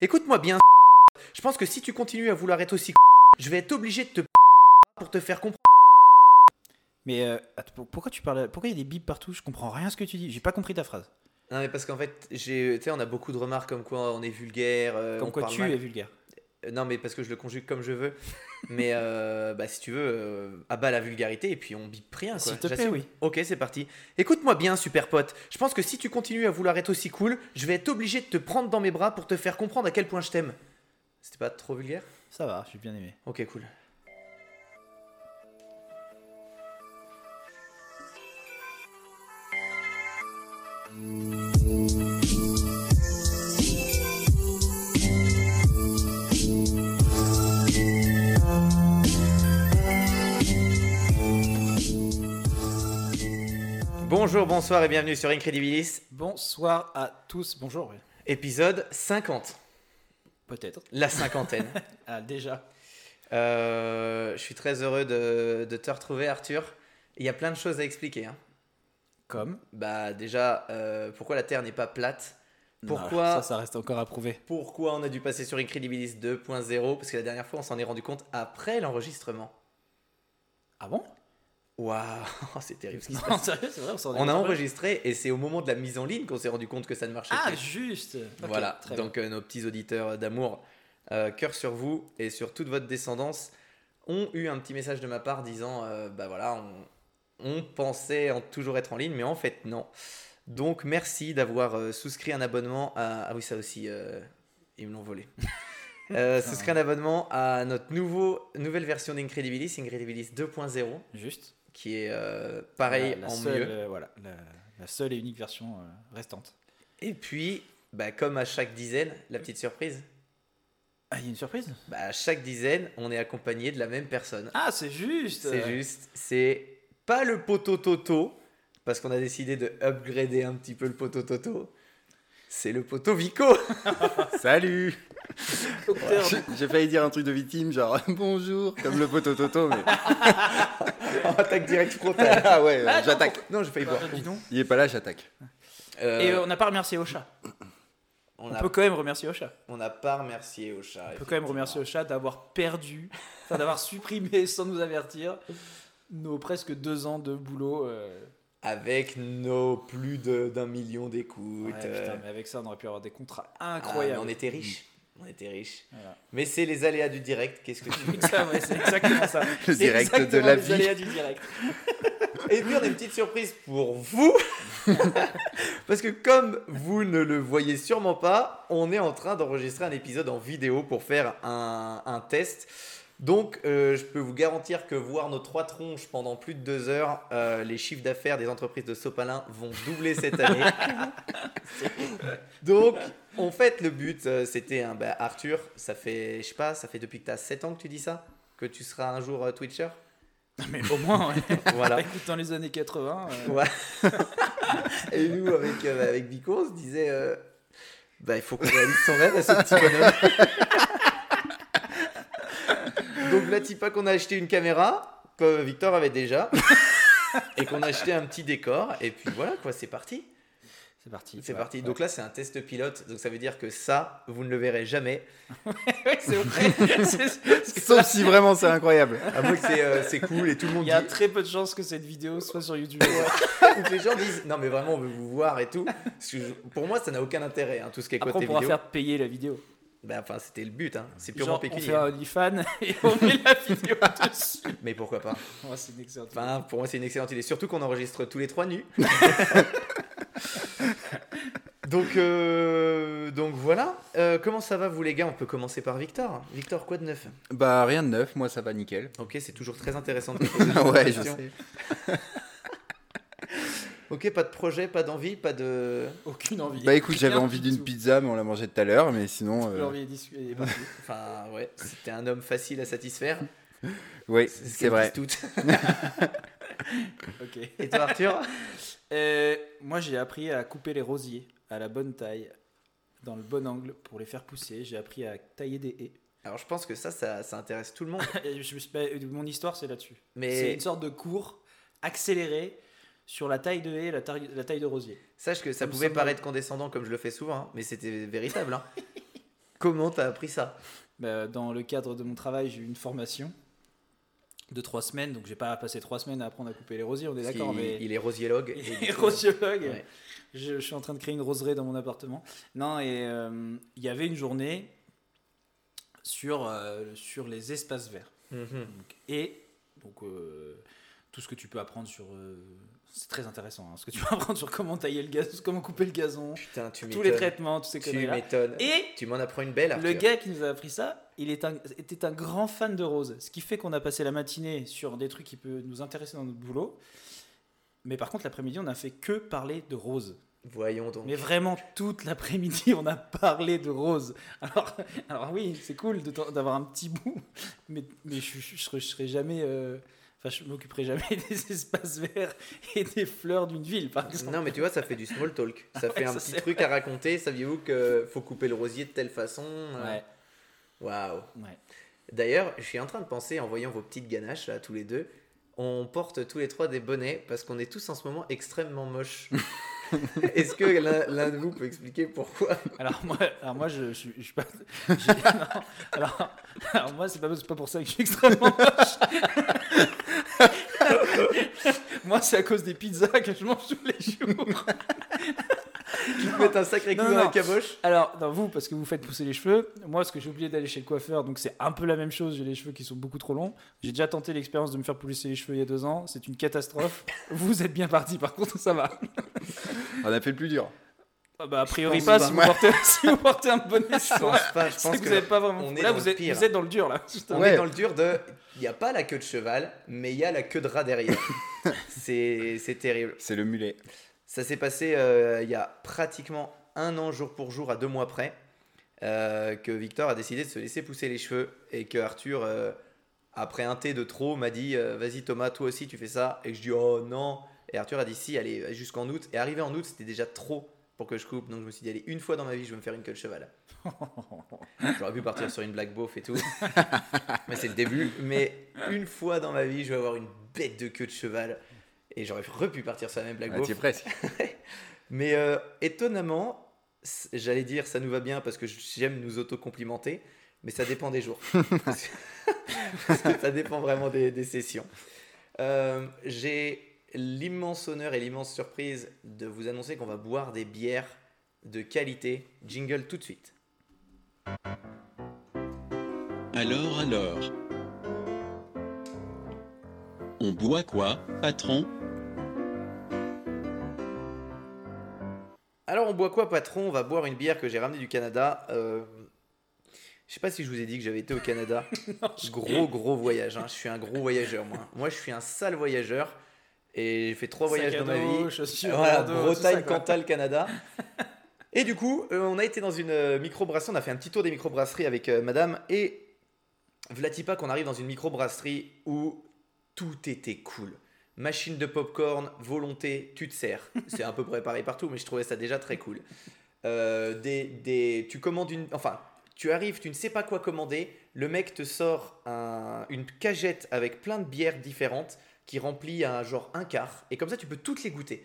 Écoute-moi bien, je pense que si tu continues à vouloir être aussi je vais être obligé de te pour te faire comprendre. Mais euh, attends, pourquoi tu parles Pourquoi il y a des bips partout? Je comprends rien à ce que tu dis. J'ai pas compris ta phrase. Non mais parce qu'en fait, j'ai, tu sais, on a beaucoup de remarques comme quoi on est vulgaire. euh, Comme on quoi parle tu mal. es vulgaire. Euh, Non mais parce que je le conjugue comme je veux. mais euh, bah, si tu veux, euh, abat la vulgarité et puis on bip rien. S'il te plaît, oui. Ok, c'est parti. Écoute-moi bien, super pote. Je pense que si tu continues à vouloir être aussi cool, je vais être obligé de te prendre dans mes bras pour te faire comprendre à quel point je t'aime. C'était pas trop vulgaire? Ça va, j'ai bien aimé. Ok, cool. Bonjour, bonsoir et bienvenue sur Incredibilis, Bonsoir à tous. Bonjour. oui. épisode 50, Peut-être. la cinquantaine. Ah, déjà. Euh, je suis très heureux de, de te retrouver, Arthur. Il y a plein de choses à expliquer. hein. Comme. Bah déjà, euh, pourquoi la Terre n'est pas plate? Non, Pourquoi Ça, ça reste encore à prouver. Pourquoi on a dû passer sur Incredibilis 2.0 Parce que la dernière fois, on s'en est rendu compte après l'enregistrement. Ah bon? Waouh, c'est terrible ce qui se passe. sérieux, c'est vrai, on s'en est On a enregistré et c'est au moment de la mise en ligne qu'on s'est rendu compte que ça ne marchait Ah, plus. juste. Ok, voilà, donc euh, nos petits auditeurs d'amour, euh, cœur sur vous et sur toute votre descendance, ont eu un petit message de ma part disant euh, bah voilà, on, on pensait en toujours être en ligne, mais en fait non. Donc merci d'avoir euh, souscrit un abonnement à. Ah oui, ça aussi, ils me l'ont volé. Euh, souscrit un abonnement à notre nouveau, nouvelle version d'Incredibilis, Incredibilis 2.0, Juste. Qui est euh, pareil La- la en seule, mieux. euh, voilà, la, la seule et unique version euh, restante. Et puis, bah, comme à chaque dizaine, la petite surprise. Ah, il y a une surprise? Bah, à chaque dizaine, on est accompagné de la même personne. Ah, c'est juste. C'est juste, c'est pas le poteau Toto, parce qu'on a décidé de upgrader un petit peu le poteau Toto. C'est le poteau Vico. Salut j'ai failli dire un truc de victime, genre bonjour, comme le poteau Toto, mais. En attaque direct frontale. ah ouais, Ah, j'attaque. Non, j'ai failli boire. bah, dis donc. Il est pas là, j'attaque. Euh, Et on n'a pas remercié Ocha. on On a- peut quand même remercier Ocha. on n'a pas remercié au chat. On peut quand même remercier Ocha d'avoir perdu, d'avoir supprimé sans nous avertir nos presque deux ans de boulot. euh. Avec nos plus de- d'un million d'écoutes. Ouais, euh, putain, mais avec ça, on aurait pu avoir des contrats ah, incroyables. mais on était riches. On était riches. Voilà. Mais c'est les aléas du direct. Qu'est-ce que tu veux Ça, ouais, c'est exactement ça. Le direct de la les vie. aléas du direct. Et puis on a une petite surprise pour vous. Parce que comme vous ne le voyez sûrement pas, on est en train d'enregistrer un épisode en vidéo pour faire un, un test. Donc euh, je peux vous garantir que voir nos trois tronches pendant plus de deux heures, euh, les chiffres d'affaires des entreprises de Sopalin vont doubler cette année. Donc en fait le but euh, c'était un bah, Arthur, ça fait je sais pas, ça fait depuis que tu as 7 ans que tu dis ça que tu seras un jour Twitcher? Mais au moins, ouais. Voilà. Écoute, dans les années 80. euh, Ouais. Et nous, avec, avec Vico, on se disait bah, il faut qu'on réalise son rêve à ce petit bonhomme. Donc là, pas qu'on a acheté une caméra, que Victor avait déjà, et qu'on a acheté un petit décor, et puis voilà, quoi, c'est parti. C'est parti. C'est Ouais, parti. ouais. Donc là, c'est un test pilote, donc ça veut dire que ça, vous ne le verrez jamais. C'est vrai. Sauf là, si vraiment c'est incroyable. À moins que c'est euh, c'est cool et tout le monde Il y a dit. très peu de chances que cette vidéo soit sur YouTube. ou que les gens disent non, mais vraiment, on veut vous voir et tout. Parce que je- pour moi, ça n'a aucun intérêt, hein, tout ce qui est Après, côté on pourra vidéo. faire payer la vidéo. Bah, enfin, c'était le but, hein. c'est purement Genre, on fait pécuniaire. un OnlyFans et on met la vidéo dessus. Mais pourquoi pas Oh, c'est une excellente idée. Enfin, pour moi, c'est une excellente idée. Surtout qu'on enregistre tous les trois nus. donc, euh, donc voilà. Euh, comment ça va, vous les gars? On peut commencer par Victor. Victor, quoi de neuf? Bah rien de neuf, moi ça va nickel. Ok, c'est toujours très intéressant de te poser ouais, je sais. Ok, pas de projet, pas d'envie, pas de. Aucune envie. Bah écoute, j'avais envie du d'une tout. pizza, mais on l'a mangé tout à l'heure, mais sinon. Euh, envie de discuter, il est. Enfin, ouais, c'était un homme facile à satisfaire. Oui, ce c'est vrai. toutes. Ok. Et toi, Arthur? Euh, moi, j'ai appris à couper les rosiers à la bonne taille, dans le bon angle pour les faire pousser. J'ai appris à tailler des haies. Alors, je pense que ça, ça, ça intéresse tout le monde. Et je bah, mon histoire, c'est là-dessus. C'est Mais une sorte de cours accéléré sur la taille de haie et la taille, la taille de rosier. sache que ça pouvait paraître condescendant comme je le fais souvent, hein, mais c'était véritable. hein. Comment t'as appris ça? Bah, dans le cadre de mon travail, j'ai eu une formation de trois semaines, donc j'ai pas passé trois semaines à apprendre à couper les rosiers, on est d'accord, Il- mais Il est rosiologue. il est rosiologue. Ouais. Je, je suis en train de créer une roseraie dans mon appartement. Non, et euh, il y avait une journée sur, euh, sur les espaces verts. Mhm. Donc, et donc euh, tout ce que tu peux apprendre sur. C'est très intéressant, hein, ce que tu peux apprendre sur comment tailler le gazon, comment couper le gazon, Putain, tu tous les traitements, tous ces Tu conneries-là. m'étonnes. Et Tu m'en apprends une belle, le Arthur. gars qui nous a appris ça, il est un- était un grand fan de roses. Ce qui fait qu'on a passé la matinée sur des trucs qui peuvent nous intéresser dans notre boulot. Mais par contre, l'après-midi, on a fait que parler de roses. Voyons donc. Mais vraiment, toute l'après-midi, on a parlé de roses. Alors, alors oui, c'est cool de t'en- d'avoir un petit bout, mais, mais je, je, je jamais. euh, Enfin, je m'occuperai jamais des espaces verts et des fleurs d'une ville, par exemple. Non, mais tu vois, ça fait du small talk. Ça Ouais, fait un ça, petit truc à raconter. Saviez-vous qu'il faut couper le rosier de telle façon euh, Ouais, Waouh. ouais. D'ailleurs, je suis en train de penser, en voyant vos petites ganaches, là, tous les deux, on porte tous les trois des bonnets parce qu'on est tous en ce moment extrêmement moches. Est-ce que l'un de vous peut expliquer pourquoi? Alors moi, alors moi je, je, je pas. alors, alors moi, c'est pas, pas pour ça que je suis extrêmement moche. Moi, c'est à cause des pizzas que je mange tous les jours. Tu peux mettre un sacré coup Non, dans non. la caboche Alors, non, vous, parce que vous faites pousser les cheveux. Moi, parce que j'ai oublié d'aller chez le coiffeur, donc c'est un peu la même chose. J'ai les cheveux qui sont beaucoup trop longs. J'ai déjà tenté l'expérience de me faire pousser les cheveux il y a deux ans. C'est une catastrophe. vous êtes bien parti, par contre, ça va. On a fait le plus dur. Ah bah, a priori pas, pas. si vous, portez, si vous portez un bonnet Je pense pas, je pense que que vous n'avez pas vraiment. on est là, vous êtes, pire. vous êtes dans le dur, là. on Ouais. est dans le dur de. Il n'y a pas la queue de cheval, mais il y a la queue de rat derrière. C'est c'est terrible. C'est le mulet. Ça s'est passé euh, il y a pratiquement un an jour pour jour à deux mois près euh, que Victor a décidé de se laisser pousser les cheveux et que Arthur, euh, après un thé de trop, m'a dit euh, Vas-y Thomas, toi aussi tu fais ça. Et je dis Oh non. Et Arthur a dit Si, allez, jusqu'en août. Et arrivé en août, c'était déjà trop pour que je coupe. Donc je me suis dit Allez, une fois dans ma vie, je vais me faire une queue de cheval. J'aurais pu partir sur une black beauf et tout. mais c'est le début. Mais une fois dans ma vie, je vais avoir une bête de queue de cheval. Et j'aurais pu partir sur la même black Ah, beauf. presque. Mais euh, étonnamment, j'allais dire ça nous va bien parce que j'aime nous auto-complimenter, mais ça dépend des jours. parce que ça dépend vraiment des, des sessions. Euh, J'ai l'immense honneur et l'immense surprise de vous annoncer qu'on va boire des bières de qualité. Jingle tout de suite. Alors, alors. On boit quoi, patron? Alors on boit quoi patron? On va boire une bière que j'ai ramenée du Canada. Euh, je sais pas si je vous ai dit que j'avais été au Canada. gros gros voyage. hein. Je suis un gros voyageur moi. Moi je suis un sale voyageur et j'ai fait trois voyages dans ma vie. chaussures, Voilà, Bretagne. Cantal, Canada. Et du coup, euh, on a été dans une euh, microbrasserie, on a fait un petit tour des microbrasseries avec euh, madame et Vlatipa qu'on arrive dans une microbrasserie où tout était cool. Machine de popcorn, volonté, tu te sers. C'est un peu préparé partout, mais je trouvais ça déjà très cool. Euh, des, des, tu commandes une. Enfin, tu arrives, tu ne sais pas quoi commander. Le mec te sort un- une cagette avec plein de bières différentes qui remplit un genre un quart. Et comme ça, tu peux toutes les goûter.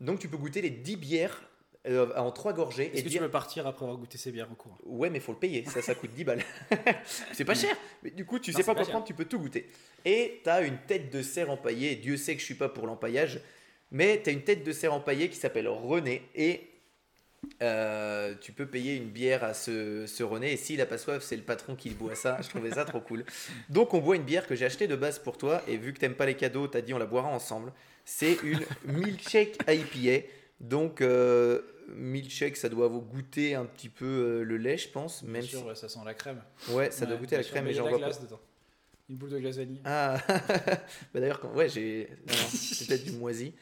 Donc, tu peux goûter les 10 bières euh, en trois gorgées. Est-ce et que dire, tu peux partir après avoir goûté ces bières au cours? Ouais, mais faut le payer, ça, ça coûte 10 balles. c'est pas cher, mais du coup, tu Non, sais pas pas quoi prendre, tu peux tout goûter. Et t'as une tête de cerf empaillée, Dieu sait que je suis pas pour l'empaillage, mais t'as une tête de cerf empaillée qui s'appelle René, et euh, tu peux payer une bière à ce, ce René, et s'il a pas soif, c'est le patron qui boit ça, je trouvais ça trop cool. Donc on boit une bière que j'ai achetée de base pour toi, et vu que t'aimes pas les cadeaux, t'as dit on la boira ensemble. C'est une milkshake IPA, donc euh, milkshake, ça doit vous goûter un petit peu euh, le lait, je pense, même Bien sûr, si... ouais, ça sent la crème. Ouais, ça doit goûter la crème, a j'en vois pas. dedans. Une boule de vanille. Ah, bah d'ailleurs, quand... ouais, j'ai. C'est peut-être du moisi.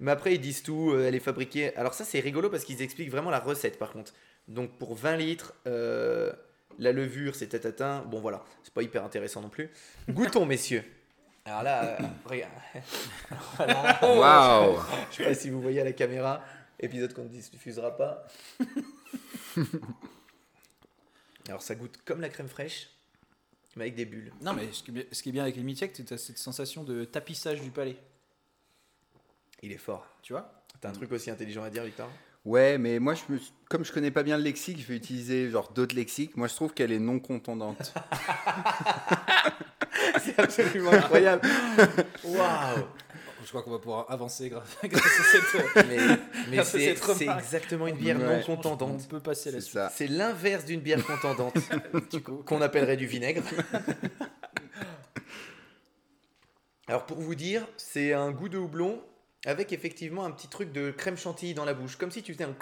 Mais après, ils disent tout, euh, elle est fabriquée. Alors, ça, c'est rigolo parce qu'ils expliquent vraiment la recette par contre. Donc, pour 20 litres, euh, la levure, c'est tatatin. Bon, voilà, c'est pas hyper intéressant non plus. Goûtons, messieurs. Alors là, euh, regarde. Voilà. Waouh Je sais pas si vous voyez à la caméra, épisode qu'on ne diffusera pas. Alors, ça goûte comme la crème fraîche, mais avec des bulles. Non, mais ce qui est bien- ce qui est bien avec les milkshakes, c'est que tu as cette sensation de tapissage du palais. Il est fort. Tu vois? T'as un truc aussi intelligent à dire, Victor? Ouais, mais moi, je me suis- comme je connais pas bien le lexique, je vais utiliser genre d'autres lexiques. Moi, je trouve qu'elle est non contondante. C'est absolument incroyable. Waouh Je crois qu'on va pouvoir avancer grâce, à cette. euh, Mais, mais c'est exactement une bière Ouais. non contendante. On peut passer à la C'est suite. ça. C'est l'inverse d'une bière contendante, qu'on appellerait du vinaigre. Alors pour vous dire, c'est un goût de houblon avec effectivement un petit truc de crème chantilly dans la bouche, comme si tu faisais un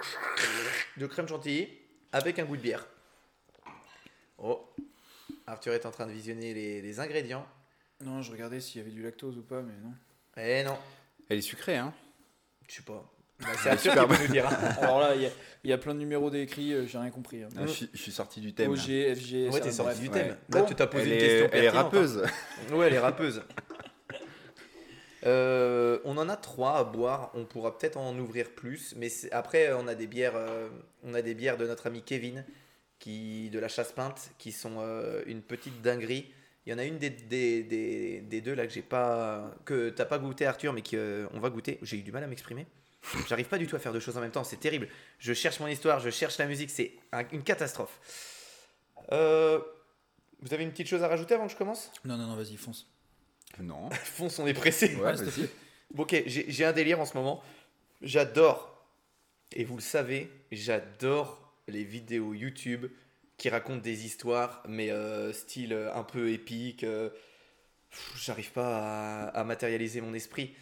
de crème chantilly avec un goût de bière. Oh, Arthur est en train de visionner les, les ingrédients. Non, je regardais s'il y avait du lactose ou pas, mais non. Eh non, Elle est sucrée, hein je sais pas. Bah, c'est Arthur qui peut nous dire. hein. Alors là, il y, a- il y a plein de numéros décrits, euh, j'ai rien compris. hein. Ah, je, suis, je suis sorti du thème. là. OG, FG, Ouais, t'es sorti bref. du ouais. thème. Là, Bon. tu t'as posé Elle une est, question elle est hein. rappeuse. Ouais, elle est rappeuse. Euh, on en a trois à boire. On pourra peut-être en ouvrir plus, mais après on a des bières, euh, on a des bières de notre ami Kevin, qui de la chasse peinte, qui sont euh, une petite dinguerie. Il y en a une des, des, des, des deux là que j'ai pas, que t'as pas goûté Arthur, mais qu'on va goûter. J'ai eu du mal à m'exprimer. J'arrive pas du tout à faire deux choses en même temps. C'est terrible. Je cherche mon histoire, je cherche la musique. C'est un- une catastrophe. Euh, vous avez une petite chose à rajouter avant que je commence? Non, non, non, vas-y, fonce. Non. Fonce, on est pressé. Ouais, vas-y. ok, j'ai j'ai un délire en ce moment. J'adore, et vous le savez, j'adore les vidéos YouTube qui racontent des histoires, mais euh, style euh, un peu épique. euh, J'arrive pas à, à matérialiser mon esprit.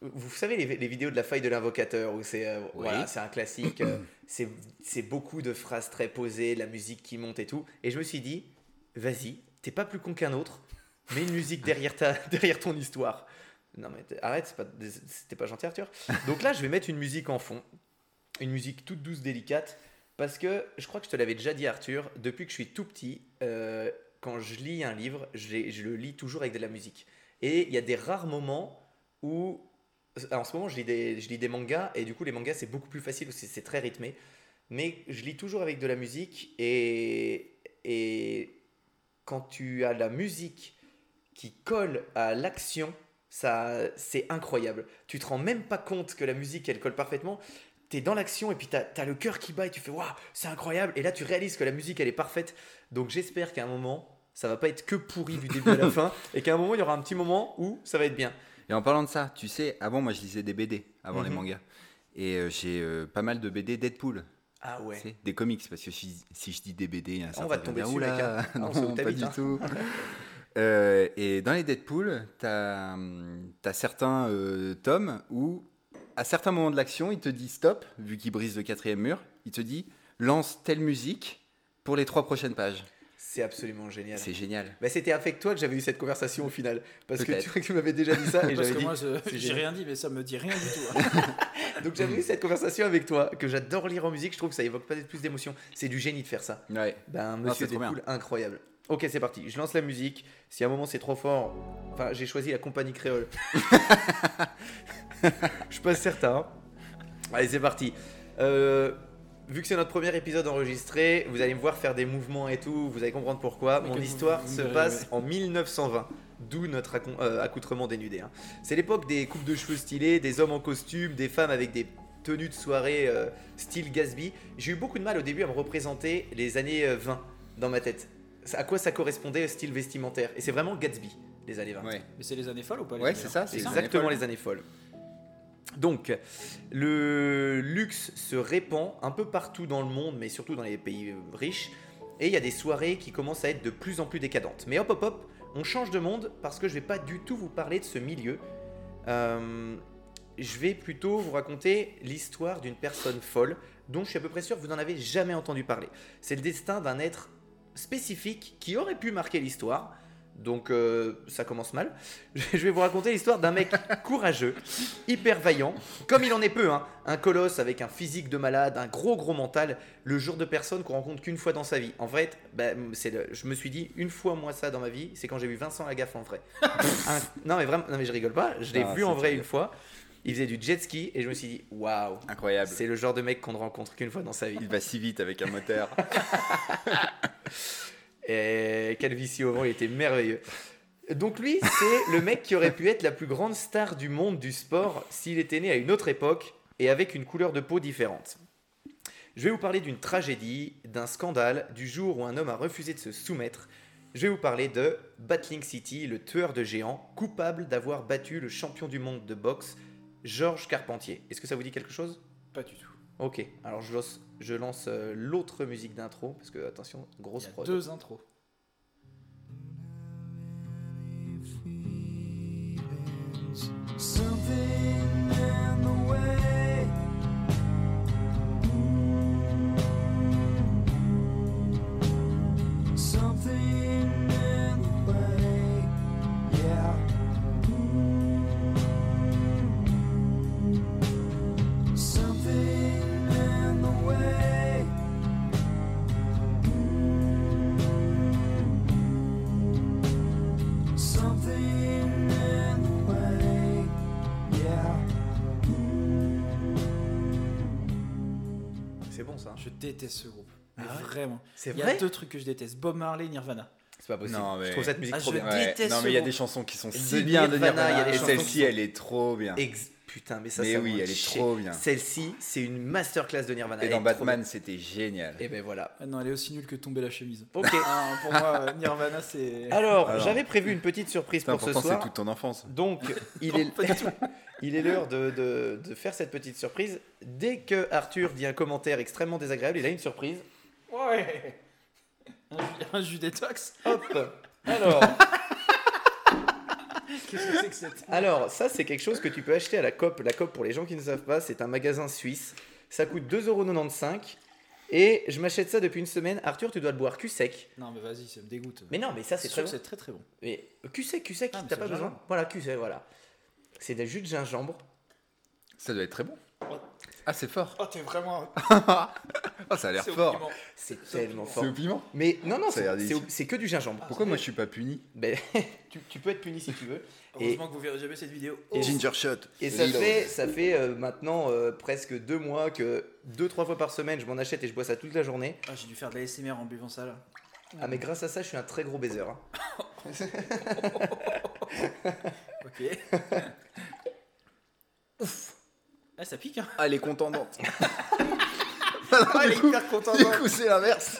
Vous savez les, les vidéos de la faille de l'invocateur où c'est euh, voilà, c'est un classique, c'est beaucoup de phrases très posées, la musique qui monte et tout. Et je me suis dit, vas-y, t'es pas plus con qu'un autre, mets une musique derrière, ta, derrière ton histoire. Non mais arrête, c'est pas- c'était pas gentil Arthur. Donc là, je vais mettre une musique en fond, une musique toute douce, délicate, parce que je crois que je te l'avais déjà dit Arthur, depuis que je suis tout petit, euh, quand je lis un livre, je, le lis toujours avec de la musique. Et il y a des rares moments où, en ce moment, je lis des, mangas, et du coup, les mangas, c'est beaucoup plus facile, c'est très rythmé. Mais je lis toujours avec de la musique, et, et quand tu as la musique qui colle à l'action, ça c'est incroyable. Tu te rends même pas compte que la musique elle colle parfaitement. Tu es dans l'action et puis tu as, le cœur qui bat et tu fais waouh, c'est incroyable. Et là tu réalises que la musique elle est parfaite. Donc j'espère qu'à un moment ça va pas être que pourri du début à la fin et qu'à un moment il y aura un petit moment où ça va être bien. Et en parlant de ça, tu sais, avant, moi, je lisais des BD avant les Mhm. mangas. Et euh, j'ai euh, pas mal de BD Deadpool. Ah ouais. tu sais, des comics, parce que si, si je dis des BD, il y a un On va certain tomber dessus. Oula, Ah, non, pas du hein. tout. Euh, et dans les Deadpool, t'as as certains tomes où, à certains moments de l'action, il te dit stop, vu qu'il brise le quatrième mur, il te dit lance telle musique pour les trois prochaines pages. C'est absolument génial. C'est génial. Bah, C'était avec toi que j'avais eu cette conversation au final. Parce que tu, tu m'avais déjà dit ça et Parce que dit. moi, j'ai rien dit, mais ça me dit rien du tout. hein. Donc j'avais eu cette conversation avec toi que j'adore lire en musique. Je trouve que ça évoque peut-être plus d'émotions. C'est du génie de faire ça. Ouais. Ben, monsieur c'est incroyable. Ok, c'est parti. Je lance la musique. Si à un moment c'est trop fort, enfin, j'ai choisi la compagnie créole. Je suis pas certain. Allez, c'est parti. Euh, vu que c'est notre premier épisode enregistré, vous allez me voir faire des mouvements et tout. Vous allez comprendre pourquoi. Mais Mon histoire vous- vous se passe en 1920. D'où notre euh, accoutrement dénudé. hein. C'est l'époque des coupes de cheveux stylées, des hommes en costume, des femmes avec des tenues de soirée euh, style Gatsby. J'ai eu beaucoup de mal au début à me représenter les années euh, 20 dans ma tête. À quoi ça correspondait style vestimentaire Et c'est vraiment Gatsby, les années 20. Ouais. Mais c'est les années folles ou pas les Ouais, c'est ça, c'est ça. Exactement les années folles. Donc, le luxe se répand un peu partout dans le monde, mais surtout dans les pays riches. Et il y a des soirées qui commencent à être de plus en plus décadentes. Mais hop hop hop, on change de monde parce que je vais pas du tout vous parler de ce milieu. Euh, je vais plutôt vous raconter l'histoire d'une personne folle dont je suis à peu près sûr que vous n'en avez jamais entendu parler. C'est le destin d'un être spécifique qui aurait pu marquer l'histoire. Donc euh, ça commence mal. Je vais vous raconter l'histoire d'un mec courageux, hyper vaillant, comme il en est peu, hein. un colosse avec un physique de malade, un gros gros mental, le genre de personne qu'on rencontre qu'une fois dans sa vie. En fait, bah, le- je me suis dit une fois moi ça dans ma vie, c'est quand j'ai vu Vincent Lagaffe en vrai. Un- non mais vraiment, non mais je rigole pas, je l'ai Ah, vu en vrai une fois. Il faisait du jet ski et je me suis dit waouh, Incroyable. c'est le genre de mec qu'on ne rencontre qu'une fois dans sa vie. Il va si vite avec un moteur. Et Calvici au vent, il était merveilleux. Donc lui, c'est le mec qui aurait pu être la plus grande star du monde du sport s'il était né à une autre époque et avec une couleur de peau différente. Je vais vous parler d'une tragédie, d'un scandale, du jour où un homme a refusé de se soumettre. Je vais vous parler de Battling City, le tueur de géants, coupable d'avoir battu le champion du monde de boxe, Georges Carpentier. Est-ce que ça vous dit quelque chose? Pas du tout. Ok, alors je lance, je lance euh, l'autre musique d'intro, parce que attention, Il grosse y a prod. deux intros. Something déteste ce groupe. Mais Ah ouais vraiment. C'est Il y a vrai deux trucs que je déteste Bob Marley, Nirvana. C'est pas possible. Non, mais- Je trouve cette musique Ah, trop je bien. déteste Non, ce mais il y a des chansons qui sont si bien de Nirvana, il y a Nirvana. des Et celle-ci, elle est trop bien. Ex- Putain, mais ça, Mais ça oui, elle est chier. trop bien. Celle-ci, c'est une masterclass de Nirvana. Et Elle dans Batman, c'était génial. Et ben voilà. Ah non, elle est aussi nulle que tomber la chemise. Ok. Ah, pour moi, euh, Nirvana, c'est. Alors, Alors. j'avais prévu une petite surprise Putain, pour ce pourtant, c'est soir. toute ton enfance. Donc, il est, il est l'heure de, de- de faire cette petite surprise. Dès que Arthur dit un commentaire extrêmement désagréable, il a une surprise. Ouais un jus, un jus détox Hop Alors, Qu'est-ce que c'est que cette. alors, ça, c'est quelque chose que tu peux acheter à la COP. La COP, pour les gens qui ne savent pas, c'est un magasin suisse. Ça coûte 2,95€. Et je m'achète ça depuis une semaine. Arthur, tu dois le boire cul sec. Non, mais vas-y, ça me dégoûte. Mais non, mais ça, c'est très bon. très très bon. Mais cul sec, cul sec, Ah, t'as pas besoin. Voilà, cul sec, voilà. C'est du jus de gingembre. Ça doit être très bon. Ah, c'est fort. Oh, t'es vraiment. Oh, ça a l'air c'est fort. C'est tellement C'est fort. au piment. Mais non, non, c'est- c'est c'est que du gingembre. Pourquoi moi je suis pas puni Ben, tu, tu peux être puni si tu veux. Heureusement que vous verrez jamais cette vidéo. Et- Ginger shot. Et ça fait, ça fait euh, maintenant euh, presque deux mois que deux, trois fois par semaine, je m'en achète et je bois ça toute la journée. Ah, j'ai dû faire de la SMR en buvant ça là. Ah, mais grâce à ça, je suis un très gros baiser. hein. Ok. Ouf. Ah, ça pique, hein. Ah, elle est contendante. Ah, elle est hyper Du coup, c'est l'inverse.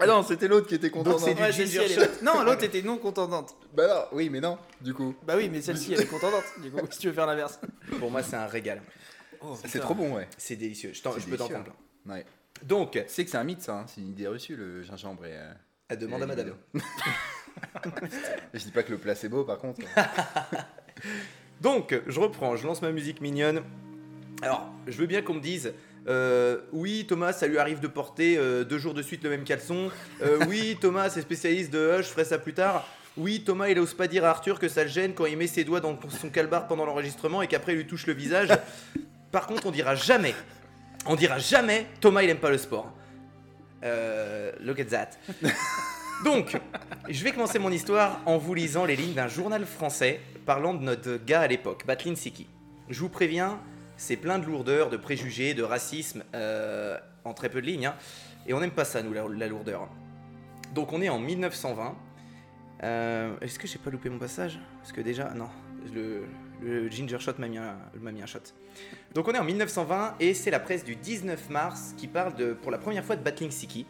ah non, c'était l'autre qui était contendante. c'est du Ouais, celle-ci, ginger elle est- Non, l'autre était non contendante. Bah non, oui, mais non, du coup. Bah oui, mais celle-ci, elle est contendante. Du coup, si tu veux faire l'inverse. Pour moi, c'est un régal. Oh, C'est trop bon, ouais. C'est délicieux. Je, t'en- C'est je peux t'en délicieux. prendre plein. Ouais. Donc, Tu sais que c'est un mythe, ça. hein. C'est une idée reçue, le gingembre. Et, euh, elle demande et à madame. je dis pas que le placebo, par contre. Donc, je reprends, je lance ma musique mignonne. Alors, je veux bien qu'on me dise. euh, oui, Thomas, ça lui arrive de porter euh, deux jours de suite le même caleçon. Euh, oui, Thomas, c'est spécialiste de Hush, je ferai ça plus tard. Oui, Thomas, il ose pas dire à Arthur que ça le gêne quand il met ses doigts dans son calbar pendant l'enregistrement et qu'après il lui touche le visage. Par contre, on dira jamais, on dira jamais, Thomas, il aime pas le sport. Euh, look at that. Donc, je vais commencer mon histoire en vous lisant les lignes d'un journal français parlant de notre gars à l'époque, Batlin Siki. Je vous préviens, c'est plein de lourdeur, de préjugés, de racisme euh, en très peu de lignes. hein. Et on n'aime pas ça, nous, la, lourdeur. Donc on est en 1920. Euh, Est-ce que j'ai pas loupé mon passage? Parce que déjà, non, le, le ginger shot m'a mis, un- m'a mis un shot. Donc on est en 1920 et c'est la presse du 19 mars qui parle de, pour la première fois de Battling Siki,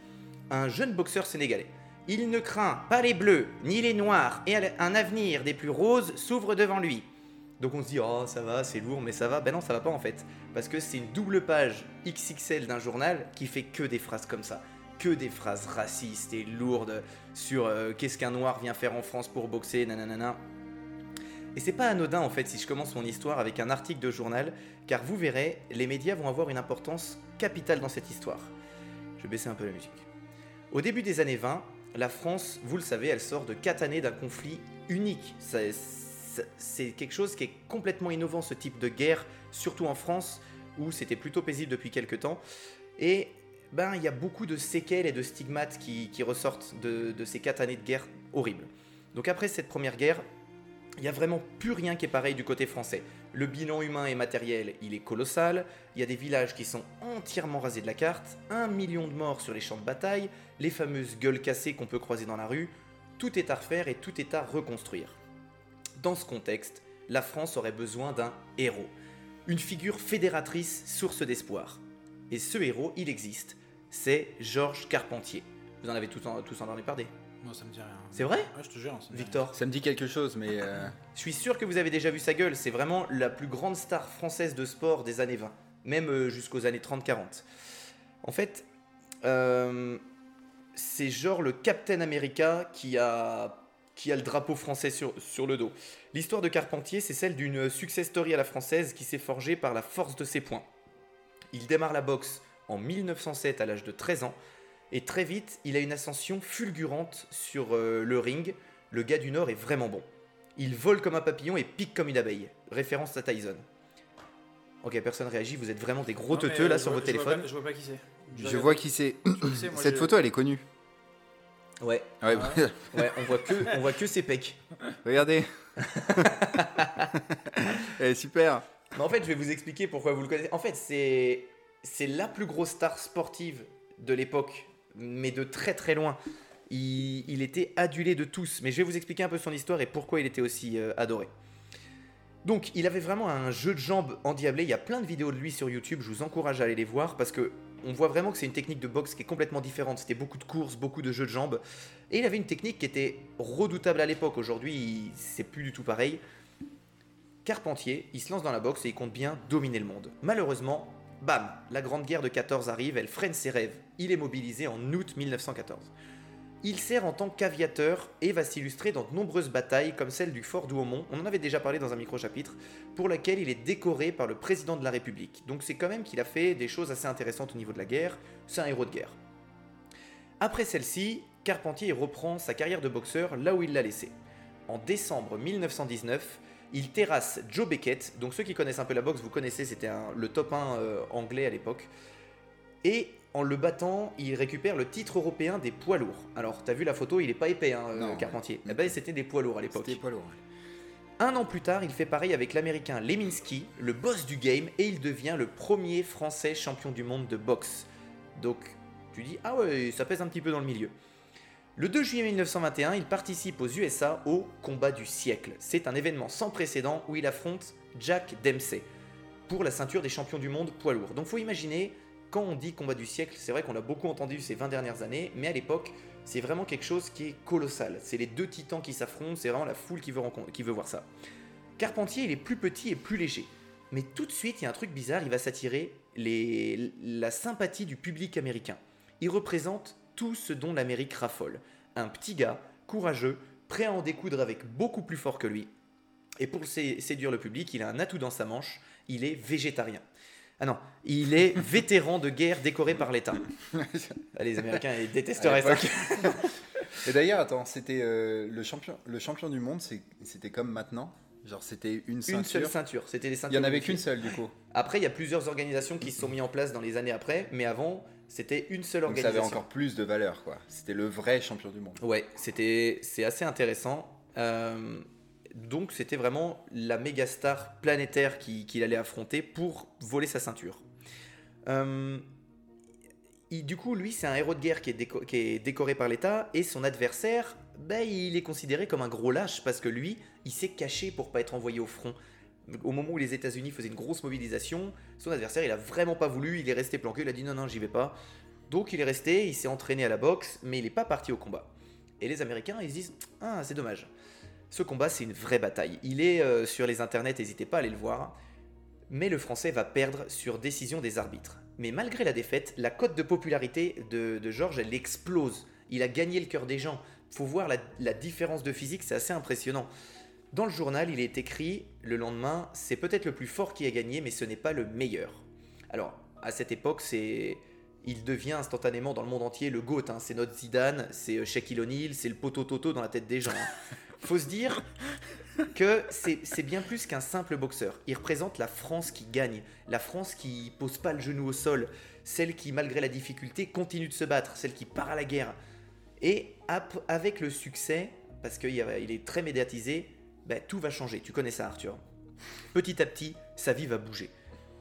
un jeune boxeur sénégalais. Il ne craint pas les bleus ni les noirs et un avenir des plus roses s'ouvre devant lui. Donc on se dit oh ça va c'est lourd mais ça va. Ben non ça va pas en fait. Parce que c'est une double page XXL d'un journal qui fait que des phrases comme ça. Que des phrases racistes et lourdes sur euh, qu'est-ce qu'un noir vient faire en France pour boxer nanana. Et c'est pas anodin en fait si je commence mon histoire avec un article de journal car vous verrez les médias vont avoir une importance capitale dans cette histoire. Je vais baisser un peu la musique. Au début des années 20 la France vous le savez elle sort de 4 années d'un conflit unique c'est quelque chose qui est complètement innovant ce type de guerre, surtout en France où c'était plutôt paisible depuis quelques temps. Et ben il y a beaucoup de séquelles et de stigmates qui, ressortent de, de ces quatre années de guerre horribles. Donc après cette première guerre, il n'y a vraiment plus rien qui est pareil du côté français. Le bilan humain et matériel, il est colossal. Il y a des villages qui sont entièrement rasés de la carte, un million de morts sur les champs de bataille, les fameuses gueules cassées qu'on peut croiser dans la rue. Tout est à refaire et tout est à reconstruire. Dans ce contexte, la France aurait besoin d'un héros, une figure fédératrice, source d'espoir. Et ce héros, il existe. C'est Georges Carpentier. Vous en avez tous, en- tous entendu parler. Moi, ça me dit rien. C'est vrai Ouais, je te jure. ça me dit Victor Ça me dit quelque chose, mais euh, Je suis sûr que vous avez déjà vu sa gueule. C'est vraiment la plus grande star française de sport des années 20, même euh, jusqu'aux années 30-40. En fait, euh, c'est genre le Captain America qui a, qui a le drapeau français sur, sur le dos. L'histoire de Carpentier, c'est celle d'une success story à la française qui s'est forgée par la force de ses points. Il démarre la boxe en 1907 à l'âge de 13 ans, et très vite, il a une ascension fulgurante sur euh, le ring. Le gars du Nord est vraiment bon. Il vole comme un papillon et pique comme une abeille. Référence à Tyson. Ok, personne réagit, vous êtes vraiment des gros Non, mais, teuteux euh, là je sur vois- vos je vois téléphones. pas- Je vois pas qui c'est. je vois qui c'est. vois qui c'est, moi, Cette je- photo, elle est connue. Ouais, Ouais, Ah ouais, on voit que, on voit que ses pecs. regardez. Elle est super. Mais en fait, je vais vous expliquer pourquoi vous le connaissez. En fait, c'est c'est la plus grosse star sportive de l'époque, mais de très très loin. Il, était adulé de tous, mais je vais vous expliquer un peu son histoire et pourquoi il était aussi euh, adoré. Donc, il avait vraiment un jeu de jambes endiablé. Il y a plein de vidéos de lui sur YouTube. Je vous encourage à aller les voir parce que on voit vraiment que c'est une technique de boxe qui est complètement différente. C'était beaucoup de courses, beaucoup de jeux de jambes, et il avait une technique qui était redoutable à l'époque. Aujourd'hui, c'est plus du tout pareil. Carpentier, il se lance dans la boxe et il compte bien dominer le monde. Malheureusement, bam, la Grande Guerre de 14 arrive, elle freine ses rêves. Il est mobilisé en août 1914. Il sert en tant qu'aviateur et va s'illustrer dans de nombreuses batailles comme celle du fort d'Ouaumont, on en avait déjà parlé dans un micro-chapitre, pour laquelle il est décoré par le président de la République. Donc c'est quand même qu'il a fait des choses assez intéressantes au niveau de la guerre, c'est un héros de guerre. Après celle-ci, Carpentier reprend sa carrière de boxeur là où il l'a laissé. En décembre 1919, il terrasse Joe Beckett, donc ceux qui connaissent un peu la boxe, vous connaissez, c'était le top 1 euh, anglais à l'époque. Et en le battant, il récupère le titre européen des poids lourds. Alors, t'as vu la photo, il est pas épais, hein, euh, Non. Carpentier. Eh ben, c'était des poids lourds à l'époque. C'était poids lourd. Un an plus tard, il fait pareil avec l'américain Leminski, le boss du game, et il devient le premier français champion du monde de boxe. Donc, tu dis, ah ouais, ça pèse un petit peu dans le milieu. Le 2 juillet 1921, il participe aux USA au combat du siècle. C'est un événement sans précédent où il affronte Jack Dempsey pour la ceinture des champions du monde poids lourd. Donc, faut imaginer, quand on dit combat du siècle, c'est vrai qu'on l'a beaucoup entendu ces 20 dernières années, mais à l'époque, c'est vraiment quelque chose qui est colossal. C'est les deux titans qui s'affrontent, c'est vraiment la foule qui veut, voir ça. Carpentier, il est plus petit et plus léger. Mais tout de suite, il y a un truc bizarre, il va s'attirer la sympathie du public américain. Il représente tout ce dont l'Amérique raffole. Un petit gars, courageux, prêt à en découdre avec beaucoup plus fort que lui. Et pour sé- séduire le public, il a un atout dans sa manche, il est végétarien. Ah non, il est vétéran de guerre décoré par l'État. Les Américains, ils détesteraient ça. Et d'ailleurs, attends, c'était euh, le champion, le champion du monde, c'était comme maintenant? Genre, c'était une seule ceinture, c'était les Il ceintures. y en avait qu'une seule du coup. Après, il y a plusieurs organisations qui se sont mises en place dans les années après, mais avant, c'était une seule Donc ça avait organisation. encore plus de valeur, quoi. C'était le vrai champion du monde. Ouais, c'était c'est assez intéressant. Euh, donc c'était vraiment la méga star planétaire qui- qu'il allait affronter pour voler sa ceinture. Euh, il- du coup, lui, c'est un héros de guerre qui est, déco- qui est décoré par l'État et son adversaire, bah, il est considéré comme un gros lâche parce que lui, il s'est caché pour pas être envoyé au front. Au moment où les États-Unis faisaient une grosse mobilisation, son adversaire, il a vraiment pas voulu, il est resté planqué, il a dit non, non, j'y vais pas. Donc il est resté, il s'est entraîné à la boxe, mais il n'est pas parti au combat. Et les Américains, ils se disent Ah, c'est dommage. Ce combat, c'est une vraie bataille. Il est euh, sur les internets, n'hésitez pas à aller le voir. Mais le Français va perdre sur décision des arbitres. Mais malgré la défaite, la cote de popularité de, de Georges, elle explose. Il a gagné le cœur des gens. Faut voir la, la différence de physique, c'est assez impressionnant. Dans le journal, il est écrit le lendemain C'est peut-être le plus fort qui a gagné, mais ce n'est pas le meilleur. Alors, à cette époque, c'est. Il devient instantanément dans le monde entier le GOAT. hein. C'est notre Zidane, c'est euh, Shaquille O'Neal, c'est le poteau Toto dans la tête des gens. hein. Faut se dire que c'est bien plus qu'un simple boxeur. Il représente la France qui gagne, la France qui pose pas le genou au sol, celle qui, malgré la difficulté, continue de se battre, celle qui part à la guerre. Et avec le succès, parce qu'il est très médiatisé, ben, tout va changer. Tu connais ça, Arthur. Petit à petit, sa vie va bouger.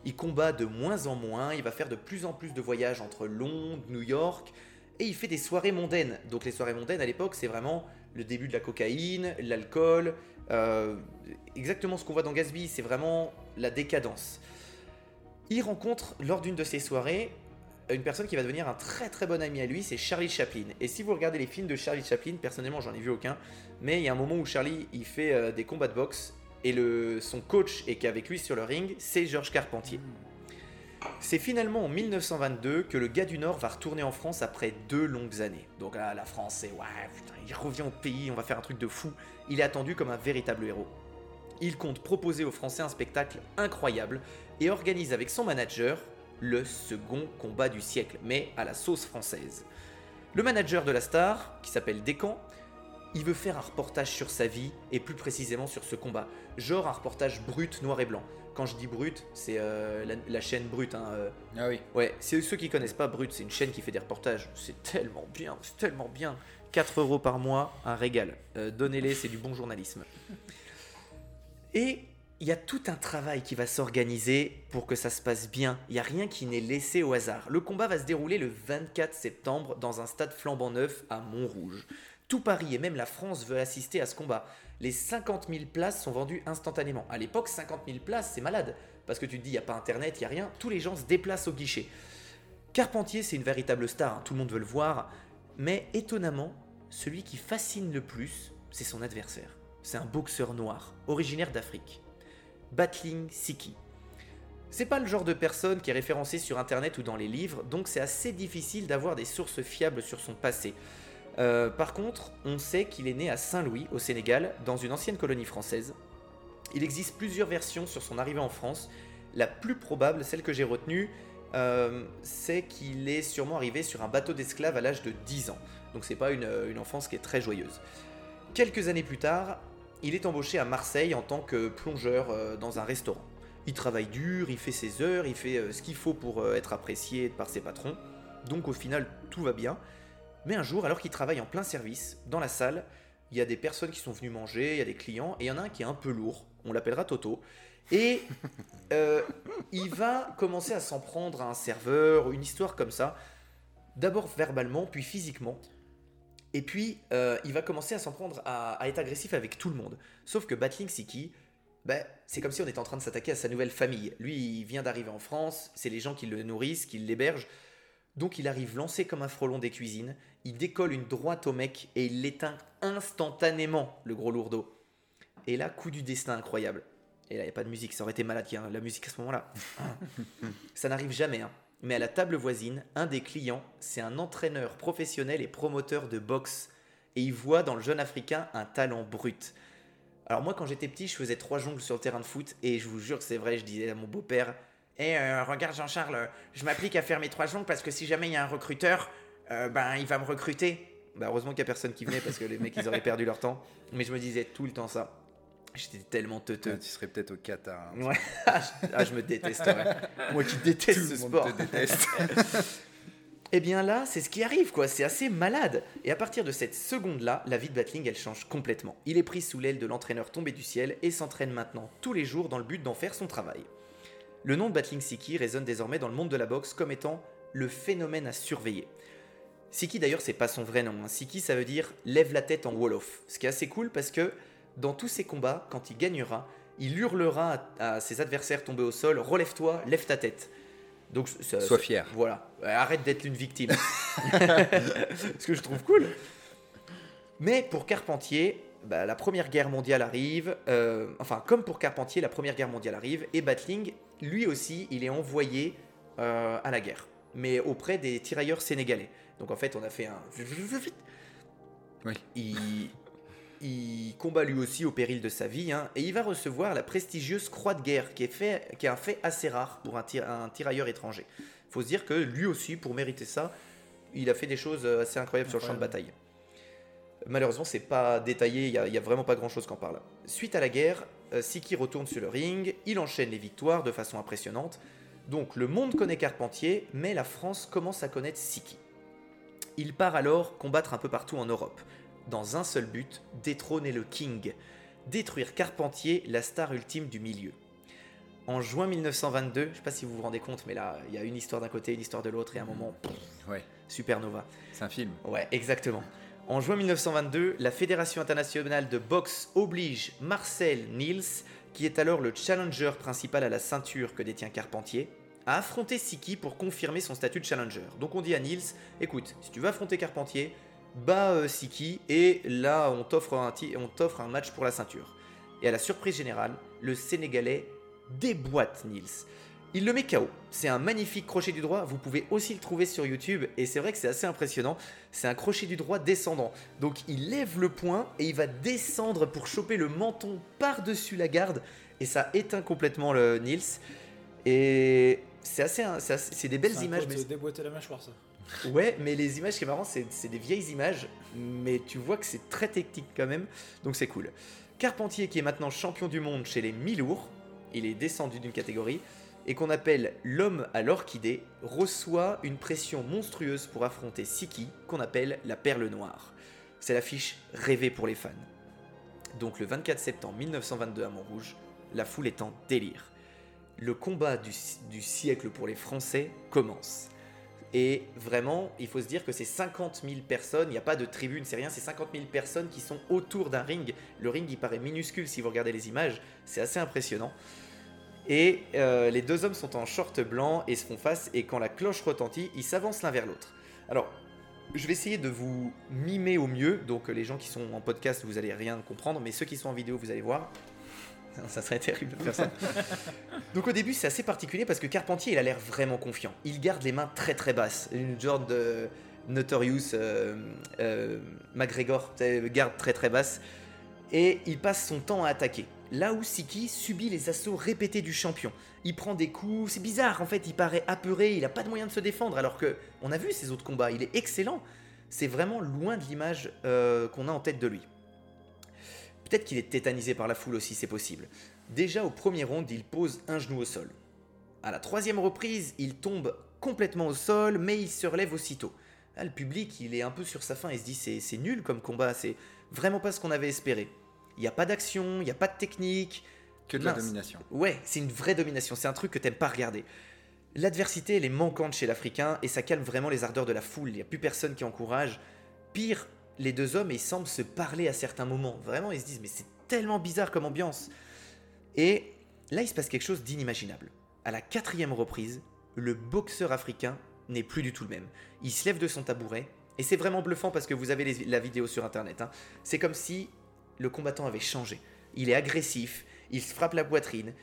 Il combat de moins en moins, il va faire de plus en plus de voyages entre Londres, New York, et il fait des soirées mondaines. Donc les soirées mondaines à l'époque, c'est vraiment le début de la cocaïne, l'alcool, euh, exactement ce qu'on voit dans Gatsby, c'est vraiment la décadence. Il rencontre lors d'une de ses soirées une personne qui va devenir un très très bon ami à lui, c'est Charlie Chaplin. Et si vous regardez les films de Charlie Chaplin, personnellement j'en ai vu aucun, mais il y a un moment où Charlie il fait euh, des combats de boxe et le, son coach et qui est avec lui sur le ring, c'est Georges Carpentier. C'est finalement en 1922 que le gars du Nord va retourner en France après deux longues années. Donc là, la France, c'est ouais, putain, il revient au pays, on va faire un truc de fou. Il est attendu comme un véritable héros. Il compte proposer aux Français un spectacle incroyable et organise avec son manager le second combat du siècle, mais à la sauce française. Le manager de la star, qui s'appelle Descamps, il veut faire un reportage sur sa vie et plus précisément sur ce combat. Genre un reportage brut, noir et blanc. Quand je dis brut, c'est euh, la, la chaîne brute. hein, euh, Ah oui. Ouais, c'est ceux qui connaissent pas Brut, c'est une chaîne qui fait des reportages. C'est tellement bien, c'est tellement bien. 4 euros par mois, un régal. Euh, Donnez-les, c'est du bon journalisme. Et il y a tout un travail qui va s'organiser pour que ça se passe bien. Il n'y a rien qui n'est laissé au hasard. Le combat va se dérouler le 24 septembre dans un stade flambant neuf à Montrouge. Tout Paris et même la France veut assister à ce combat. Les 50 000 places sont vendues instantanément. À l'époque, 50 000 places, c'est malade. Parce que tu te dis, il n'y a pas internet, il n'y a rien. Tous les gens se déplacent au guichet. Carpentier, c'est une véritable star, hein, tout le monde veut le voir, mais étonnamment, celui qui fascine le plus, c'est son adversaire. C'est un boxeur noir, originaire d'Afrique. Battling Siki. C'est pas le genre de personne qui est référencé sur internet ou dans les livres, donc c'est assez difficile d'avoir des sources fiables sur son passé. Euh, par contre, on sait qu'il est né à Saint-Louis, au Sénégal, dans une ancienne colonie française. Il existe plusieurs versions sur son arrivée en France. La plus probable, celle que j'ai retenue, euh, c'est qu'il est sûrement arrivé sur un bateau d'esclaves à l'âge de 10 ans. Donc c'est pas une, une enfance qui est très joyeuse. Quelques années plus tard, il est embauché à Marseille en tant que plongeur euh, dans un restaurant. Il travaille dur, il fait ses heures, il fait euh, ce qu'il faut pour euh, être apprécié par ses patrons. Donc au final, tout va bien. Mais un jour, alors qu'il travaille en plein service, dans la salle, il y a des personnes qui sont venues manger, il y a des clients, et il y en a un qui est un peu lourd, on l'appellera Toto. Et euh, il va commencer à s'en prendre à un serveur, une histoire comme ça. D'abord verbalement, puis physiquement. Et puis, euh, il va commencer à s'en prendre à, à être agressif avec tout le monde. Sauf que Battling Siki, ben, c'est comme si on était en train de s'attaquer à sa nouvelle famille. Lui, il vient d'arriver en France, c'est les gens qui le nourrissent, qui l'hébergent. Donc il arrive lancé comme un frelon des cuisines, il décolle une droite au mec et il l'éteint instantanément, le gros lourdeau. Et là, coup du destin incroyable. Et là, il n'y a pas de musique, ça aurait été malade ait la musique à ce moment-là. ça n'arrive jamais. hein. Mais à la table voisine, un des clients, c'est un entraîneur professionnel et promoteur de boxe. Et il voit dans le jeune Africain un talent brut. Alors moi, quand j'étais petit, je faisais trois jongles sur le terrain de foot. Et je vous jure que c'est vrai, je disais à mon beau-père, Eh, euh, regarde Jean-Charles, je m'applique à faire mes trois jongles parce que si jamais il y a un recruteur, euh, ben il va me recruter. Bah, heureusement qu'il n'y a personne qui venait parce que les mecs, ils auraient perdu leur temps. Mais je me disais tout le temps ça. J'étais tellement teuteux. Tu serais peut-être au Qatar. hein. Ouais. Ah, je, ah, je me détesterais. Moi qui déteste Tout ce le monde sport. te déteste. Eh bien là, c'est ce qui arrive, quoi. C'est assez malade. Et à partir de cette seconde-là, la vie de Battling, elle change complètement. Il est pris sous l'aile de l'entraîneur tombé du ciel et s'entraîne maintenant tous les jours dans le but d'en faire son travail. Le nom de Battling Siki résonne désormais dans le monde de la boxe comme étant le phénomène à surveiller. Siki d'ailleurs, c'est pas son vrai nom. hein. Siki, ça veut dire lève la tête en Wolof. Ce qui est assez cool parce que dans tous ses combats, quand il gagnera, il hurlera à, à ses adversaires tombés au sol Relève-toi, lève ta tête. Donc, ça- Sois fier. Voilà, Ouais, arrête d'être une victime. Ce que je trouve cool. Mais pour Carpentier, bah, la Première Guerre mondiale arrive. euh, enfin, comme pour Carpentier, la Première Guerre mondiale arrive. Et Battling, lui aussi, il est envoyé euh, à la guerre. Mais auprès des tirailleurs sénégalais. Donc en fait, on a fait un... Oui. Il, il combat lui aussi au péril de sa vie. hein, et il va recevoir la prestigieuse Croix de guerre, qui est, fait, qui est un fait assez rare pour un, tir- un tirailleur étranger. faut se dire que lui aussi, pour mériter ça, il a fait des choses euh, assez incroyables sur le champ de bataille. Malheureusement, c'est pas détaillé, il n'y a, il y a vraiment pas grand chose qui en parle. Suite à la guerre, euh, Siki retourne sur le ring, il enchaîne les victoires de façon impressionnante. Donc le monde connaît Carpentier, mais la France commence à connaître Siki. Il part alors combattre un peu partout en Europe, dans un seul but, détrôner le King, détruire Carpentier, la star ultime du milieu. En juin 1922, je sais pas si vous vous rendez compte, mais là, il y a une histoire d'un côté, une histoire de l'autre, et à un moment, pff, Ouais, supernova. c'est un film. Ouais, exactement. En juin 1922, la Fédération internationale de boxe oblige Marcel Niels, qui est alors le challenger principal à la ceinture que détient Carpentier, à affronter Siki pour confirmer son statut de challenger. Donc on dit à Nils, écoute, si tu veux affronter Carpentier, bats euh, Siki et là on t'offre un, on t'offre un match pour la ceinture. Et à la surprise générale, le Sénégalais déboîte Nils. Il le met KO. C'est un magnifique crochet du droit. Vous pouvez aussi le trouver sur YouTube. Et c'est vrai que c'est assez impressionnant. C'est un crochet du droit descendant. Donc il lève le poing et il va descendre pour choper le menton par-dessus la garde. Et ça éteint complètement le Nils. Et c'est assez, c'est c'est des belles C'est un images. mais- euh, déboîter la mâchoire, ça. Ouais, mais les images qui est marrant, c'est des vieilles images, mais tu vois que c'est très technique quand même, donc c'est cool. Carpentier, qui est maintenant champion du monde chez les mi-lourds, il est descendu d'une catégorie, et qu'on appelle l'homme à l'orchidée, reçoit une pression monstrueuse pour affronter Siki, qu'on appelle la perle noire. C'est l'affiche rêvée pour les fans. Donc le 24 septembre 1922 à Montrouge, la foule est en délire. Le combat du siècle pour les Français commence. Et vraiment, il faut se dire que c'est 50 000 personnes, il n'y a pas de tribune, c'est rien, c'est 50 000 personnes qui sont autour d'un ring. Le ring, il paraît minuscule si vous regardez les images, c'est assez impressionnant. Et euh, les deux hommes sont en short blanc et se font face, et quand la cloche retentit, ils s'avancent l'un vers l'autre. Alors, je vais essayer de vous mimer au mieux, donc les gens qui sont en podcast, vous allez rien comprendre, mais ceux qui sont en vidéo, vous allez voir. Ça serait terrible de faire ça. Donc au début, c'est assez particulier parce que Carpentier, il a l'air vraiment confiant. Il garde les mains très très basses. Une genre de Notorious euh, euh, McGregor, garde très très basse. Et il passe son temps à attaquer. Là où Siki subit les assauts répétés du champion. Il prend des coups, c'est bizarre en fait, il paraît apeuré, il a pas de moyen de se défendre alors que on a vu ses autres combats, il est excellent. C'est vraiment loin de l'image euh, qu'on a en tête de lui. Peut-être qu'il est tétanisé par la foule aussi, c'est possible. Déjà au premier round, il pose un genou au sol. À la troisième reprise, il tombe complètement au sol, mais il se relève aussitôt. Là, le public, il est un peu sur sa faim, il se dit c'est nul comme combat, c'est vraiment pas ce qu'on avait espéré. Il n'y a pas d'action, il n'y a pas de technique. Que de la domination. Ouais, c'est une vraie domination, c'est un truc que t'aimes pas regarder. L'adversité, elle est manquante chez l'Africain et ça calme vraiment les ardeurs de la foule. Il n'y a plus personne qui encourage. Pire, les deux hommes, ils semblent se parler à certains moments. Vraiment, ils se disent, mais c'est tellement bizarre comme ambiance. Et là, il se passe quelque chose d'inimaginable. À la quatrième reprise, le boxeur africain n'est plus du tout le même. Il se lève de son tabouret et c'est vraiment bluffant parce que vous avez la vidéo sur internet. hein. C'est comme si le combattant avait changé. Il est agressif, il se frappe la poitrine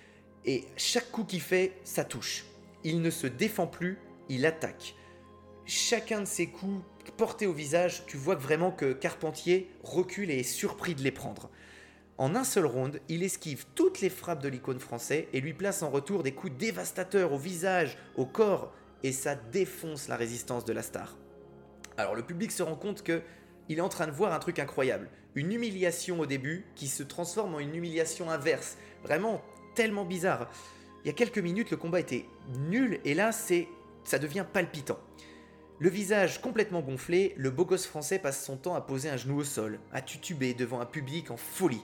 et chaque coup qu'il fait, ça touche. Il ne se défend plus, il attaque. Chacun de ses coups portés au visage, tu vois vraiment que Carpentier recule et est surpris de les prendre. En un seul round, il esquive toutes les frappes de l'icône français et lui place en retour des coups dévastateurs au visage, au corps, et ça défonce la résistance de la star. Alors le public se rend compte que il est en train de voir un truc incroyable, une humiliation au début qui se transforme en une humiliation inverse, vraiment tellement bizarre. Il y a quelques minutes, le combat était nul et là, ça devient palpitant. Le visage complètement gonflé, le beau gosse français passe son temps à poser un genou au sol, à tutuber devant un public en folie.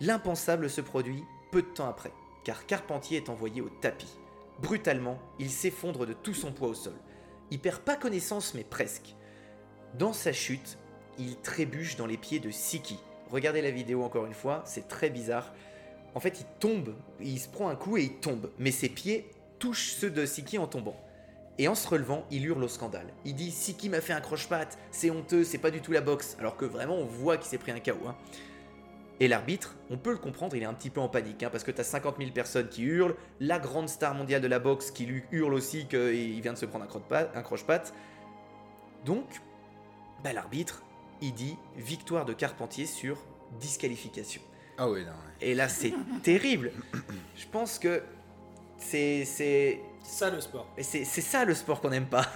L'impensable se produit peu de temps après, car Carpentier est envoyé au tapis. Brutalement, il s'effondre de tout son poids au sol. Il perd pas connaissance, mais presque. Dans sa chute, il trébuche dans les pieds de Siki. Regardez la vidéo encore une fois, c'est très bizarre. En fait, il tombe, il se prend un coup et il tombe, mais ses pieds touchent ceux de Siki en tombant. Et en se relevant, il hurle au scandale. Il dit Siki m'a fait un croche-patte, c'est honteux, c'est pas du tout la boxe. Alors que vraiment, on voit qu'il s'est pris un KO. hein. Et l'arbitre, on peut le comprendre, il est un petit peu en panique, hein, parce que t'as 50 000 personnes qui hurlent, la grande star mondiale de la boxe qui lui hurle aussi qu'il vient de se prendre un croche-patte. Donc, bah, l'arbitre, il dit victoire de Carpentier sur disqualification. Ah oui, non. ouais. Et là, c'est terrible. Je pense que c'est ça le sport. et c'est c'est ça le sport qu'on n'aime pas.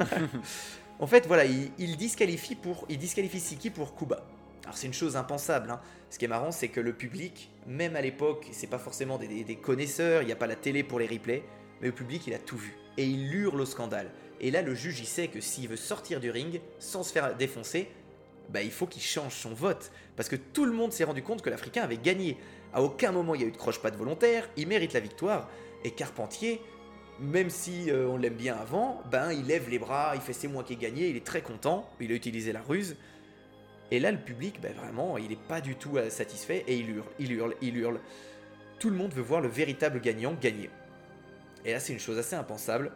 en fait, voilà, il, disqualifie pour il disqualifie Siki pour Kuba. Alors c'est une chose impensable. hein. Ce qui est marrant, c'est que le public, même à l'époque, c'est pas forcément des connaisseurs, il n'y a pas la télé pour les replays, mais le public, il a tout vu. Et il hurle au scandale. Et là, le juge, il sait que s'il veut sortir du ring sans se faire défoncer, bah, il faut qu'il change son vote. Parce que tout le monde s'est rendu compte que l'Africain avait gagné. À aucun moment il y a eu de croche-patte volontaire, il mérite la victoire. Et Carpentier, même si euh, on l'aime bien avant, ben il lève les bras, il fait c'est moi qui ai gagné, il est très content, il a utilisé la ruse. Et là le public, ben vraiment, il n'est pas du tout euh, satisfait et il hurle, il hurle, il hurle. Tout le monde veut voir le véritable gagnant gagner. Et là c'est une chose assez impensable.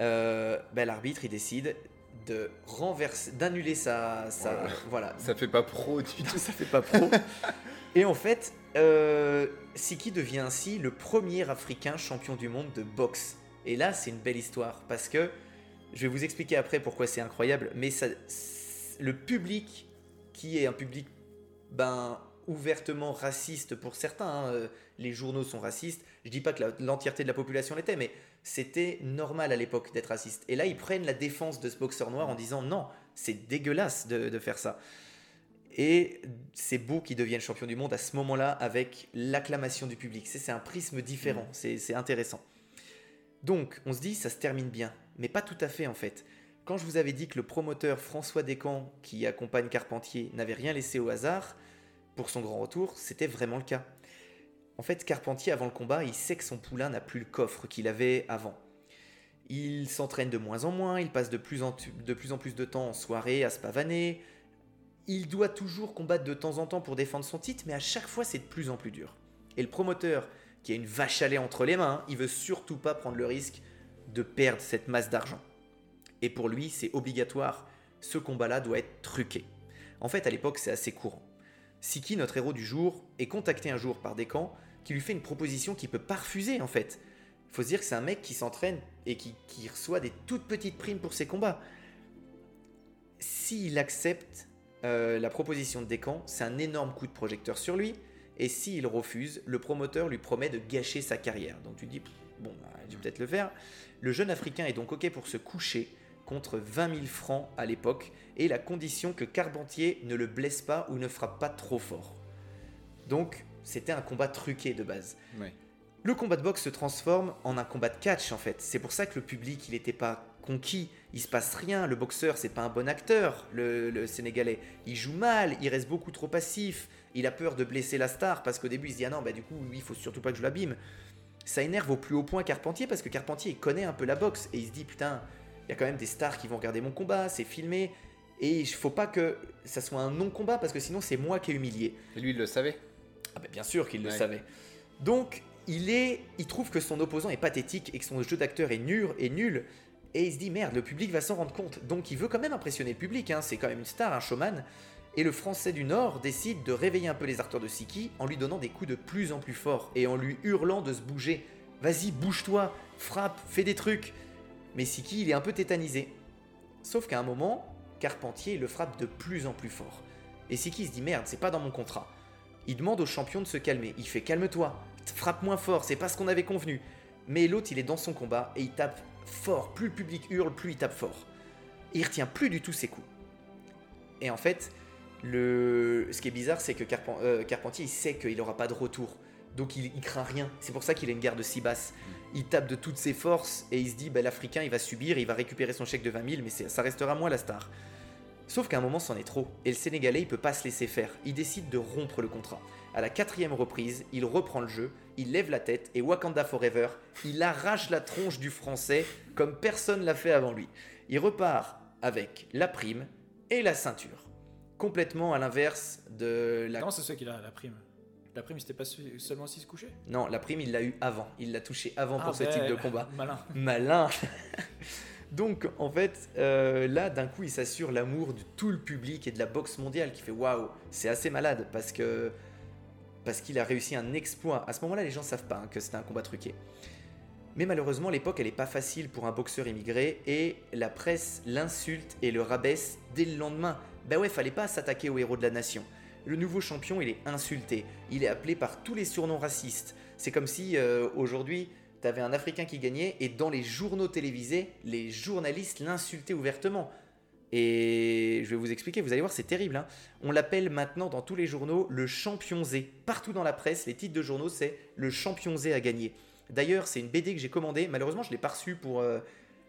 euh, bah, l'arbitre il décide de renverser, d'annuler sa, sa Voilà. voilà, Ça fait pas pro du tout. ça fait pas pro. Et en fait, euh, Siki devient ainsi le premier Africain champion du monde de boxe? Et là, c'est une belle histoire parce que je vais vous expliquer après pourquoi c'est incroyable. Mais ça, le public, qui est un public ben, ouvertement raciste pour certains, hein, euh, les journaux sont racistes. Je dis pas que l'entièreté de la population l'était, mais c'était normal à l'époque d'être raciste. Et là, ils prennent la défense de ce boxeur noir en disant non, c'est dégueulasse de, de faire ça. Et c'est beau qu'il devienne champion du monde à ce moment-là avec l'acclamation du public. C'est un prisme différent, c'est c'est intéressant. Donc, on se dit, ça se termine bien. Mais pas tout à fait en fait. Quand je vous avais dit que le promoteur François Descamps, qui accompagne Carpentier, n'avait rien laissé au hasard pour son grand retour, c'était vraiment le cas. En fait, Carpentier, avant le combat, il sait que son poulain n'a plus le coffre qu'il avait avant. Il s'entraîne de moins en moins, il passe de plus en, de plus en plus de temps en soirée à se pavaner. Il doit toujours combattre de temps en temps pour défendre son titre, mais à chaque fois, c'est de plus en plus dur. Et le promoteur, qui a une vache à lait entre les mains, il veut surtout pas prendre le risque de perdre cette masse d'argent. Et pour lui, c'est obligatoire. Ce combat-là doit être truqué. En fait, à l'époque, c'est assez courant. Siki, notre héros du jour, est contacté un jour par Descamps qui lui fait une proposition qu'il peut pas refuser en fait. Faut se dire que c'est un mec qui s'entraîne et qui, qui reçoit des toutes petites primes pour ses combats. S'il accepte euh, la proposition de Descamps, c'est un énorme coup de projecteur sur lui. Et s'il refuse, le promoteur lui promet de gâcher sa carrière. Donc tu dis, bon, bah, je vais peut-être le faire. Le jeune Africain est donc OK pour se coucher contre 20 000 francs à l'époque, et la condition que Carpentier ne le blesse pas ou ne frappe pas trop fort. Donc, c'était un combat truqué de base. Ouais. Le combat de boxe se transforme en un combat de catch en fait. C'est pour ça que le public il n'était pas conquis. Il se passe rien. Le boxeur c'est pas un bon acteur. Le, le sénégalais il joue mal. Il reste beaucoup trop passif. Il a peur de blesser la star parce qu'au début il se dit ah non bah du coup il faut surtout pas que je l'abîme. Ça énerve au plus haut point Carpentier parce que Carpentier il connaît un peu la boxe et il se dit putain il y a quand même des stars qui vont regarder mon combat. C'est filmé et il faut pas que ça soit un non combat parce que sinon c'est moi qui ai humilié. Et lui, il le savait. Ah bah bien sûr qu'il le savait. Donc il est, il trouve que son opposant est pathétique et que son jeu d'acteur est nul, est nul. Et il se dit merde, le public va s'en rendre compte. Donc il veut quand même impressionner le public. hein, C'est quand même une star, un showman. Et le Français du Nord décide de réveiller un peu les arteurs de Siki en lui donnant des coups de plus en plus forts et en lui hurlant de se bouger. Vas-y, bouge-toi, frappe, fais des trucs. Mais Siki, il est un peu tétanisé. Sauf qu'à un moment, Carpentier le frappe de plus en plus fort. Et Siki se dit merde, c'est pas dans mon contrat. Il demande au champion de se calmer. Il fait calme-toi, frappe moins fort, c'est pas ce qu'on avait convenu. Mais l'autre, il est dans son combat et il tape fort. Plus le public hurle, plus il tape fort. Il retient plus du tout ses coups. Et en fait, le... ce qui est bizarre, c'est que Carpen- euh, Carpentier, il sait qu'il n'aura pas de retour. Donc il, il craint rien. C'est pour ça qu'il a une garde si basse. Il tape de toutes ses forces et il se dit, bah, l'Africain, il va subir, il va récupérer son chèque de 20 000, mais ça restera moi la star. Sauf qu'à un moment, c'en est trop. Et le Sénégalais, il peut pas se laisser faire. Il décide de rompre le contrat. À la quatrième reprise, il reprend le jeu, il lève la tête et Wakanda Forever, il arrache la tronche du Français comme personne l'a fait avant lui. Il repart avec la prime et la ceinture. Complètement à l'inverse de la... Non, c'est ça qu'il a, la prime. La prime, c'était pas seulement s'il se couchait Non, la prime, il l'a eu avant. Il l'a touché avant pour Ah, ce ben, type de combat. Malin. Malin. Donc en fait, euh, là d'un coup, il s'assure l'amour de tout le public et de la boxe mondiale qui fait waouh, c'est assez malade parce que parce qu'il a réussi un exploit. À ce moment-là, les gens savent pas hein, que c'était un combat truqué. Mais malheureusement, l'époque, elle est pas facile pour un boxeur immigré et la presse l'insulte et le rabaisse dès le lendemain. Bah ouais, fallait pas s'attaquer au héros de la nation. Le nouveau champion, il est insulté. Il est appelé par tous les surnoms racistes. C'est comme si euh, aujourd'hui, t'avais un Africain qui gagnait et dans les journaux télévisés, les journalistes l'insultaient ouvertement. Et je vais vous expliquer, vous allez voir, c'est terrible. hein. On l'appelle maintenant dans tous les journaux le champion Z. Partout dans la presse, les titres de journaux, c'est le champion Z a gagné. D'ailleurs, c'est une BD que j'ai commandée. Malheureusement, je l'ai pas reçue pour, euh,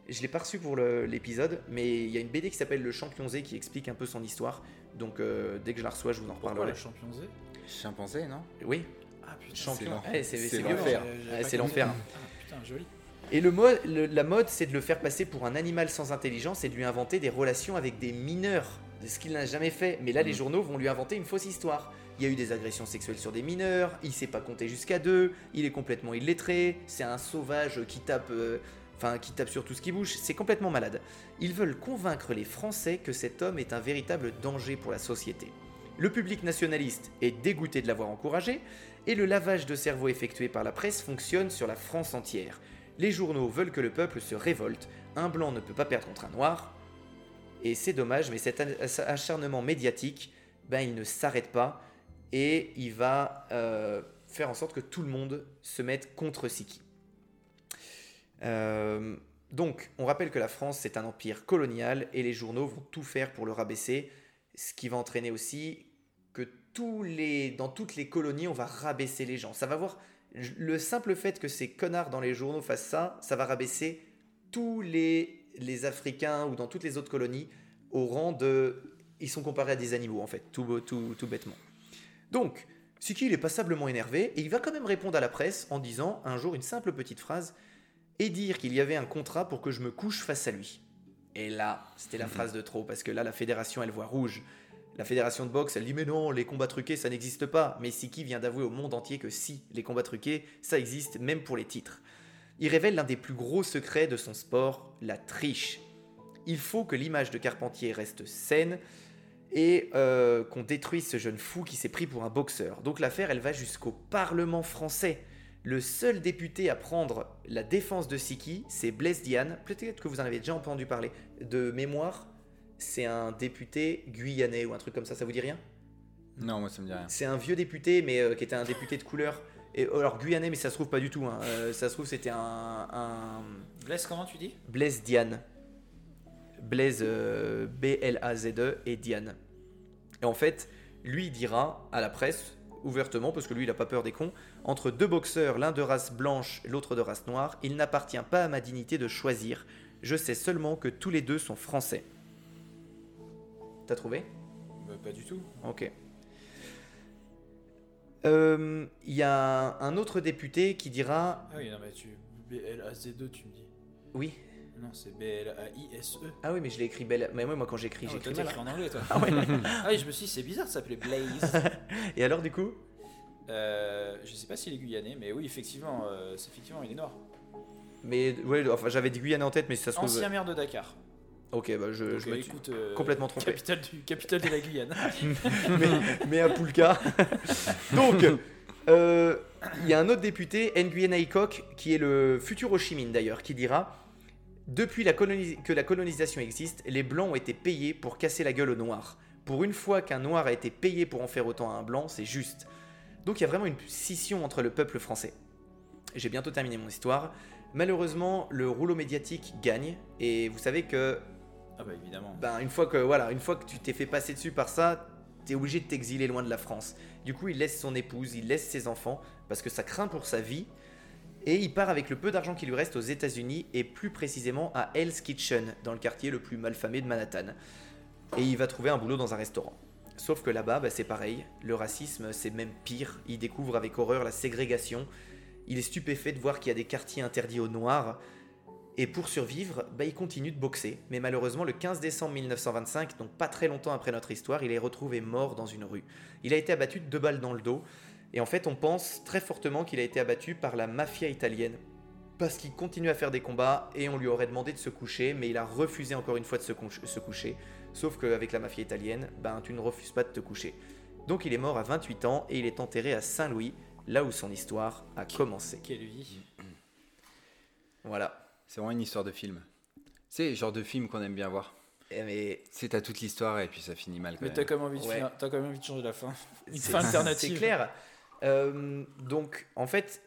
je l'ai pas reçue pour l'épisode, mais il y a une BD qui s'appelle Le Champion Z qui explique un peu son histoire. Donc, euh, dès que je la reçois, je vous en Pourquoi reparlerai. le champion Z? Chimpanzé, non? Oui, Ah putain, champion. c'est l'enfer. C'est l'enfer. Ah, putain, joli. Et le mode, le- la mode, c'est de le faire passer pour un animal sans intelligence et de lui inventer des relations avec des mineurs, ce qu'il n'a jamais fait. Mais là, les Mhm. journaux vont lui inventer une fausse histoire. Il y a eu des agressions sexuelles sur des mineurs, il sait pas compter jusqu'à deux, il est complètement illettré, c'est un sauvage qui tape. euh, enfin qui tape sur tout ce qui bouge, c'est complètement malade. Ils veulent convaincre les Français que cet homme est un véritable danger pour la société. Le public nationaliste est dégoûté de l'avoir encouragé, et le lavage de cerveau effectué par la presse fonctionne sur la France entière. Les journaux veulent que le peuple se révolte, un blanc ne peut pas perdre contre un noir, et c'est dommage, mais cet acharnement médiatique, ben, il ne s'arrête pas, et il va euh, faire en sorte que tout le monde se mette contre Siki. Euh, donc, on rappelle que la France, c'est un empire colonial et les journaux vont tout faire pour le rabaisser, ce qui va entraîner aussi que dans toutes les colonies, on va rabaisser les gens. Ça va voir le simple fait que ces connards dans les journaux fassent ça, ça va rabaisser tous les, les Africains ou dans toutes les autres colonies au rang de... Ils sont comparés à des animaux, en fait, tout, tout, tout bêtement. Donc, Suki, il est passablement énervé et il va quand même répondre à la presse en disant un jour une simple petite phrase et dire qu'il y avait un contrat pour que je me couche face à lui. Et là, c'était la phrase de trop parce que là, la fédération, elle voit rouge. La fédération de boxe, elle dit mais non, les combats truqués, ça n'existe pas. Mais Siki vient d'avouer au monde entier que si, les combats truqués, ça existe même pour les titres. Il révèle l'un des plus gros secrets de son sport, la triche. Il faut que l'image de Carpentier reste saine et euh, qu'on détruise ce jeune fou qui s'est pris pour un boxeur. Donc l'affaire, elle va jusqu'au Parlement français. Le seul député à prendre la défense de Siki, c'est Blaise Diane. Peut-être que vous en avez déjà entendu parler. De mémoire, c'est un député guyanais ou un truc comme ça, ça vous dit rien? Non, moi ça me dit rien. C'est un vieux député, mais euh, qui était un député de couleur. Et, alors guyanais, mais ça se trouve pas du tout. hein. Euh, ça se trouve c'était un, un Blaise, comment tu dis? Blaise Diane. Blaise euh, B-L-A-Z-E et Diane. Et en fait, lui dira à la presse, ouvertement, parce que lui il a pas peur des cons, entre deux boxeurs, l'un de race blanche, l'autre de race noire, il n'appartient pas à ma dignité de choisir. Je sais seulement que tous les deux sont français. T'as trouvé? Bah, Pas du tout. Ok. Euh, Il y a un autre député qui dira Ah oui, non, mais tu. B-L-A-Z-E, tu me dis. oui. Non, c'est B-L-A-I-S-E. Ah oui, mais je l'ai écrit belle. Mais moi, moi quand j'écris, Ah, j'écris toi, t'écris en anglais, toi. Ah ouais. Ah oui, je me suis dit, c'est bizarre de s'appeler Blaze. Et alors du coup? Euh, je sais pas s'il est guyanais, mais oui, effectivement, euh, c'est- effectivement, il est noir. Mais ouais, enfin j'avais dit Guyane en tête, mais si ça se trouve. Ancien maire de Dakar. Ok, bah je, Donc, je euh, me suis écoute, euh, complètement trompé. Capitale, du, capitale de la Guyane. mais, mais à Poulka. Donc, euh, il y a un autre député, Nguyen Aycock, qui est le futur Ho Chi Minh d'ailleurs, qui dira Depuis la que la colonisation existe, les Blancs ont été payés pour casser la gueule aux Noirs. Pour une fois qu'un Noir a été payé pour en faire autant à un Blanc, c'est juste. Donc il y a vraiment une scission entre le peuple français. J'ai bientôt terminé mon histoire. Malheureusement, le rouleau médiatique gagne, et vous savez que Ah bah évidemment. ben, une fois que voilà, une fois que tu t'es fait passer dessus par ça, t'es obligé de t'exiler loin de la France. Du coup, il laisse son épouse, il laisse ses enfants parce que ça craint pour sa vie. Et il part avec le peu d'argent qui lui reste aux États-Unis et plus précisément à Hell's Kitchen, dans le quartier le plus malfamé de Manhattan. Et il va trouver un boulot dans un restaurant. Sauf que là-bas, bah, c'est pareil. Le racisme, c'est même pire. Il découvre avec horreur la ségrégation. Il est stupéfait de voir qu'il y a des quartiers interdits aux Noirs. Et pour survivre, bah, il continue de boxer. Mais malheureusement, le 15 décembre 1925, donc pas très longtemps après notre histoire, il est retrouvé mort dans une rue. Il a été abattu de deux balles dans le dos. Et en fait, on pense très fortement qu'il a été abattu par la mafia italienne. Parce qu'il continue à faire des combats et on lui aurait demandé de se coucher, mais il a refusé encore une fois de se, couche- se coucher. Sauf qu'avec la mafia italienne, ben, tu ne refuses pas de te coucher. Donc il est mort à 28 ans et il est enterré à Saint-Louis, là où son histoire a commencé. Quelle vie. Voilà. C'est vraiment une histoire de film. C'est le genre de film qu'on aime bien voir. Eh, Mais C'est t'as toute l'histoire et puis ça finit mal quand Mais même. t'as quand, Ouais. quand même envie de changer la fin. Une fin alternative. C'est clair. Euh, donc, en fait,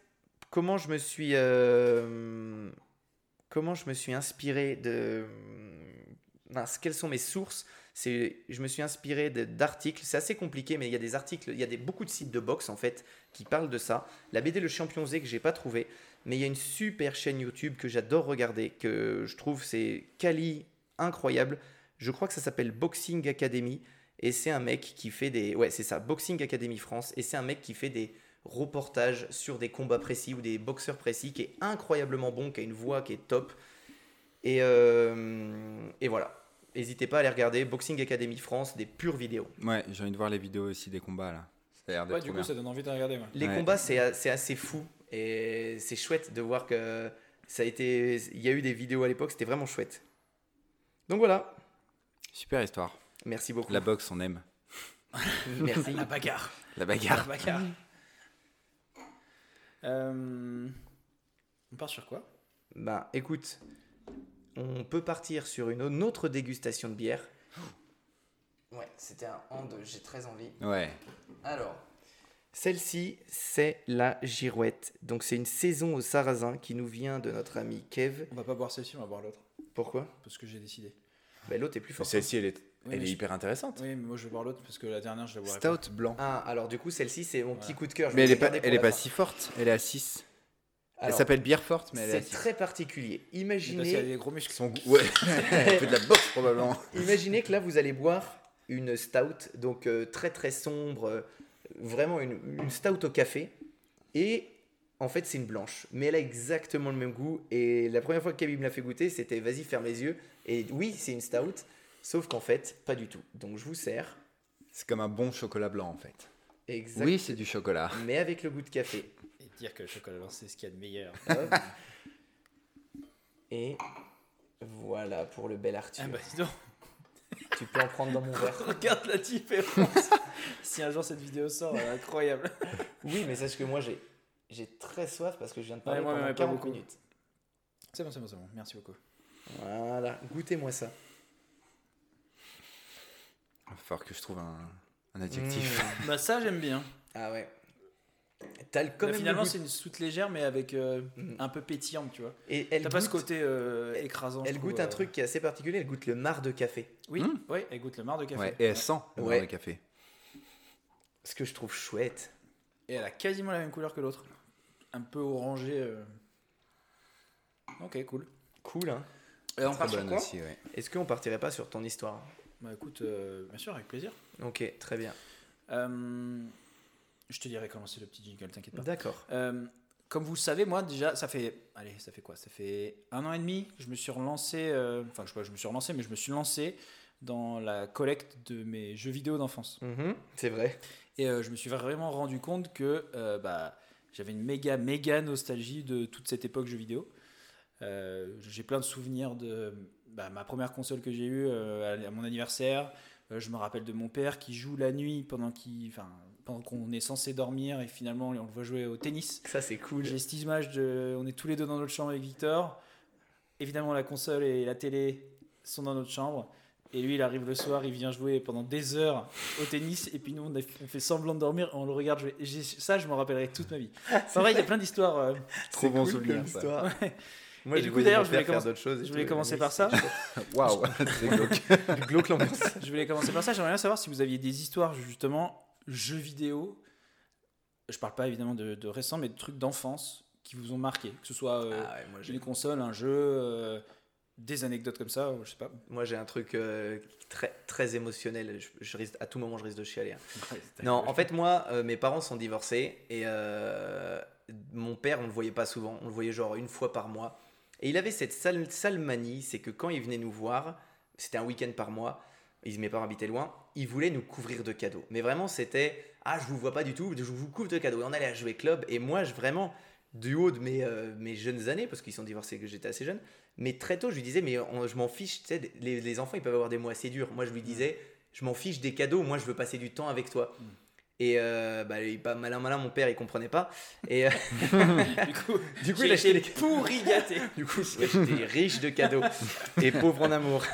comment je me suis, euh, comment je me suis inspiré de, mince, quelles sont mes sources? C'est, je me suis inspiré d'articles. C'est assez compliqué, mais il y a des articles, il y a des, beaucoup de sites de boxe en fait qui parlent de ça. La BD Le Champion Z que j'ai pas trouvé, mais il y a une super chaîne YouTube que j'adore regarder, que je trouve c'est quali incroyable. Je crois que ça s'appelle Boxing Academy. Et c'est un mec qui fait des. Ouais, c'est ça, Boxing Academy France. Et c'est un mec qui fait des reportages sur des combats précis ou des boxeurs précis, qui est incroyablement bon, qui a une voix qui est top. Et, euh, et voilà. N'hésitez pas à aller regarder Boxing Academy France, des pures vidéos. Ouais, j'ai envie de voir les vidéos aussi des combats là. Ça a l'air d'être Ouais, du coup, bien. ça donne envie de regarder. moi. Les Ouais. combats, c'est assez fou. Et c'est chouette de voir que Ça a été, il y a eu des vidéos à l'époque, c'était vraiment chouette. Donc voilà. Super histoire. Merci beaucoup. La boxe, on aime. Merci. La bagarre. La La bagarre. bagarre. Euh, On part sur quoi? Bah écoute, on peut partir sur une autre dégustation de bière. Ouais, c'était un hand, j'ai très envie. Ouais. Alors, celle-ci, c'est la girouette. Donc c'est une saison au sarrasin qui nous vient de notre ami Kev. On va pas boire celle-ci, on va boire l'autre. Pourquoi? Parce que j'ai décidé. bah, L'autre est plus fort. Celle-ci, elle est, elle est hyper intéressante. Oui, mais moi je vais boire l'autre parce que la dernière je la pas. Stout blanc. Ah, alors du coup, celle-ci, c'est mon petit Ouais. coup de cœur. je Mais elle est pas, elle est pas fin. si forte. Elle est à 6. Elle s'appelle bière forte, mais elle est à C'est 6. très particulier. Mais Parce qu'il y a Imaginez, des gros muscles. Son goût. Ouais. elle fait de la boxe probablement. imaginez que là, vous allez boire une stout, donc euh, très très sombre, euh, vraiment une, une stout au café. Et en fait, c'est une blanche. Mais elle a exactement le même goût. Et la première fois que Kevin me l'a fait goûter, c'était vas-y, ferme les yeux. Et oui, c'est une stout, sauf qu'en fait, pas du tout. Donc je vous sers. C'est comme un bon chocolat blanc en fait. Exact. Oui, c'est du chocolat. Mais avec le goût de café. Et dire que le chocolat blanc c'est ce qu'il y a de meilleur. Hop. Et voilà pour le bel Arthur. ah bah dis donc, Tu peux en prendre dans mon verre. regarde la différence. si un jour cette vidéo sort, elle est incroyable. Oui, mais sache que moi, j'ai, j'ai très soif parce que je viens de parler Ouais, moi, pendant mais pas 40 beaucoup. minutes. C'est bon, c'est bon, c'est bon. Merci beaucoup. Voilà, goûtez-moi ça. Il va falloir que je trouve un, un adjectif. Mmh. Bah ça j'aime bien. Ah ouais. Quand Bah, même finalement c'est une soute légère mais avec euh, Mm. un peu pétillante, tu vois. Et elle T'as pas ce côté euh, écrasant. elle trouve, goûte un euh. truc qui est assez particulier. Elle goûte le marc de café. Oui, Mm. ouais, elle goûte le marc de café. Ouais, et elle sent le Ouais. beurre de café. Ce que je trouve chouette. Et elle a quasiment la même couleur que l'autre. Un peu orangé. euh. Ok, cool. Cool, hein. Et on part sur quoi aussi, ouais. Est-ce qu'on partirait pas sur ton histoire? Bah écoute, euh, bien sûr, avec plaisir. Ok, très bien. Euh, je te dirai comment c'est le petit jingle, t'inquiète pas. D'accord. Euh, comme vous le savez, moi déjà, ça fait, allez, ça fait quoi? Ça fait un an et demi que je me suis relancé, enfin je sais pas, je me suis relancé, mais je me suis lancé dans la collecte de mes jeux vidéo d'enfance. Mhm, c'est vrai. Et je me suis vraiment rendu compte que bah, j'avais une méga, méga nostalgie de toute cette époque jeux vidéo. Euh, j'ai plein de souvenirs de bah, ma première console que j'ai eue euh, à, mon anniversaire. Euh, je me rappelle de mon père qui joue la nuit pendant qu'il- enfin, pendant qu'on est censé dormir et finalement on le voit jouer au tennis. Ça, c'est cool. J'ai cette image de. On est tous les deux dans notre chambre avec Victor. Évidemment, la console et la télé sont dans notre chambre. Et lui, il arrive le soir, il vient jouer pendant des heures au tennis. Et puis nous, on, a- on fait semblant de dormir, on le regarde jouer. Ça, je m'en rappellerai toute ma vie. Enfin, vrai, il y a plein d'histoires. euh, Trop bon cool souvenir, ça. ouais. Moi, Et du coup, d'ailleurs, je voulais commencer- je voulais par ça. Waouh, c'est glauque. Du glauque l'ambiance. Je voulais commencer par ça. J'aimerais bien savoir si vous aviez des histoires, justement, jeux vidéo. Je parle pas évidemment de, de récents, mais de trucs d'enfance qui vous ont marqué. Que ce soit euh, Ah ouais, moi, j'ai- une console, un jeu, euh, des anecdotes comme ça, je sais pas. Moi, j'ai un truc euh, très, très émotionnel. Je, je risque, à tout moment, je risque de chialer. hein. Non, en fait, moi, euh, mes parents sont divorcés et euh, mon père, on le voyait pas souvent. On le voyait genre une fois par mois. Et il avait cette sale, manie, c'est que quand il venait nous voir, c'était un week-end par mois, ils, mes parents habitaient loin, il voulait nous couvrir de cadeaux. Mais vraiment, c'était Ah, je vous vois pas du tout, je vous couvre de cadeaux. Et on allait à jouer club. Et moi, vraiment, du haut de mes, euh, mes jeunes années, parce qu'ils sont divorcés que j'étais assez jeune, mais très tôt, je lui disais Mais je m'en fiche, tu sais, les, enfants, ils peuvent avoir des mots assez durs. Moi, je lui disais Je m'en fiche des cadeaux, moi, je veux passer du temps avec toi. Et euh, bah, il pas malin, malin, mon père, il comprenait pas. Et euh, Du coup, du coup, j'ai il achetait les pourri gâté. du coup, j'étais riche de cadeaux et pauvre en amour.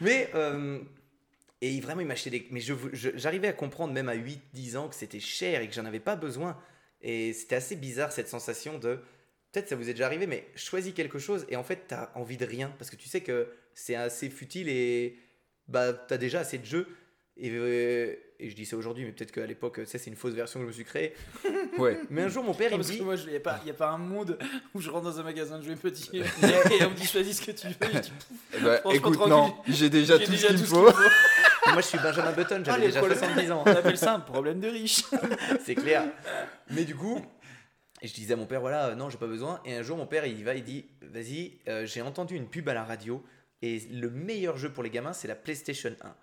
mais, euh, et vraiment, il m'achetait des. Mais j'arrivais à comprendre, même à 8-10 ans, que c'était cher et que j'en avais pas besoin. Et c'était assez bizarre cette sensation de. Peut-être ça vous est déjà arrivé, mais choisis quelque chose et en fait, tu as envie de rien parce que tu sais que c'est assez futile et bah, tu as déjà assez de jeux. Et, euh, et je dis ça aujourd'hui, mais peut-être qu'à l'époque, tu sais, c'est une fausse version que je me suis créée. Ouais. Mais un jour, mon père, il me parce dit. que moi, il n'y a, pas- y a pas un monde où je rentre dans un magasin de jouets petit et on me dit choisis ce que tu veux. Je dis, Eh ben, Franchement, écoute, non, j'ai déjà tout déjà ce qu'il faut. Moi, je suis Benjamin Button, Ah, j'avais les déjà problèmes. 70 ans. On appelle ça un problème de riche. c'est clair. Mais du coup, je disais à mon père, voilà, euh, non, j'ai pas besoin. Et un jour, mon père, il y va, il dit, vas-y, euh, j'ai entendu une pub à la radio. Et le meilleur jeu pour les gamins, c'est la PlayStation 1.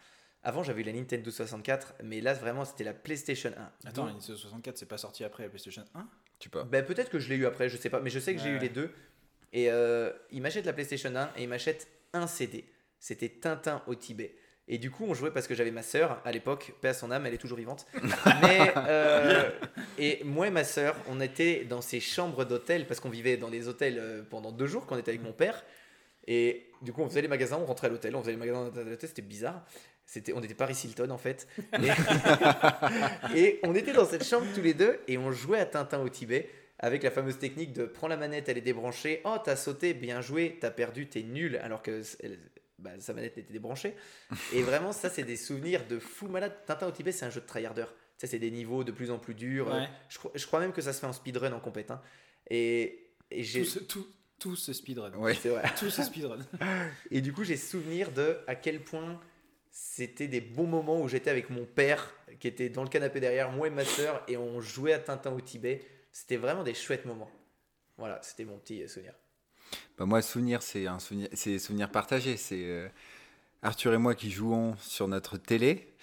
Avant, j'avais eu la Nintendo 64, mais là, vraiment, c'était la PlayStation 1. Attends, la Nintendo 64, c'est pas sorti après la PlayStation 1 Tu pas. ben, peut-être que je l'ai eu après, je sais pas, mais je sais que j'ai Ouais, eu les deux. Et euh, il m'achète la PlayStation 1 et il m'achète un CD. C'était Tintin au Tibet. Et du coup, on jouait parce que j'avais ma sœur à l'époque, paix à son âme, elle est toujours vivante. Mais, euh, et moi et ma sœur, on était dans ces chambres d'hôtel parce qu'on vivait dans des hôtels euh, pendant deux jours quand on était avec mon père. Et du coup, on faisait les magasins, on rentrait à l'hôtel, on faisait les magasins à l'hôtel, c'était bizarre. C'était, on était Paris Hilton en fait. Et, et on était dans cette chambre tous les deux et on jouait à Tintin au Tibet avec la fameuse technique de prends la manette, elle est débranchée. Oh, t'as sauté, bien joué, t'as perdu, t'es nul. Alors que elle- bah, sa manette était débranchée. Et vraiment, ça, c'est des souvenirs de fou malade. Tintin au Tibet, c'est un jeu de tryharder. Tu sais, c'est des niveaux de plus en plus durs. Ouais. Je, crois- je crois même que ça se fait en speedrun en compét. hein. Et, et j'ai. tout, ce- tout, tout ce speedrun. Ouais. C'est vrai. Tout ce speedrun. Et du coup, j'ai souvenir de à quel point c'était des bons moments où j'étais avec mon père qui était dans le canapé derrière, moi et ma soeur, et on jouait à Tintin au Tibet. C'était vraiment des chouettes moments. Voilà, c'était mon petit euh, souvenir. Bah, moi, souvenir, c'est un souvenir, c'est souvenir partagé. C'est euh, Arthur et moi qui jouons sur notre télé.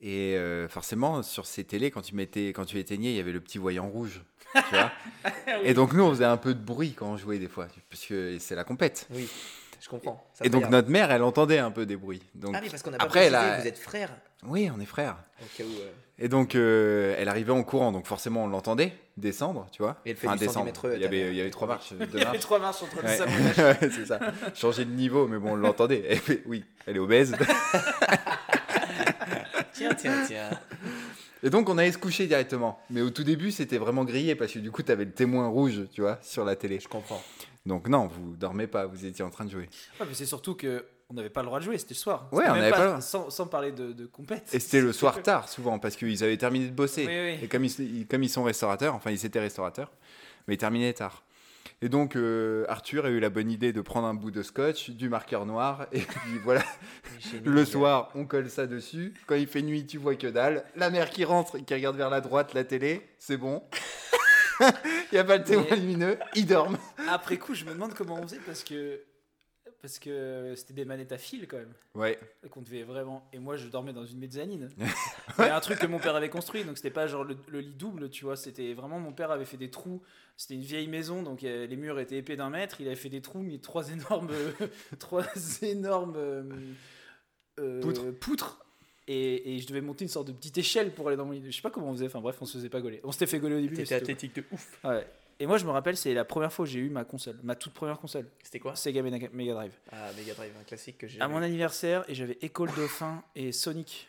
Et euh, forcément, sur ces télés, quand tu, mettais, quand tu éteignais, il y avait le petit voyant rouge. Tu vois Et donc, nous, on faisait un peu de bruit quand on jouait des fois, parce que c'est la compète. Oui, je comprends. Ça Et donc, regarde. notre mère, elle entendait un peu des bruits. Donc, Ah oui, parce qu'on a pas après, précisé, a- vous êtes frères. oui, on est frères. Où. euh, Et donc, euh, elle arrivait en courant, donc forcément, on l'entendait descendre, tu vois. Et elle fait du descendre. Il y avait, il y avait mère. trois marches, deux Il y avait trois marches entre Ouais. Ouais, c'est ça. Changer de niveau, mais bon, on l'entendait. Elle fait, Oui, elle est obèse. Tiens, tiens, tiens. Et donc, on allait se coucher directement. Mais au tout début, c'était vraiment grillé parce que du coup, tu avais le témoin rouge, tu vois, sur la télé. Je comprends. Donc, non, vous dormez pas, vous étiez en train de jouer. Ouais, mais c'est surtout que on n'avait pas le droit de jouer, c'était le soir. Ouais, on n'avait pas le droit. Sans, sans parler de, de compète. Et c'était le soir tard, souvent, parce qu'ils avaient terminé de bosser. Oui, oui. Et comme ils, comme ils sont restaurateurs, enfin, ils étaient restaurateurs, mais ils terminaient tard. Et donc, euh, Arthur a eu la bonne idée de prendre un bout de scotch, du marqueur noir, et puis voilà, le soir, on colle ça dessus. Quand il fait nuit, tu vois que dalle. La mère qui rentre et qui regarde vers la droite, la télé, c'est bon. Il n'y a pas le témoin Mais- lumineux, ils dorment. Après coup, je me demande comment on faisait parce que parce que c'était des manettes à fil quand même Ouais, qu'on devait vraiment. Et moi, je dormais dans une mezzanine. C'était un truc que mon père avait construit, donc c'était pas genre le, le lit double, tu vois. C'était vraiment mon père avait fait des trous. C'était une vieille maison, donc euh, les murs étaient épais d'un mètre. Il avait fait des trous, mis trois énormes, trois énormes euh, euh, Poutres. poutres. Et, et je devais monter une sorte de petite échelle pour aller dans mon lit. Je sais pas comment on faisait. Enfin bref, on se faisait pas gauler. On s'était fait gauler au début. c'était- athlétique de ouf. Ouais. Et moi, je me rappelle, c'est la première fois que j'ai eu ma console, ma toute première console, C'était quoi? Sega Mega Drive. Ah, Mega Drive, un classique que j'ai. À mon anniversaire, et j'avais École Dauphin et Sonic.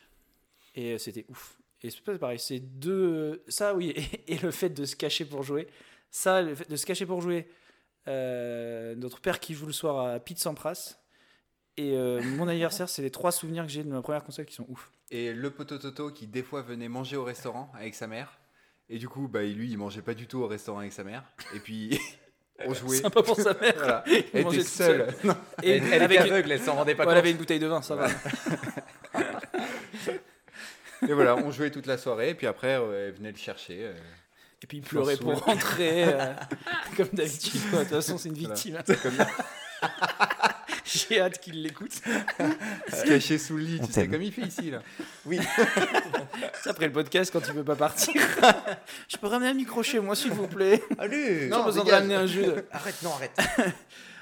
Et euh, c'était ouf. Et c'est pas pareil, c'est deux. Ça, oui, et, et le fait de se cacher pour jouer. Ça, le fait de se cacher pour jouer. euh, notre père qui joue le soir à Pete Sampras. Et euh, mon anniversaire, c'est les trois souvenirs que j'ai de ma première console qui sont ouf. Et le poteau Toto qui, des fois, venait manger au restaurant avec sa mère. Et du coup, bah, lui, il mangeait pas du tout au restaurant avec sa mère. Et puis, on jouait. Sympa pour sa mère. Voilà. Il Elle était seule. Et Elle, elle était une- aveugle, elle s'en rendait pas Ouais, elle compte. avait une bouteille de vin, ça va. Et voilà, on jouait toute la soirée. Et puis après, euh, elle venait le chercher. euh. Et puis il pleurait pour rentrer, euh, comme d'habitude. De toute façon, c'est une Voilà. victime. hein. J'ai hâte qu'il l'écoute. se cacher sous le lit. On Tu sais, comme il fait ici, là. C'est après le podcast quand tu veux pas partir. Je peux ramener un micro chez moi, s'il vous plaît. Allez Non, besoin de ramener un de- Arrête, non, arrête.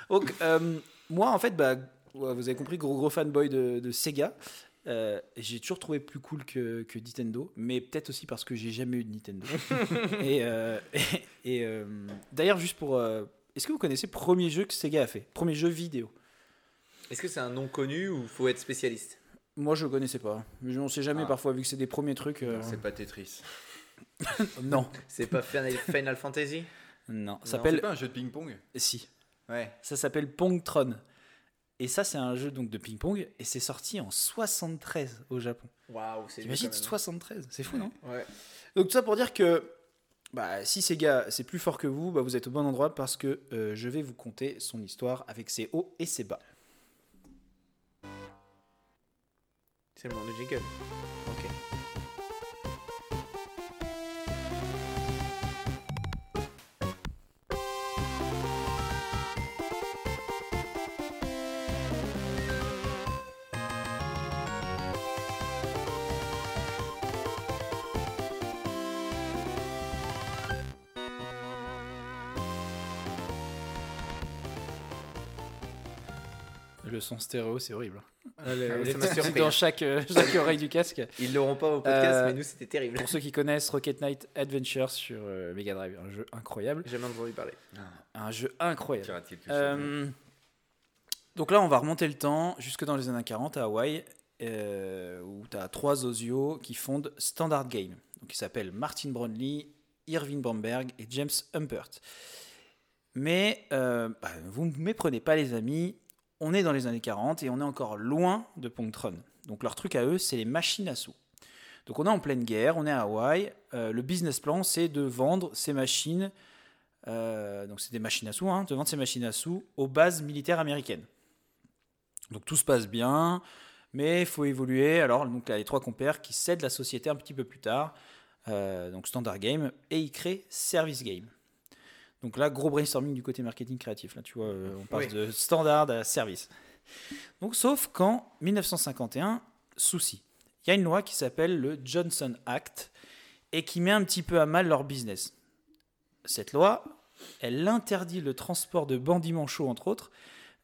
Donc, euh, moi, en fait, bah, vous avez compris, gros gros fanboy de, de Sega. Euh, j'ai toujours trouvé plus cool que, que Nintendo, mais peut-être aussi parce que j'ai jamais eu de Nintendo. et euh, et, et, euh, d'ailleurs, juste pour. euh, Est-ce que vous connaissez le premier jeu que Sega a fait? Premier jeu vidéo Est-ce que c'est un nom connu ou faut être spécialiste? Moi, je le connaissais pas. Mais on sait jamais Ah. parfois, vu que c'est des premiers trucs. euh, C'est pas Tetris. Non. C'est pas Final Final Fantasy? Non. Ça C'est pas un jeu de ping-pong Si. Ouais. Ça s'appelle Pongtron. Et ça, c'est un jeu donc de ping-pong. Et c'est sorti en 73 au Japon. Waouh, c'est T'imagines quand même. 73 C'est fou, non? Ouais. Donc tout ça pour dire que bah, si Sega c'est plus fort que vous, bah, vous êtes au bon endroit parce que euh, je vais vous conter son histoire avec ses hauts et ses bas. C'est le du jingle. Le son stéréo, c'est horrible. Ah, les surpris. dans chaque, euh, chaque oreille du casque. Ils l'auront pas au podcast, Euh, mais nous c'était terrible. Pour ceux qui connaissent Rocket Knight Adventure sur euh, Mega Drive, un jeu incroyable. J'ai jamais entendu parler. Un jeu incroyable. Euh, donc là, on va remonter le temps jusque dans les années 40 à Hawaï, euh, où tu as trois osios qui fondent Standard Game. Donc, ils s'appellent Martin Brownlee, Irving Bromberg et James Humpert. Mais euh, bah, vous ne me méprenez pas, les amis. On est dans les années 40 et on est encore loin de Pontron. Donc leur truc à eux, c'est les machines à sous. Donc on est en pleine guerre, on est à Hawaï. Euh, le business plan, c'est de vendre ces machines euh, donc c'est des machines à sous, hein, de vendre ces machines à sous aux bases militaires américaines. Donc tout se passe bien, mais il faut évoluer. Alors donc les trois compères qui cèdent la société un petit peu plus tard, euh, donc Standard Game, et ils créent Service Game. Donc là, gros brainstorming du côté marketing créatif. Là, tu vois, euh, on passe Oui. de standard à service. Donc, sauf qu'en 1951, souci. Il y a une loi qui s'appelle le Johnson Act et qui met un petit peu à mal leur business. Cette loi, elle interdit le transport de bandits manchots, entre autres.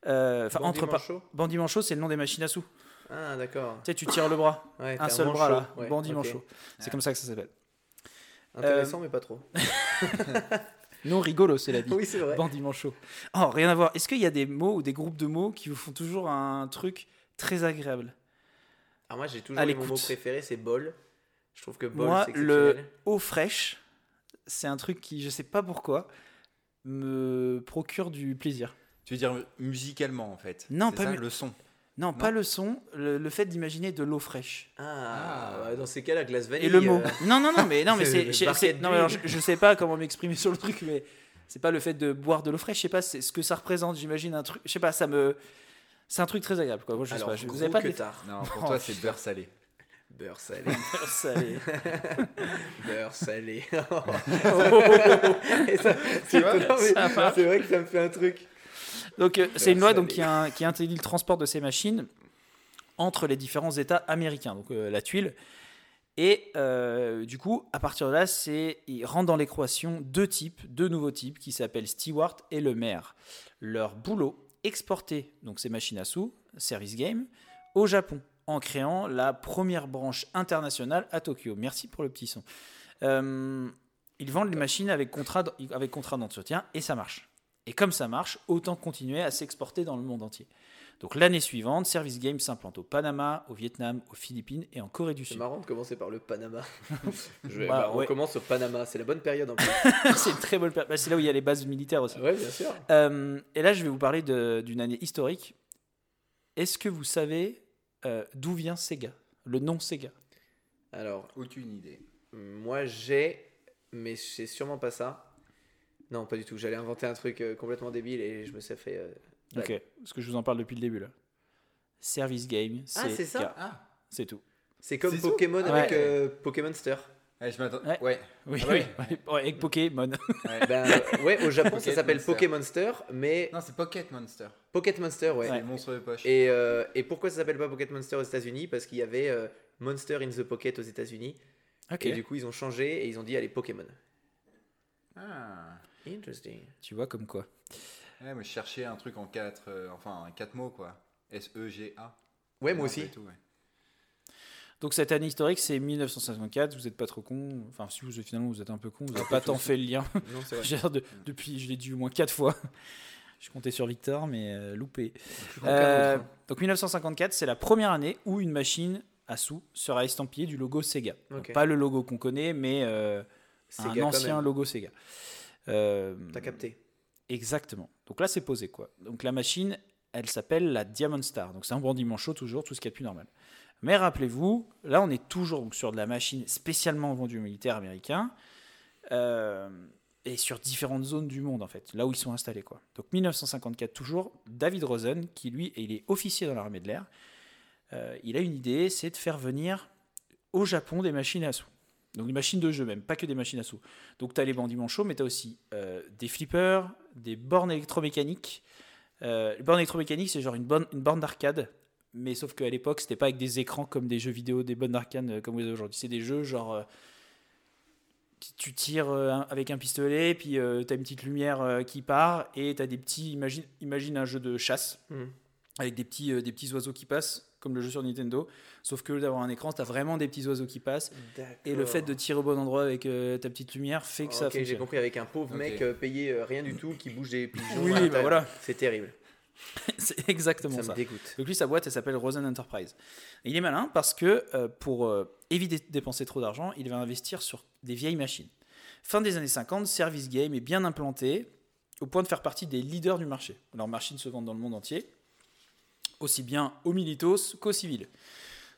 Euh, Enfin, Bandit entre pas. manchot Bandit manchot, c'est le nom des machines à sous. Ah, d'accord. Tu sais, tu tires le bras. Ouais, un seul bras, là. Ouais, bandit ok. manchot. C'est comme ça que ça s'appelle. Intéressant, mais pas trop. Non, rigolo, c'est la vie. Oui, c'est vrai. Bandit manchot. Oh, rien à voir. Est-ce qu'il y a des mots ou des groupes de mots qui vous font toujours un truc très agréable? Alors moi, j'ai toujours mon mot préféré, c'est bol. Je trouve que bol, Moi, c'est le eau fraîche, c'est un truc qui, je sais pas pourquoi, me procure du plaisir. Tu veux dire musicalement en fait Non, pas ça, mu- le son. Non, pas le son, le, le fait d'imaginer de l'eau fraîche. Ah, Ah. dans ces cas-là, glace vanille. Et le mot. euh, Non, non, non, mais non, mais C'est Non, mais alors, je, je sais pas comment m'exprimer sur le truc, mais c'est pas le fait de boire de l'eau fraîche. Je sais pas, c'est ce que ça représente. J'imagine un truc. Je sais pas, ça me. C'est un truc très agréable, quoi. Moi, je sais Alors, pas. je- vous avez pas que des tard. Non, pour Oh, toi c'est beurre salé. Beurre salé. Beurre salé. Oh. Et ça, tu vois, non, mais Ça marche. c'est vrai que ça me fait un truc. Donc euh, c'est une loi donc, qui, interdit le transport de ces machines entre les différents États américains, donc euh, la tuile. Et euh, du coup, à partir de là, c'est ils rentrent dans l'équation deux types, deux nouveaux types qui s'appellent Stewart et le maire. Leur boulot, exporter donc ces machines à sous, service game, au Japon, en créant la première branche internationale à Tokyo. Merci pour le petit son. Ils vendent les machines avec contrat, avec contrat d'entretien et ça marche. Et comme ça marche, autant continuer à s'exporter dans le monde entier. Donc l'année suivante, Service Game s'implante au Panama, au Vietnam, aux Philippines et en Corée du C'est Sud. marrant de commencer par le Panama. Je vais- Bah, bah, on ouais. commence au Panama, c'est la bonne période en plus. c'est une très bonne période. Bah, c'est là où il y a les bases militaires aussi. ouais, bien sûr. Euh, et là, je vais vous parler d'une année historique. Est-ce que vous savez euh, d'où vient Sega? Le nom Sega? Alors, Aucune idée. moi j'ai, mais c'est sûrement pas ça. Non, pas du tout. J'allais inventer un truc euh, complètement débile et je me suis fait. euh, Ok, parce que je vous en parle depuis le début là. Service Game, Ah, c'est ça. Ah C'est tout. C'est comme C'est tout Pokémon Ouais. avec euh, Pokémon Monster. Ouais, je m'attends. Ouais. Ouais. Oui, Ah oui. ouais. ouais, ouais, avec Pokémon. ouais. Ben, euh, ouais, au Japon ça Pocket s'appelle Monster. Pokémon Monster, mais Non, c'est Pocket Monster. Pocket Monster, ouais. C'est le monstre de poche. Et, euh, et pourquoi ça s'appelle pas Pocket Monster aux États-Unis? Parce qu'il y avait euh, Monster in the Pocket aux États-Unis. Ok. Et du coup, ils ont changé et ils ont dit allez, Pokémon. Ah. Interesting. Tu vois comme quoi. Ouais, moi je cherchais un truc en quatre, euh, enfin quatre mots quoi. S-E-G-A. Ouais, moi aussi. tout, ouais. Donc cette année historique, c'est 1954. Vous n'êtes pas trop con. Enfin, si vous finalement vous êtes un peu con, vous n'avez pas tant fait le lien. Non, c'est vrai. Genre de- depuis, je l'ai dit au moins quatre fois. Je comptais sur Victor, mais euh, loupé. Euh, hein. donc 1954, c'est la première année où une machine à sous sera estampillée du logo Sega. Donc, pas le logo qu'on connaît, mais euh, un ancien logo Sega. Euh, T'as capté. Exactement. Donc là, c'est posé quoi. Donc la machine, elle s'appelle la Diamond Star. Donc c'est un bandit manchot toujours, tout ce qui est plus normal. Mais rappelez-vous, là, on est toujours donc, sur de la machine spécialement vendue aux militaires américains euh, et sur différentes zones du monde en fait, là où ils sont installés quoi. Donc 1954 toujours, David Rosen, qui lui, il est officier dans l'armée de l'air, euh, il a une idée, c'est de faire venir au Japon des machines à sous. Donc des machines de jeu même, pas que des machines à sous. Donc tu as les bandits manchots, mais tu as aussi euh, des flippers, des bornes électromécaniques. Euh, les bornes électromécaniques, c'est genre une borne, une borne d'arcade, mais sauf qu'à l'époque, c'était pas avec des écrans comme des jeux vidéo, des bornes d'arcade euh, comme vous avez aujourd'hui. C'est des jeux genre. euh, tu tires avec un pistolet, puis tu as une petite lumière qui part, et tu as des petits. Imagine, imagine un jeu de chasse. Mhm. avec des petits, des petits oiseaux qui passent, comme le jeu sur Nintendo. Sauf que d'avoir un écran, tu as vraiment des petits oiseaux qui passent. Et le fait de tirer au bon endroit avec euh, ta petite lumière fait que ça Ok, j'ai compris avec un pauvre mec euh, payé euh, rien du tout qui bouge des pigeons. Oui, bah voilà. C'est terrible. C'est exactement ça ça. me dégoûte. Donc lui, sa boîte, elle s'appelle Rosen Enterprise. Et il est malin parce que pour éviter de dépenser trop d'argent, il va investir sur des vieilles machines. Fin des années 50, Service Game est bien implanté au point de faire partie des leaders du marché. Leurs machines se vendent dans le monde entier, aussi bien aux militos qu'aux civils.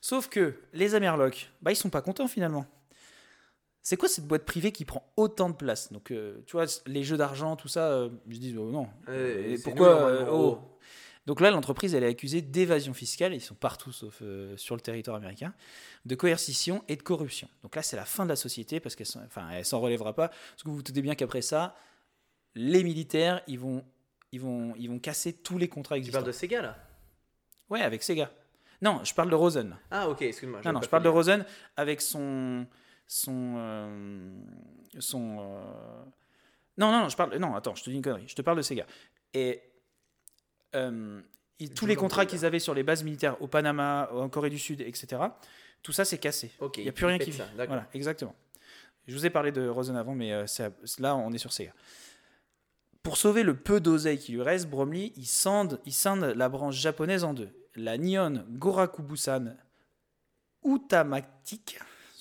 Sauf que les Amerlocs, bah, ils sont pas contents finalement. C'est quoi cette boîte privée qui prend autant de place? Donc, euh, tu vois, les jeux d'argent, tout ça, euh, ils se disent, oh non, Euh, et pourquoi nous, oh. Donc là, l'entreprise, elle est accusée d'évasion fiscale, ils sont partout sauf euh, sur le territoire américain, de coercition et de corruption. Donc là, c'est la fin de la société parce qu'elle enfin, elle s'en relèvera pas. Parce que vous vous doutez bien qu'après ça, les militaires, ils vont, ils vont, ils vont casser tous les contrats Tu existants. parles de Sega là? Ouais, avec Sega. Non, je parle de Rosen. Ah ok, excuse-moi. Non, non, je parle de Rosen avec son. son. euh, son. euh, Non, non, non, je parle. Non, attends, je te dis une connerie. Je te parle de Sega. Et. euh, tous les contrats qu'ils avaient sur les bases militaires au Panama, en Corée du Sud, etc., tout ça, c'est cassé. Il n'y a plus rien qui vit. Voilà, exactement. Je vous ai parlé de Rosen avant, mais là, on est sur Sega. Pour sauver le peu d'oseille qui lui reste, Bromley, il scinde, il scinde la branche japonaise en deux. La Nihon Gorakubusan Utamatic,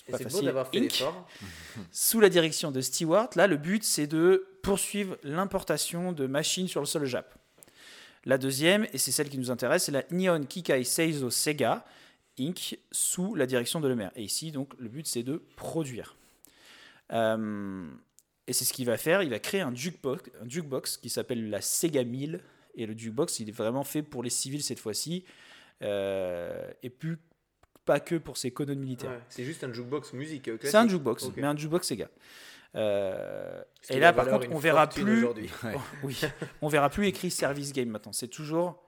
pas facile, fait Inc. sous la direction de Stewart. Là, le but, c'est de poursuivre l'importation de machines sur le sol Jap. La deuxième, et c'est celle qui nous intéresse, c'est la Nihon Kikai Seizo Sega Inc. sous la direction de Lemaire. Et ici, donc, le but, c'est de produire. Euh, et c'est ce qu'il va faire. Il va créer un jukebox, un jukebox qui s'appelle la Sega 1000. Et le jukebox, il est vraiment fait pour les civils cette fois-ci. euh, et plus, pas que pour ses colonnes militaires. Ouais, C'est juste un jukebox musique euh, classique. C'est un jukebox, mais un jukebox Sega. Euh, et là, par contre, on verra plus. Oh, oui, on verra plus écrit Service Game maintenant. C'est toujours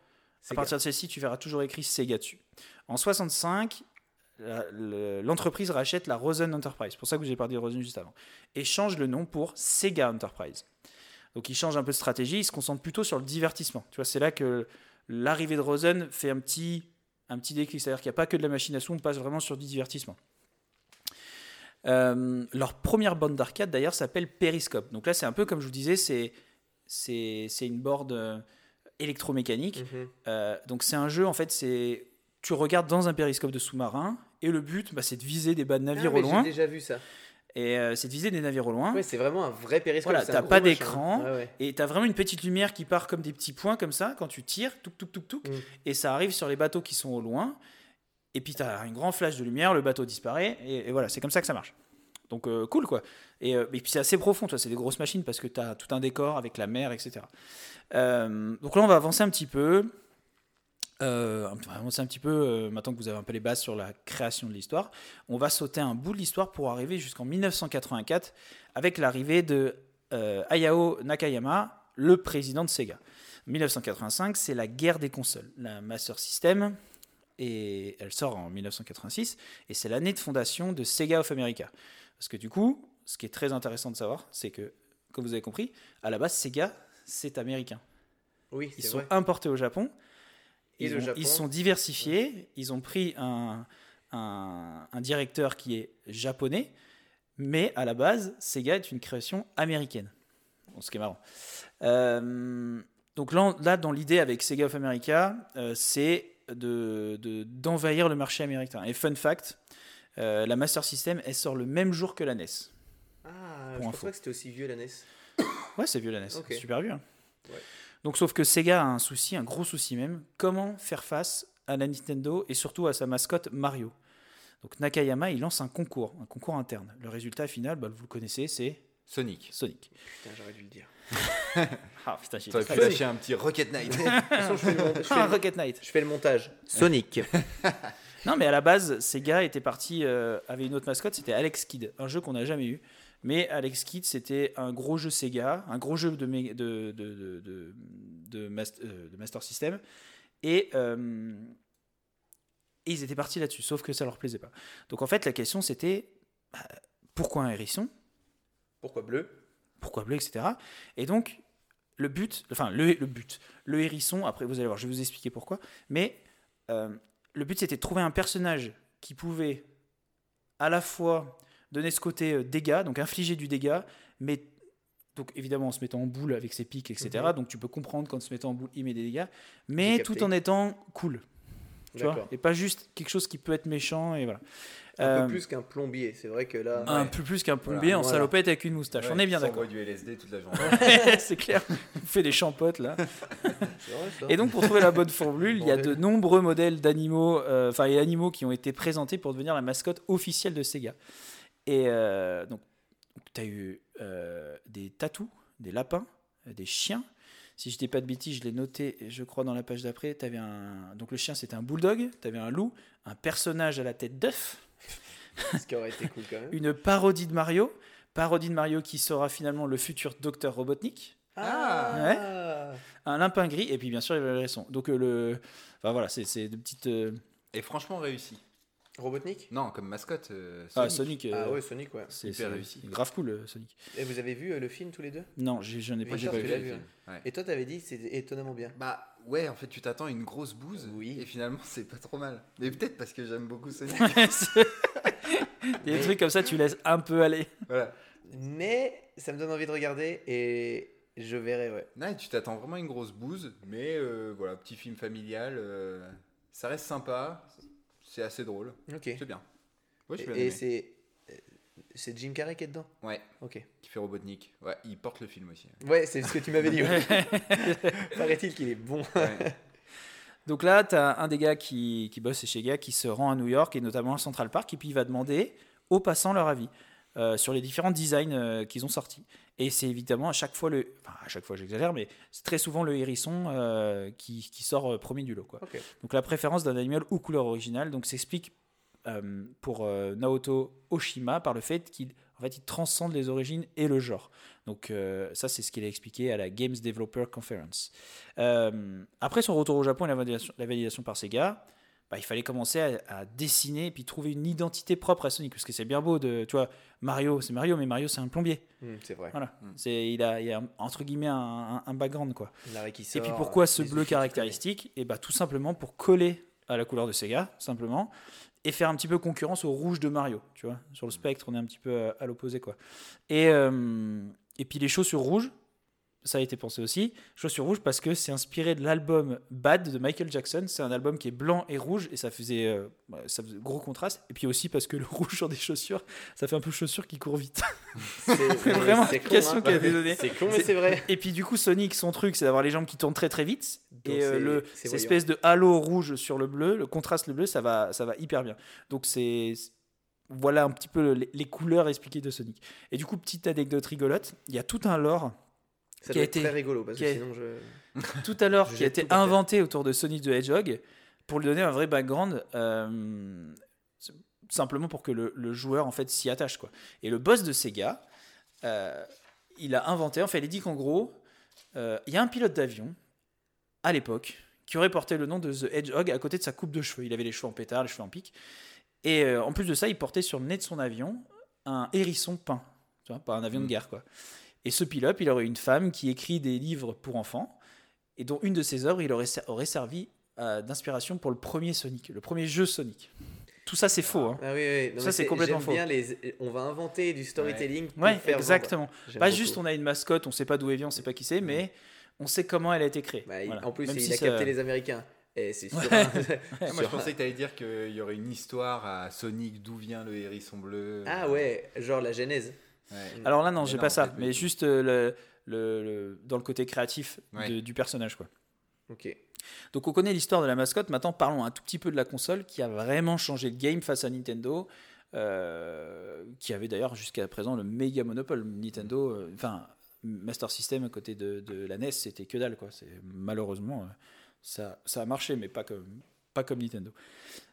à partir de celle-ci, tu verras toujours écrit Sega dessus. En 65, la- le- l'entreprise rachète la Rosen Enterprise. C'est pour ça que j'ai parlé de Rosen juste avant. Et change le nom pour Sega Enterprise. Donc il change un peu de stratégie, il se concentre plutôt sur le divertissement. Tu vois, c'est là que l'arrivée de Rosen fait un petit, un petit déclic. C'est-à-dire qu'il n'y a pas que de la machine à sous, on passe vraiment sur du divertissement. Euh, leur première bande d'arcade d'ailleurs s'appelle Periscope. Donc là, c'est un peu comme je vous disais, c'est une board euh, électromécanique. Mhm. Euh, donc c'est un jeu en fait, c'est tu regardes dans un périscope de sous-marin et le but, bah, c'est de viser des bas de Ah, navires mais au loin. J'ai déjà vu ça. Et euh, c'est de viser des navires au loin. Ouais, c'est vraiment un vrai périscope. Voilà, t'as pas d'écran. Ouais, ouais. Et tu as vraiment une petite lumière qui part comme des petits points comme ça quand tu tires, touc touc touc touc, Mm. et ça arrive sur les bateaux qui sont au loin. Et puis tu as un grand flash de lumière, le bateau disparaît, et, et voilà, c'est comme ça que ça marche. Donc euh, cool quoi. Et, euh, et puis c'est assez profond, toi, c'est des grosses machines parce que tu as tout un décor avec la mer, etc. Euh, donc là, on va avancer un petit peu. Euh, on va avancer un petit peu, euh, maintenant que vous avez un peu les bases sur la création de l'histoire. On va sauter un bout de l'histoire pour arriver jusqu'en 1984 avec l'arrivée de euh, Hayao Nakayama, le président de Sega. 1985, c'est la guerre des consoles. La Master System, et elle sort en 1986, et c'est l'année de fondation de Sega of America. Parce que du coup, ce qui est très intéressant de savoir, c'est que, comme vous avez compris, à la base, Sega, c'est américain. Oui, Ils c'est sont vrai. importés au Japon. Ils, ont- ils sont diversifiés. Ils ont pris un, un, un directeur qui est japonais, mais à la base, Sega est une création américaine. Bon, ce qui est marrant. Euh, donc là, là, dans l'idée avec Sega of America, euh, c'est de- de- d'envahir le marché américain. Et fun fact, euh, la Master System, elle sort le même jour que la NES. Ah, je pense info. pas que c'était aussi vieux la NES. Ouais, c'est vieux la NES. Ok. Super vieux. hein. Ouais. Donc, sauf que Sega a un souci, un gros souci même. Comment faire face à la Nintendo et surtout à sa mascotte Mario? Donc, Nakayama, il lance un concours, un concours interne. Le résultat final, bah, vous le connaissez, c'est Sonic. Sonic. Putain, j'aurais dû le dire. Ah putain, j'ai T'aurais pu lâcher un petit Rocket Knight. De toute façon, je fais le mon- je fais Ah, le- Rocket Knight. je fais le montage. Sonic. Non, mais à la base, Sega était parti, euh, avait une autre mascotte, c'était Alex Kidd, un jeu qu'on n'a jamais eu. Mais Alex Kidd, c'était un gros jeu Sega, un gros jeu de, euh, Master System. Et, euh, et ils étaient partis là-dessus, sauf que ça leur plaisait pas. Donc en fait, la question c'était bah, pourquoi un hérisson? Pourquoi bleu? Pourquoi bleu, etc. Et donc, le but, enfin le, le but, le hérisson, après vous allez voir, je vais vous expliquer pourquoi, mais euh, le but c'était de trouver un personnage qui pouvait à la fois donner ce côté euh, dégâts, donc infliger du dégât, mais donc évidemment en se mettant en boule avec ses pics, etc. Mhm. Donc tu peux comprendre qu'en se mettant en boule, il met des dégâts, mais tout en étant cool, tu vois, et pas juste quelque chose qui peut être méchant et voilà. Un Euh, peu plus qu'un plombier, c'est vrai que là. un Ouais. peu plus qu'un plombier Voilà. en Voilà. salopette avec une moustache. Ouais, On est bien d'accord. du LSD toute la journée. c'est clair. On fait des champottes là. Vrai. Et donc pour trouver la bonne formule, il y a de nombreux modèles d'animaux, euh, enfin et animaux qui ont été présentés pour devenir la mascotte officielle de Sega. Et euh, donc tu as eu euh, des tatous, des lapins, des chiens. Si je dis pas de bêtises, je l'ai noté, je crois dans la page d'après, tu avais un donc le chien c'était un bulldog, tu avais un loup, un personnage à la tête d'œuf, Ce qui aurait été cool quand même. une parodie de Mario, parodie de Mario qui sera finalement le futur docteur Robotnik. Ah un lapin gris et puis bien sûr il y avait le. Donc euh, le, enfin voilà, c'est c'est de petites. euh, Et franchement réussi. Robotnik? Non, comme mascotte, euh, Ah Sonic. Sonic. euh, Ah ouais, Sonic, ouais. c'est hyper réussi. grave cool euh, Sonic. Et vous avez vu euh, le film tous les deux? Non, j'en ai pas. Vu. Ouais. Et toi, t'avais dit c'est étonnamment bien. Bah ouais, en fait, tu t'attends à une grosse bouse. Oui. Et finalement, c'est pas trop mal. Mais peut-être parce que j'aime beaucoup Sonic. C'est- Il y a des trucs comme ça, tu laisses un peu aller. voilà. Mais ça me donne envie de regarder et je verrai, ouais. Non, et tu t'attends vraiment à une grosse bouse. Mais euh, voilà, petit film familial. euh, ça reste sympa. C'est assez drôle. Ok. C'est bien. Ouais, je Et, et aimé. c'est. C'est Jim Carrey qui est dedans? Ouais, Ok. qui fait Robotnik. Ouais, il porte le film aussi. Ouais, c'est ce que tu m'avais dit. ouais. Paraît-il qu'il est bon. Ouais. Donc là, tu as un des gars qui, qui bosse chez Sega qui se rend à New York et notamment à Central Park et puis il va demander aux passants leur avis euh, sur les différents designs euh, qu'ils ont sortis. Et c'est évidemment à chaque fois le. Enfin, à chaque fois j'exagère, mais c'est très souvent le hérisson euh, qui, qui sort premier du lot. Quoi. Donc la préférence d'un animal ou couleur originale donc s'explique pour Naoto Oshima par le fait qu'il en fait, il transcende les origines et le genre. Donc euh, ça, c'est ce qu'il a expliqué à la Games Developer Conference. Euh, après son retour au Japon et la validation, la validation par Sega, bah, il fallait commencer à, à dessiner et puis trouver une identité propre à Sonic. Parce que c'est bien beau de, tu vois, Mario, c'est Mario, mais Mario, c'est un plombier. Hmm, c'est vrai. Voilà. Mm. C'est, il, a, il a, entre guillemets, un, un- un background, quoi. Et puis pourquoi ce les bleu caractéristique? Et bah tout simplement pour coller à la couleur de Sega, simplement, et faire un petit peu concurrence au rouge de Mario, tu vois. Sur le spectre, on est un petit peu à, à l'opposé, quoi. Et, euh, et puis les chaussures rouges, ça a été pensé aussi. Chaussures rouges parce que c'est inspiré de l'album Bad de Michael Jackson. C'est un album qui est blanc et rouge et ça faisait, euh, ça faisait gros contraste. Et puis aussi parce que le rouge sur des chaussures, ça fait un peu chaussure qui court vite. C'est vraiment l'explication hein. qui a été donnée. C'est con, mais c'est vrai. Et puis du coup, Sonic, son truc, c'est d'avoir les jambes qui tournent très très vite. Donc et euh, le, cette espèce de halo rouge sur le bleu, le contraste le bleu, ça va, ça va hyper bien. Donc c'est voilà un petit peu les, les couleurs expliquées de Sonic. Et du coup, petite anecdote rigolote, il y a tout un lore, Ça qui doit a été- très rigolo parce que sinon je. tout à l'heure qui a été inventé autour de Sonic the Hedgehog pour lui donner un vrai background. euh, simplement pour que le, le joueur en fait s'y attache quoi. Et le boss de Sega, euh, il a inventé, enfin il a dit qu'en gros, euh, il y a un pilote d'avion à l'époque qui aurait porté le nom de The Hedgehog à côté de sa coupe de cheveux. Il avait les cheveux en pétard, les cheveux en pique. Et euh, en plus de ça, il portait sur le nez de son avion un hérisson peint, tu vois, pas un avion de Mm. guerre quoi. Et ce pilote, il aurait une femme qui écrit des livres pour enfants et dont une de ses œuvres, il aurait, ser- aurait servi euh, d'inspiration pour le premier Sonic, le premier jeu Sonic. Tout ça, c'est faux. Hein. Ah oui, oui. Non, Ça, c'est complètement j'aime faux. bien les. On va inventer du storytelling. pour Ouais, exactement. Pas beaucoup. juste, on a une mascotte, on sait pas d'où elle vient, on sait pas qui c'est, mais on sait comment elle a été créée. Bah, Voilà. En plus, Même il si a ça- capté les Américains. Et c'est sûr. Moi, je pensais que tu allais dire qu'il y aurait une histoire à Sonic d'où vient le hérisson bleu. Ah ouais, genre la genèse. Ouais. Alors là, non, j'ai pas ça, mais juste euh, le, le- le- dans le côté créatif Ouais. de- du personnage. Quoi. Ok. Donc on connaît l'histoire de la mascotte, maintenant parlons un tout petit peu de la console qui a vraiment changé le game face à Nintendo, euh, qui avait d'ailleurs jusqu'à présent le méga monopole. Nintendo, euh, enfin Master System à côté de, de la NES, c'était que dalle. Quoi. Malheureusement, ça, ça a marché, mais pas comme, pas comme Nintendo.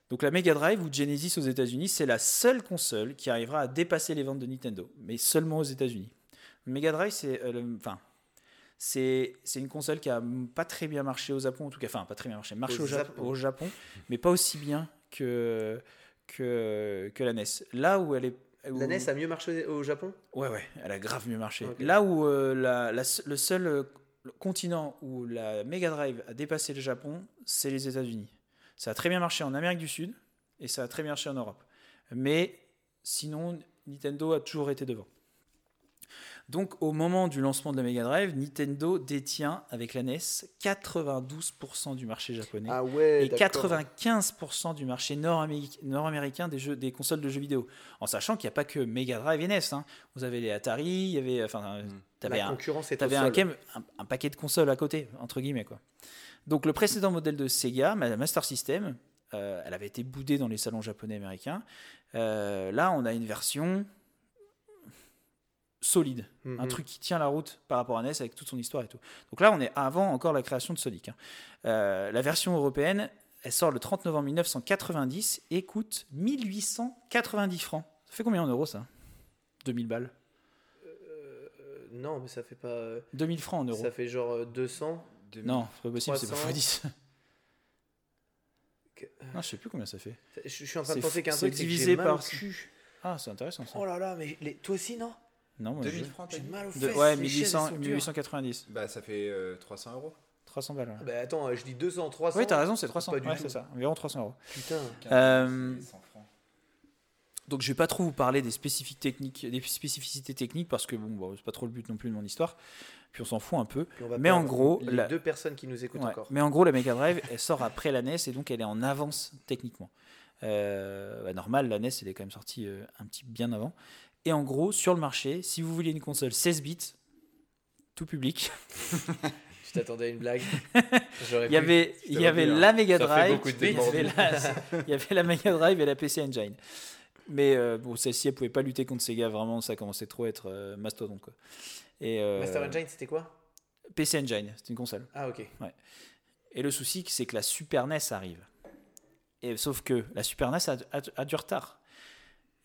Donc la Mega Drive ou Genesis aux États-Unis, c'est la seule console qui arrivera à dépasser les ventes de Nintendo, mais seulement aux États-Unis. Mega Drive, c'est, euh, enfin, c'est, c'est une console qui a pas très bien marché au Japon, en tout cas, enfin pas très bien marché, marché Au au, Jap- Japon. au Japon, mais pas aussi bien que que, que la NES. Là où elle est, où- La NES a mieux marché au Japon? Ouais, ouais, elle a grave mieux marché. Là où euh, la, le seul euh, continent où la Mega Drive a dépassé le Japon, c'est les États-Unis. Ça a très bien marché en Amérique du Sud et ça a très bien marché en Europe. Mais sinon, Nintendo a toujours été devant. Donc, au moment du lancement de la Mega Drive, Nintendo détient avec la NES 92% du marché japonais Ah ouais, et 95% du marché nord-améric- nord-américain des, jeux, des consoles de jeux vidéo. En sachant qu'il n'y a pas que Mega Drive et NES. hein. Vous avez les Atari, il y avait, enfin, t'avais La un, concurrence est au t'avais un, un, un paquet de consoles à côté, entre guillemets. Quoi. Donc le précédent modèle de Sega, ma- Master System, euh, elle avait été boudée dans les salons japonais et américains. Euh, là, on a une version solide, un Mhm. truc qui tient la route par rapport à NES avec toute son histoire et tout. Donc là, on est avant encore la création de Sonic. hein. Euh, la version européenne, elle sort le 30 novembre 1990 et coûte 1890 francs. Ça fait combien en euros ça? 2000 balles. Non, mais ça fait pas. euh, 2000 francs en euros. Ça fait genre euh, 200. Non, c'est pas possible, c'est pas 300. x 10. Que- Non, je sais plus combien ça fait. Je, je suis en train de penser qu'un truc divisé par- cul. Ah, c'est intéressant ça. Oh là là, mais les- toi aussi non? Non, moi, 2000 je- francs, J'ai mal aux de- fesses. ouais, les chaises, 1800, elles sont dures. 1890. Bah, ça fait euh, 300 euros. 300 balles. ouais. Ah Bah attends, euh, je dis 200, 300. Oui, t'as raison, c'est 300. Pas du Ouais, tout. c'est ça, environ 300 euros. Putain. Euh, 100 francs. Donc je vais pas trop vous parler des spécifiques techniques, des spécificités techniques parce que bon, bon, c'est pas trop le but non plus de mon histoire. Puis on s'en fout un peu. Mais en gros, les la- deux personnes qui nous écoutent Ouais. encore. Mais en gros, la Mega Drive, elle sort après la NES et donc elle est en avance techniquement. Euh, bah, normal, la NES, elle est quand même sortie euh, un petit bien avant. Et en gros, sur le marché, si vous voulez une console 16 bits, tout public, Tu t'attendais à une blague il y avait, il y la Mega Drive, il y avait la Mega Drive et la PC Engine. Mais euh, bon, celle-ci, elle pouvait pas lutter contre Sega, vraiment, ça commençait trop à être euh, mastodon. Quoi. Et, euh, Master Engine, c'était quoi? PC Engine, c'est une console. Ah ok. Et le souci, c'est que la Super NES arrive. Et sauf que la Super NES a, a- a du retard.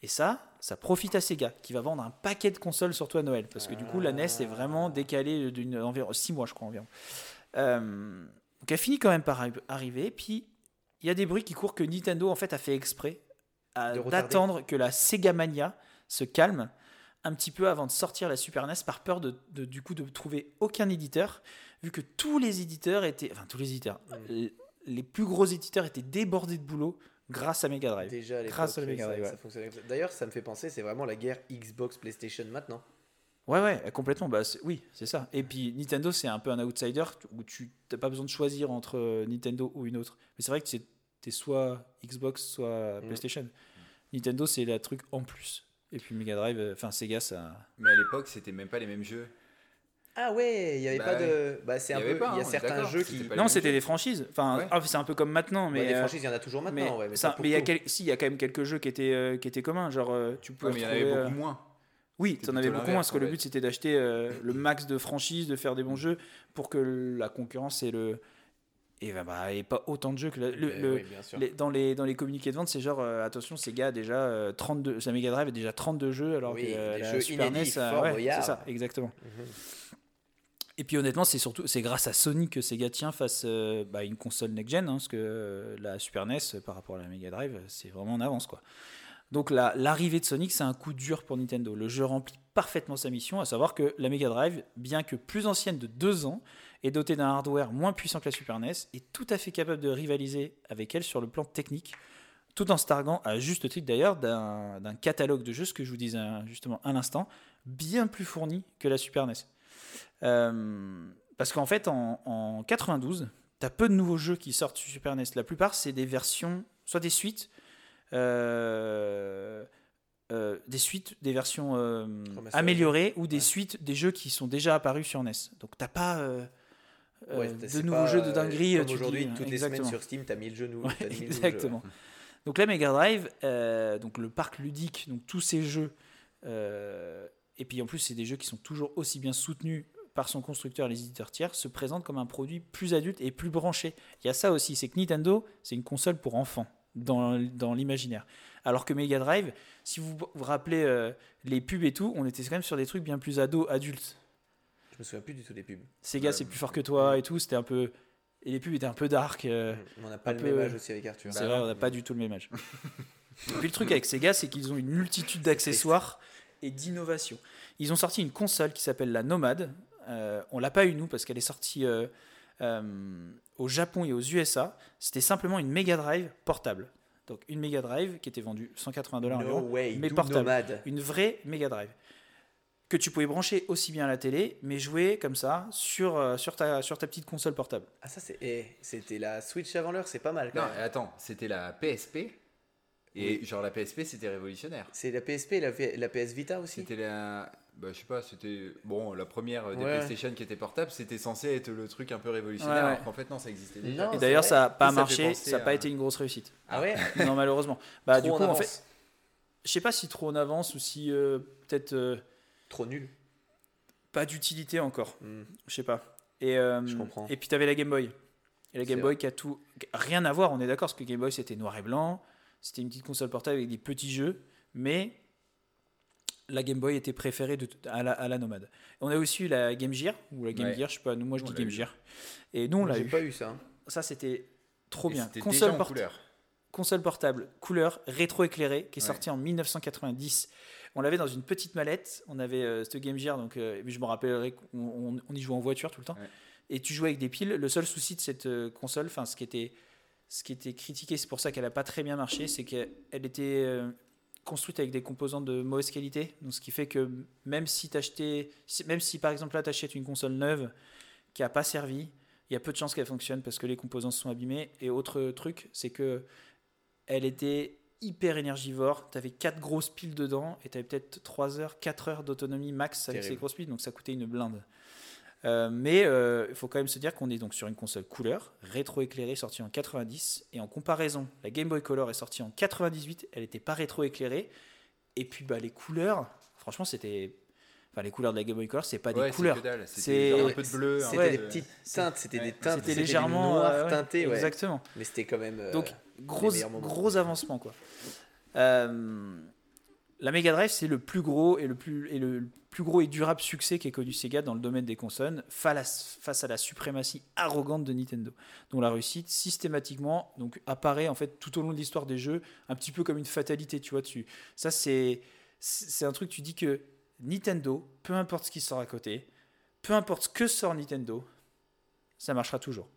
Et ça, ça profite à Sega, qui va vendre un paquet de consoles, surtout à Noël. Parce que du coup, la NES est vraiment décalée d'une environ 6 mois, je crois, environ. Euh, donc elle finit quand même par arri- arriver. Puis il y a des bruits qui courent que Nintendo, en fait, a fait exprès. D'attendre que la Sega Mania se calme un petit peu avant de sortir la Super NES par peur de, de- du coup de trouver aucun éditeur vu que tous les éditeurs étaient enfin tous les éditeurs les plus gros éditeurs étaient débordés de boulot grâce à Mega Drive. Déjà à Grâce à Mega Drive, ouais. D'ailleurs, ça me fait penser, c'est vraiment la guerre Xbox PlayStation maintenant. ouais ouais complètement. Bah oui c'est ça. Et puis Nintendo c'est un peu un outsider où tu n'as pas besoin de choisir entre euh, Nintendo ou une autre. Mais c'est vrai que c'est t'es soit Xbox soit Mm. PlayStation Nintendo c'est le truc en plus et puis Mega Drive euh, enfin Sega ça Mais à l'époque, c'était même pas les mêmes jeux. Ah ouais, il y avait Bah pas de. Bah c'est un peu. pas, il y a hein, certains jeux qui. non c'était des franchises enfin Ouais. ah, c'est un peu comme maintenant mais les euh, franchises, il y en a toujours Mais, maintenant. ouais, mais ça- mais il y a tout. quel- si, il y a quand même quelques jeux qui étaient, euh, qui étaient communs. Genre, euh, tu pouvais Ouais, mais il y en avait euh, beaucoup moins. Oui, en avais beaucoup moins, parce que le but c'était d'acheter le max de franchises, de faire des bons jeux pour que la concurrence et le. Et bah, bah, et pas autant de jeux que. le- le- oui, les- dans, les, dans les communiqués de vente, c'est genre, euh, attention, Sega a déjà euh, 32. Sa Mega Drive a déjà 32 jeux, alors Oui, que euh, la jeux Super inédits, NES, ouais, c'est ça, exactement. Mhm. Et puis honnêtement, c'est surtout c'est grâce à Sony que Sega tient face euh, bah, à une console next-gen, hein, parce que euh, la Super NES euh, par rapport à la Mega Drive, euh, c'est vraiment en avance. quoi. Donc la- l'arrivée de Sonic, c'est un coup dur pour Nintendo. Le jeu remplit parfaitement sa mission, à savoir que la Mega Drive, bien que plus ancienne de deux ans, est dotée d'un hardware moins puissant que la Super NES, est tout à fait capable de rivaliser avec elle sur le plan technique, tout en se targuant, à juste titre d'ailleurs, d'un catalogue de jeux, ce que je vous disais euh, justement à l'instant, bien plus fourni que la Super NES. Euh, parce qu'en fait, en, en 92, tu as peu de nouveaux jeux qui sortent sur Super NES. La plupart, c'est des versions, soit des suites, euh, euh, des suites, des versions améliorées ou des Ouais. suites des jeux qui sont déjà apparus sur NES. Donc t'as pas Ouais, de c'est nouveaux jeux de euh, dinguerie. Comme tu te aujourd'hui, dis, toutes les semaines sur Steam, t'as 1000 jeux nouveaux. Ouais, t'as 10 000 nouveaux jeux, exactement. Donc la Mega Drive, euh, donc le parc ludique, donc tous ces jeux, euh, et puis en plus c'est des jeux qui sont toujours aussi bien soutenus par son constructeur et les éditeurs tiers, se présentent comme un produit plus adulte et plus branché. Il y a ça aussi, c'est que Nintendo, c'est une console pour enfants dans, dans l'imaginaire. Alors que Mega Drive, si vous vous rappelez euh, les pubs et tout, on était quand même sur des trucs bien plus ados, adultes. Me souviens plus du tout des pubs. Sega, c'est plus fort que toi et tout, c'était un peu... Et les pubs étaient un peu dark. euh, On n'a pas le peu- même âge aussi avec Arthur. c'est vrai, on n'a pas du tout le même âge. Et puis le truc avec Sega, c'est qu'ils ont une multitude d'accessoires et d'innovations. Ils ont sorti une console qui s'appelle la Nomad, Euh, on l'a pas eu nous parce qu'elle est sortie euh, euh, au Japon et aux USA. C'était simplement une Mega Drive portable. Donc une Mega Drive qui était vendue 180 dollars No environ, way, mais portable. Nomade. Une vraie Mega Drive que tu pouvais brancher aussi bien à la télé, mais jouer comme ça sur, euh, sur, ta, sur ta petite console portable. Ah ça c'est, eh, c'était la Switch avant l'heure, c'est pas mal. Quand Non, même. attends, c'était la PSP. Et genre la PSP, c'était révolutionnaire. C'est la PSP, et la, la PS Vita aussi. C'était la. Bah, je sais pas, c'était. Bon, la première des Ouais. PlayStation qui était portable, c'était censé être le truc un peu révolutionnaire. Ouais, ouais. Alors qu'en fait, non, ça existait déjà. Non. Et d'ailleurs, ça n'a pas marché, ça n'a pas à- été une grosse réussite. Ah ouais? non, malheureusement. Bah, Trop du en coup, en fait, je sais pas si trop en avance ou si euh, peut-être euh, Trop nul. pas d'utilité encore. Hmm. Je sais pas. Et, euh, Je comprends. Et puis tu avais la Game Boy. Et la Game Boy qui a tout. Rien à voir, on est d'accord, parce que Game Boy c'était noir et blanc. C'était une petite console portable avec des petits jeux. Mais la Game Boy était préférée de, à, la, à la Nomade. On a aussi eu la Game Gear, ou la Game Ouais. Gear, je sais pas, nous, moi je On dis Game eu. Gear. Et nous on l'a J'ai eu. pas eu ça. hein. Ça c'était trop Et bien. C'était Console déjà en portable couleur. console portable couleur rétro-éclairée qui est Ouais. sortie en 1990. On l'avait dans une petite mallette. On avait euh, cette Game Gear, donc euh, je me rappellerai qu'on on- on y jouait en voiture tout le temps. Ouais. Et tu jouais avec des piles. Le seul souci de cette euh, console, enfin ce qui était ce qui était critiqué, c'est pour ça qu'elle n'a pas très bien marché, c'est qu'elle était construite avec des composants de mauvaise qualité. Donc ce qui fait que même si même si par exemple là tu achètes une console neuve qui a pas servi, il y a peu de chances qu'elle fonctionne parce que les composants se sont abîmés. Et autre truc, c'est que elle était hyper énergivore. Tu avais quatre grosses piles dedans et tu avais peut-être 3 heures, 4 heures d'autonomie max avec Terrible. ces grosses piles, donc ça coûtait une blinde. Euh, mais euh, il faut quand même se dire qu'on est donc sur une console couleur, rétro-éclairée, sortie en 90. Et en comparaison, la Game Boy Color est sortie en 98, elle n'était pas rétro-éclairée. Et puis bah, les couleurs, franchement, c'était. Enfin, les couleurs de la Game Boy Color, c'est pas Ouais, des c'est couleurs. C'était un peu de bleu. un C'était Ouais. des petites teintes, c'était Ouais. des teintes. C'était légèrement noir euh, ouais, teinté, ouais. Exactement. Mais c'était quand même. euh, Donc, gros, gros avancement, quoi. Euh, la Mega Drive, c'est le plus gros et le plus, et le plus gros et durable succès qu'ait connu Sega dans le domaine des consoles face, à la suprématie arrogante de Nintendo, dont la réussite systématiquement donc apparaît en fait tout au long de l'histoire des jeux, un petit peu comme une fatalité, tu vois dessus. Ça c'est c'est un truc tu dis que Nintendo, peu importe ce qui sort à côté, peu importe ce que sort Nintendo, ça marchera toujours.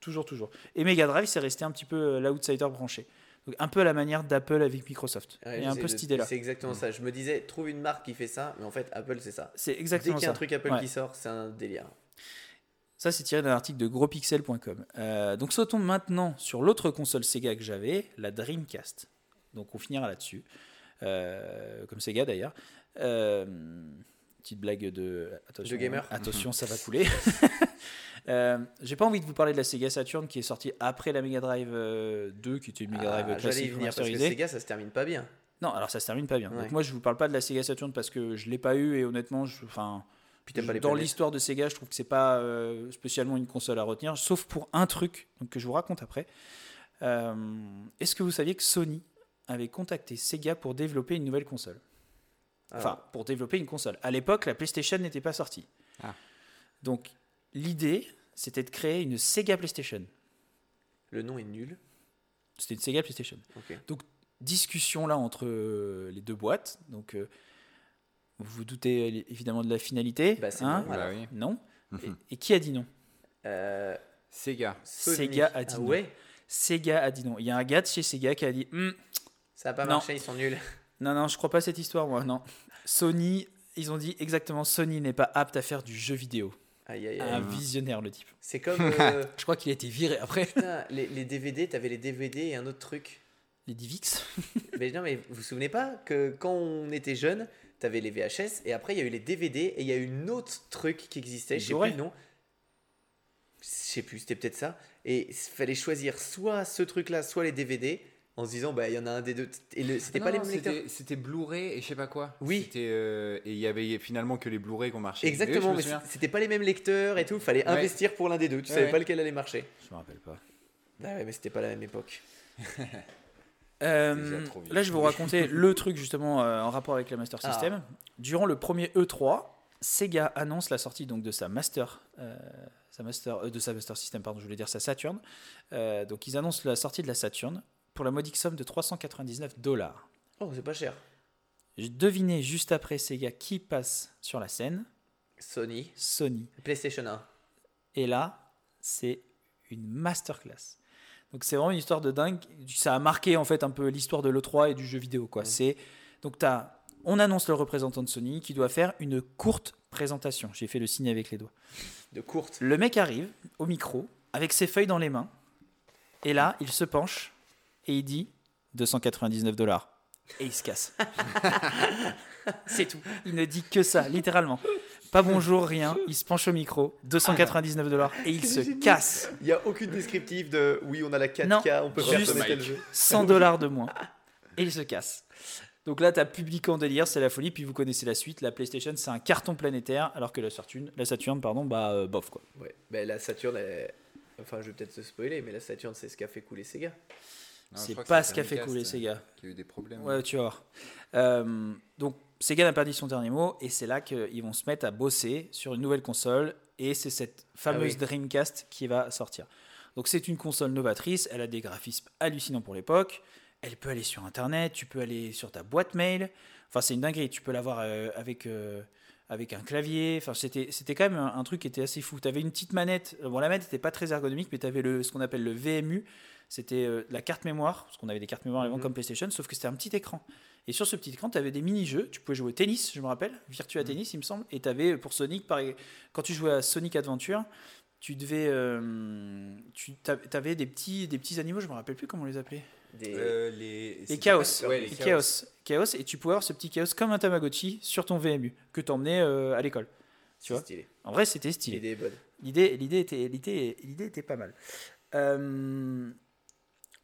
Toujours, toujours. Et Mega Drive, c'est resté un petit peu euh, l'outsider branché. Donc, un peu à la manière d'Apple avec Microsoft. Ouais, a un peu cette idée-là. C'est exactement ça. Je me disais, trouve une marque qui fait ça, mais en fait, Apple, c'est ça. C'est Dès exactement qu'il y a un ça. truc Apple Ouais. qui sort, c'est un délire. Ça, c'est tiré d'un article de grospixel.com. Euh, donc, sautons maintenant sur l'autre console Sega que j'avais, la Dreamcast. Donc, on finira là-dessus. Euh, comme Sega d'ailleurs. Euh, petite blague de. Attention, De gamer. Attention, ça va couler. Euh, J'ai pas envie de vous parler de la Sega Saturn qui est sortie après la Mega Drive euh, 2, qui était une Mega Ah, Drive y classique venir parce que. Sega, ça se termine pas bien. Non, alors ça se termine pas bien. Ouais. Donc moi, je vous parle pas de la Sega Saturn parce que je l'ai pas eu et honnêtement, je, enfin, pas les dans l'histoire de Sega, je trouve que c'est pas euh, spécialement une console à retenir, sauf pour un truc donc, que je vous raconte après. Euh, Est-ce que vous saviez que Sony avait contacté Sega pour développer une nouvelle console? Enfin, Alors, pour développer une console. À l'époque, la PlayStation n'était pas sortie. Ah. Donc, l'idée, c'était de créer une Sega PlayStation. le nom est nul. C'était une Sega PlayStation. Ok. discussion là entre euh, les deux boîtes. Donc, euh, vous vous doutez euh, évidemment de la finalité. Bah, c'est hein non, Bah oui. Non. Mhm. Et, et qui a dit non Euh, Sega. Sony. Sega a dit ah non. ouais Sega a dit non. Il y a un gars de chez Sega qui a dit Hum, Ça a pas Non. marché, ils sont nuls. Non, non, je crois pas à cette histoire, moi. Non. Sony, ils ont dit exactement Sony n'est pas apte à faire du jeu vidéo. Aïe, aïe, aïe. Un visionnaire, le type. C'est comme euh, Je crois qu'il a été viré après. putain, les, les DVD, t'avais les DVD et un autre truc. Les Divix. Mais non, mais vous vous souvenez pas que quand on était jeune, t'avais les VHS et après il y a eu les DVD et il y a eu une autre truc qui existait, je sais Blu-ray. plus le nom. Je sais plus, c'était peut-être ça. Et il fallait choisir soit ce truc-là, soit les DVD en se disant bah il y en a un des deux. Et le- c'était Non, pas les mêmes lecteurs. C'était c'était Blu-ray et je sais pas quoi. Oui. C'était, euh, et il y avait finalement que les Blu-ray qui ont marché. Exactement, Oui, mais c'était pas les mêmes lecteurs et tout. Fallait Ouais. investir pour l'un des deux. Tu Ouais, savais ouais. pas lequel allait marcher. Je me rappelle pas. Bah ouais, mais c'était pas la même époque. Euh, là, je vais vous raconter le truc justement euh, en rapport avec la Master Ah. System. Durant le premier E3, Sega annonce la sortie donc de sa Master, euh, sa Master, euh, de sa Master System, pardon, je voulais dire sa Saturn. Euh, donc, ils annoncent la sortie de la Saturn pour la modique somme de 399 dollars. Oh, c'est pas cher. Deviné juste après Sega qui passe sur la scène. Sony, Sony. PlayStation 1. Et là, c'est une masterclass. Donc c'est vraiment une histoire de dingue. Ça a marqué en fait un peu l'histoire de l'E3 et du jeu vidéo. Quoi. C'est donc t'as, on annonce le représentant de Sony qui doit faire une courte présentation. J'ai fait le signe avec les doigts. De courte. Le mec arrive au micro avec ses feuilles dans les mains. Et là, il se penche et il dit 299 dollars. Et il se casse. C'est tout. Il ne dit que ça, littéralement. Pas bonjour, rien. Il se penche au micro, 299 dollars, et il se casse. Il n'y a aucune descriptif de oui, on a la 4K, Non, on peut faire tel jeu. 100 dollars de moins. Et il se casse. Donc là, tu as public en délire, c'est la folie. Puis vous connaissez la suite. La PlayStation, c'est un carton planétaire, alors que la Saturn, la Saturn pardon, bah euh, bof quoi. Ouais, ben la Saturn, elle- enfin, je vais peut-être te spoiler, mais la Saturn, c'est ce qui a fait couler Sega. C'est pas ce qu'a fait couler euh, Sega. Qui a eu des problèmes. Ouais, tu vas voir. Euh, donc, Sega n'a pas dit son dernier mot, et c'est là qu'ils vont se mettre à bosser sur une nouvelle console, et c'est cette fameuse Ah oui. Dreamcast qui va sortir. Donc, c'est une console novatrice, elle a des graphismes hallucinants pour l'époque, elle peut aller sur Internet, tu peux aller sur ta boîte mail, enfin, c'est une dinguerie, tu peux l'avoir euh, avec. euh, avec un clavier, enfin c'était c'était quand même un, un truc qui était assez fou. Tu avais une petite manette, euh, bon la manette n'était pas très ergonomique, mais tu avais le, ce qu'on appelle le VMU, c'était euh, la carte mémoire, parce qu'on avait des cartes mémoire avant Mhm. comme PlayStation, sauf que c'était un petit écran. Et sur ce petit écran, tu avais des mini-jeux. Tu pouvais jouer au tennis, je me rappelle, Virtua Tennis, il me semble. Et tu avais pour Sonic, pareil, quand tu jouais à Sonic Adventure, tu devais. euh, tu avais des petits, des petits animaux, je me rappelle plus comment on les appelait. Des... Euh, les chaos. Ouais, les les chaos. chaos. Et tu pouvais avoir ce petit chaos comme un Tamagotchi sur ton VMU que tu emmenais à l'école. Tu vois stylé. En vrai, c'était stylé. L'idée est bonne. L'idée, était, l'idée, l'idée était pas mal. Euh,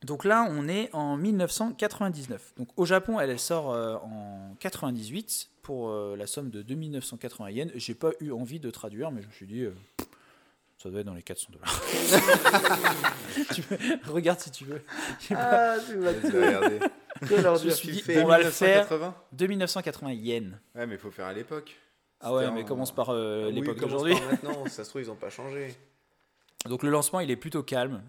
donc là, on est en 1999. Donc au Japon, elle, elle sort euh, en 98 pour euh, la somme de 2980 yens. J'ai pas eu envie de traduire, mais je me suis dit, euh, ça doit être dans les 400 dollars. Regarde si tu veux. Pas- Ah, tu vas Je vais regarder. Je me suis dit, on va le faire 1980 2980 yens. Ouais, mais il faut faire à l'époque. Ah ouais, mais en- commence par euh, Oui, l'époque d'aujourd'hui. Maintenant, ça se trouve, ils n'ont pas changé. Donc le lancement, il est plutôt calme.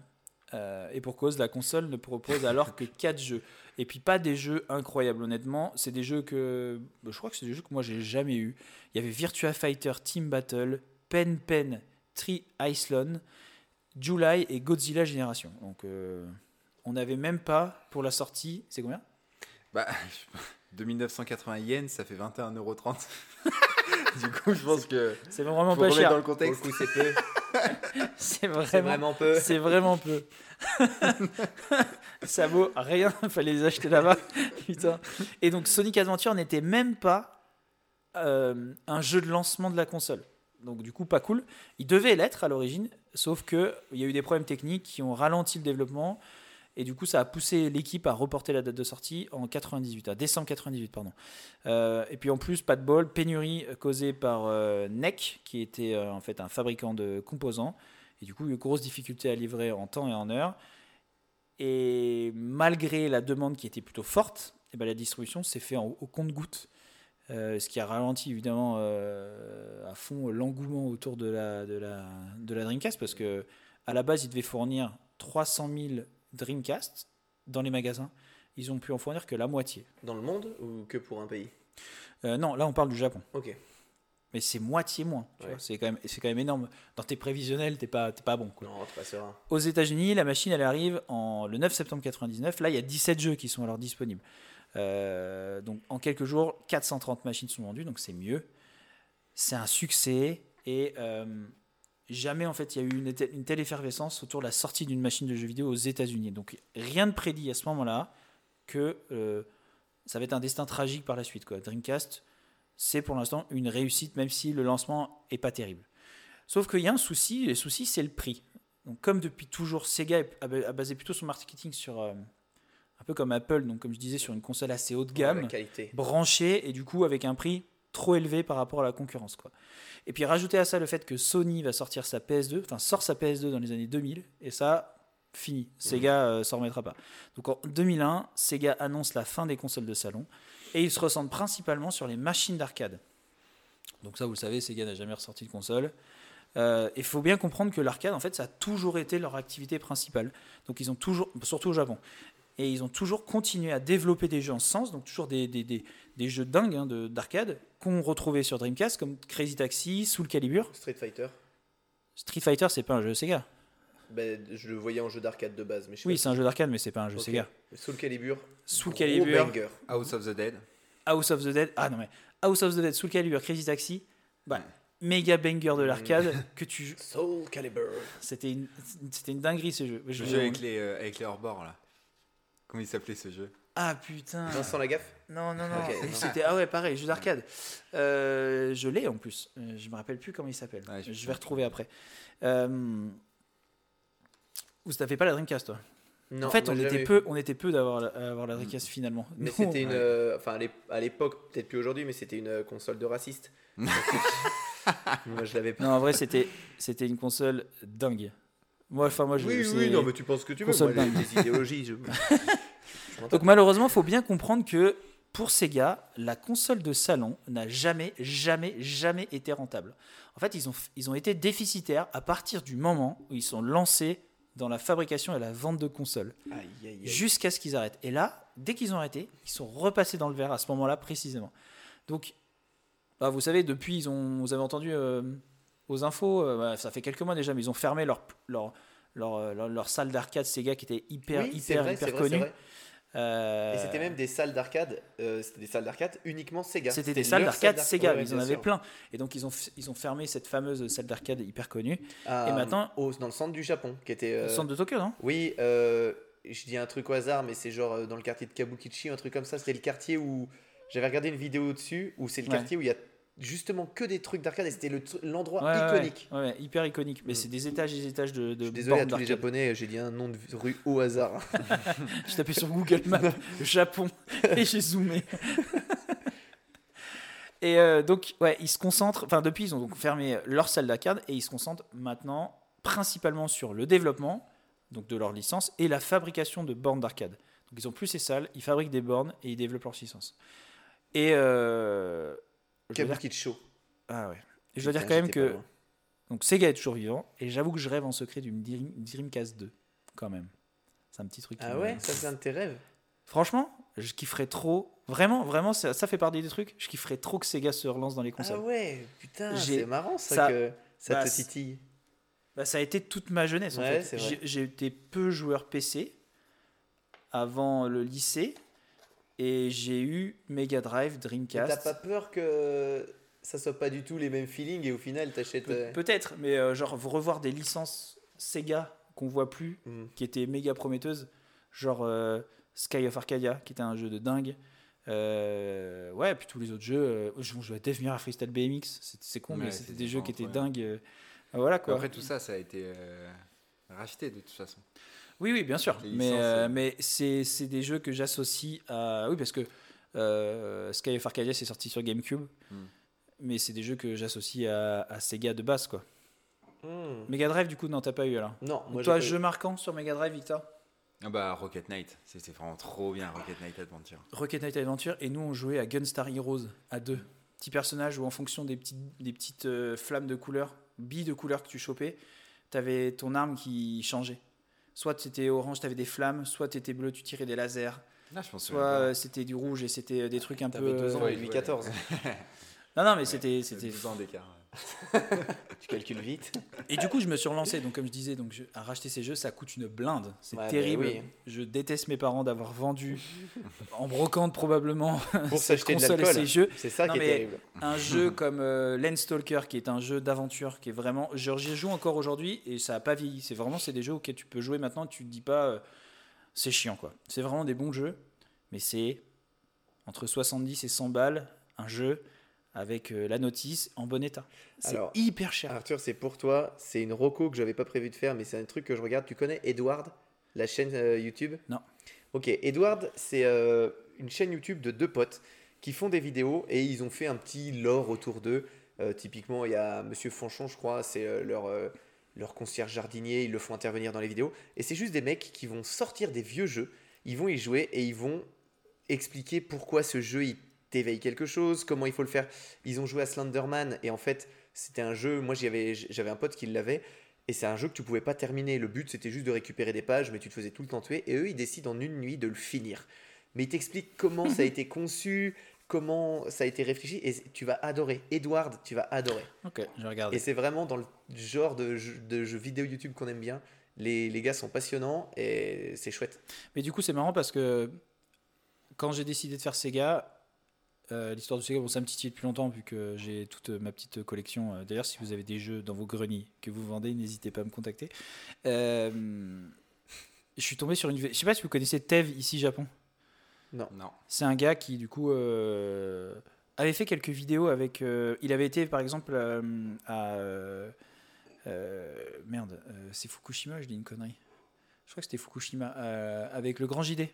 Euh, et pour cause, la console ne propose alors que 4 jeux. Et puis pas des jeux incroyables, honnêtement. C'est des jeux que... bah, Je crois que c'est des jeux que moi j'ai jamais eu. Il y avait Virtua Fighter Team Battle, Pen Pen, Tri Iceland, July et Godzilla Génération. Donc euh, on n'avait même pas pour la sortie... C'est combien? Bah, de 1980 yens, ça fait 21,30€. du coup, je pense que. C'est vraiment pas cher. dans le Pour le contexte. coup, c'est vraiment, vraiment peu. c'est vraiment peu. ça vaut rien, il fallait les acheter là-bas. Putain. Et donc Sonic Adventure n'était même pas euh, un jeu de lancement de la console. Donc du coup, pas cool. Il devait l'être à l'origine, sauf que il y a eu des problèmes techniques qui ont ralenti le développement. Et du coup, ça a poussé l'équipe à reporter la date de sortie en 98, à décembre 98, pardon. Euh, et puis en plus, pas de bol, pénurie causée par euh, NEC, qui était euh, en fait un fabricant de composants. Et du coup, une grosse difficulté à livrer en temps et en heure. Et malgré la demande qui était plutôt forte, eh ben, la distribution s'est fait en- au compte-goutte. Euh, ce qui a ralenti évidemment à fond l'engouement autour de la, de, la, de la Dreamcast parce que à la base ils devaient fournir 300 000 Dreamcast dans les magasins. Ils ont pu en fournir que la moitié. Dans le monde ou que pour un pays? Euh, non, là on parle du Japon. Ok. Mais c'est moitié moins. Ouais. C'est quand, même- c'est quand même énorme. Dans tes prévisionnels, t'es pas, pas bon. Quoi. Non, t'es pas serein. Aux États-Unis, la machine elle arrive en, le 9 septembre 99. Là, il y a 17 jeux qui sont alors disponibles. Euh, donc en quelques jours, 430 machines sont vendues, donc c'est mieux. C'est un succès et euh, jamais en fait il y a eu une, telle- une telle effervescence autour de la sortie d'une machine de jeux vidéo aux États-Unis. Donc rien ne prédit à ce moment-là que euh, ça va être un destin tragique par la suite. Quoi. Dreamcast, c'est pour l'instant une réussite, même si le lancement est pas terrible. Sauf qu'il y a un souci, et le souci c'est le prix. Donc, comme depuis toujours, Sega a basé plutôt son marketing sur euh, un peu comme Apple, donc comme je disais, sur une console assez haut de gamme, branchée et du coup avec un prix trop élevé par rapport à la concurrence. Quoi. Et puis rajouter à ça le fait que Sony va sortir sa PS2, enfin sort sa PS2 dans les années 2000, et ça, fini. Sega euh, s'en remettra pas. Donc en 2001, Sega annonce la fin des consoles de salon et ils se ressentent principalement sur les machines d'arcade. Donc ça, vous le savez, Sega n'a jamais ressorti de console. Euh, Il faut bien comprendre que l'arcade, en fait, ça a toujours été leur activité principale. Donc ils ont toujours, surtout au Japon, et ils ont toujours continué à développer des jeux en ce sens, donc toujours des, des, des, des jeux dingues hein, de- d'arcade qu'on retrouvait sur Dreamcast, comme Crazy Taxi, Soul Calibur. Street Fighter. Street Fighter, c'est pas un jeu Sega. Ben, je le voyais en jeu d'arcade de base. Mais je Oui, c'est un jeu d'arcade, mais c'est pas un jeu. Sega. Soul Calibur. Soul Calibur, banger. House of the Dead. House of the Dead. Ah non, mais House of the Dead, Soul Calibur, Crazy Taxi. Bah, méga banger de l'arcade que tu. Soul Calibur. C'était une, c'était une dinguerie ce jeu. Je Le jeu avec les, euh, avec les hors-bords, là. Comment il s'appelait ce jeu? Ah putain. Vincent Lagaffe Non, non, non. Ok, Et non. C'était ah ouais, pareil, jeu d'arcade. Euh, je l'ai en plus. Euh, je me rappelle plus comment il s'appelle. Ouais, je vais retrouver après. Euh... Vous t'avais pas la Dreamcast, toi? Non, En fait, on était peu, on était peu d'avoir la- avoir la Dreamcast finalement. Mais c'était une. ouais. euh, Enfin, à l'ép- à l'époque, peut-être plus aujourd'hui, mais c'était une euh, console de raciste. moi, je l'avais pas. Non, en vrai, c'était c'était une console dingue. Moi, enfin moi, je. oui, oui, non, mais tu penses que tu veux. console Moi, les idéologies, je. Donc malheureusement, faut bien comprendre que pour Sega, la console de salon n'a jamais, jamais, jamais été rentable. En fait, ils ont, ils ont été déficitaires à partir du moment où ils sont lancés dans la fabrication et la vente de consoles, jusqu'à ce qu'ils arrêtent. Et là, dès qu'ils ont arrêté, ils sont repassés dans le vert à ce moment-là précisément. Donc, bah, vous savez, depuis, ils ont, vous avez entendu euh, aux infos, euh, bah, ça fait quelques mois déjà, mais ils ont fermé leur, leur, leur, euh, leur- leur salle d'arcade Sega qui était hyper, Oui, hyper, vrai, hyper connue. Euh, Et c'était même des salles d'arcade. euh, c'était des salles d'arcade uniquement Sega. C'était des salles d'arcade Sega, Ouais, ils en avaient plein. Et donc ils ont, ils ont fermé cette fameuse salle d'arcade hyper connue. Ah, Et maintenant- au- dans le centre du Japon, qui était. Au euh, centre de Tokyo, non? Oui, je dis un truc au hasard, mais c'est genre dans le quartier de Kabukichi, un truc comme ça. C'était le quartier où j'avais regardé une vidéo dessus, où c'est le Ouais. quartier où il y a justement que des trucs d'arcade et c'était l'endroit ouais, iconique. Ouais, ouais, hyper iconique. Mais Mm. c'est des étages et des étages de, de Je suis désolé à tous les japonais, j'ai dit un nom de rue au hasard. Je tapais sur Google Maps Japon et j'ai zoomé. et euh, donc, ouais, ils se concentrent. Enfin, depuis, ils ont donc fermé leur salle d'arcade et ils se concentrent maintenant principalement sur le développement donc de leur licence et la fabrication de bornes d'arcade. Donc, ils ont plus ces salles, ils fabriquent des bornes et ils développent leur licence. Et euh, dois dire- ah ouais. Et je dois dire quand même que donc Sega est toujours vivant et j'avoue que je rêve en secret d'une Dream- Dreamcast 2 quand même. C'est un petit truc. Ah ouais, ça c'est un de tes rêves. Franchement, je kifferais trop. Vraiment, vraiment, ça, ça fait partie des trucs. Je kifferais trop que Sega se relance dans les Ah consoles. ouais, putain, c'est marrant ça, ça- que ça bah, te titille. Bah, ça a été toute ma jeunesse en fait. J'ai été peu joueur PC avant le lycée et j'ai eu Mega Drive, Mais T'as Dreamcast. pas peur que ça soit pas du tout les mêmes feelings et au final t'achètes. Pe- euh, Peut-être, mais euh, genre revoir des licences Sega qu'on voit plus, hmm. qui étaient méga prometteuses, genre euh, Sky of Arcadia, qui était un jeu de dingue. Euh, ouais, puis tous les autres jeux. euh, je jouais à Death Mirror Freestyle BMX, c'est con, mais c'était des jeux qui étaient dingues. euh, voilà quoi. Après tout ça, ça a été euh, racheté de toute façon. Oui, oui, bien sûr. Mais, euh, euh. mais c'est c'est des jeux que j'associe à. Oui, parce que euh, Sky of Arcadia, c'est sorti sur GameCube. Hmm. Mais c'est des jeux que j'associe à, à Sega de base, quoi. Hmm. Mega Drive, du coup, non, t'as pas eu alors. Non, moi Toi, eu. jeu marquant sur Mega Drive, Victor? Ah bah Rocket Knight, c'était vraiment trop bien Rocket Knight Adventure. Rocket Knight Adventure, et nous, on jouait à Gunstar Heroes à deux. Petit personnage où, en fonction des petites, des petites euh, flammes de couleur, billes de couleur que tu chopais, t'avais ton arme qui changeait. Soit c'était orange, t'avais des flammes, soit t'étais bleu, tu tirais des lasers. Là, je pense Soit euh, c'était du rouge et c'était des trucs un peu. T'avais 12 ans et lui 14. Non, non, mais c'était. c'était... 12 ans d'écart. Tu calcules vite. Et du coup, je me suis relancé. Donc, comme je disais, donc, je- à racheter ces jeux, ça coûte une blinde. C'est Ouais, terrible. oui. Je déteste mes parents d'avoir vendu, en brocante probablement, Pour cette s'acheter de console et ces jeux. C'est ça Non, qui est mais- terrible. Un jeu comme euh, Landstalker, qui est un jeu d'aventure, qui est vraiment. je- J'y joue encore aujourd'hui et ça n'a pas vieilli. C'est vraiment c'est des jeux auxquels tu peux jouer maintenant. Tu te dis pas. euh, c'est chiant, quoi. C'est vraiment des bons jeux, mais c'est entre 70 et 100 balles un jeu avec euh, la notice en bon état. C'est Alors, hyper cher. Arthur, c'est pour toi. C'est une roco que j'avais pas prévu de faire, mais c'est un truc que je regarde. Tu connais Edward, la chaîne euh, YouTube? Non. Ok, Edward, c'est euh, une chaîne YouTube de deux potes qui font des vidéos et ils ont fait un petit lore autour d'eux. Euh, typiquement, il y a Monsieur Fanchon, je crois, c'est leur, leur concierge jardinier. Ils le font intervenir dans les vidéos. Et c'est juste des mecs qui vont sortir des vieux jeux. Ils vont y jouer et ils vont expliquer pourquoi ce jeu il t'éveille quelque chose, comment il faut le faire. Ils ont joué à Slenderman et en fait, c'était un jeu. Moi, j'avais un pote qui l'avait. Et c'est un jeu que tu pouvais pas terminer. Le but, c'était juste de récupérer des pages, mais tu te faisais tout le temps tuer. Et eux, ils décident en une nuit de le finir. Mais ils t'expliquent comment ça a été conçu, comment ça a été réfléchi et tu vas adorer. Edward, tu vas adorer. Ok, je vais regarder. Et c'est vraiment dans le genre de jeu, de jeu vidéo YouTube qu'on aime bien. Les, les gars sont passionnants et c'est chouette. Mais du coup, c'est marrant parce que quand j'ai décidé de faire Sega, euh, l'histoire de Sega, bon, ça me titillait depuis longtemps vu que j'ai toute ma petite collection. Euh, D'ailleurs, si vous avez des jeux dans vos greniers que vous vendez, n'hésitez pas à me contacter. Euh, je suis tombé sur une. Je sais pas si vous connaissez Tev ici Japon. Non. C'est un gars qui, du coup, euh, avait fait quelques vidéos avec. euh, il avait été, par exemple, euh, à. merde, euh, c'est Fukushima, je dis une connerie. Je crois que c'était Fukushima, euh, avec le grand JD.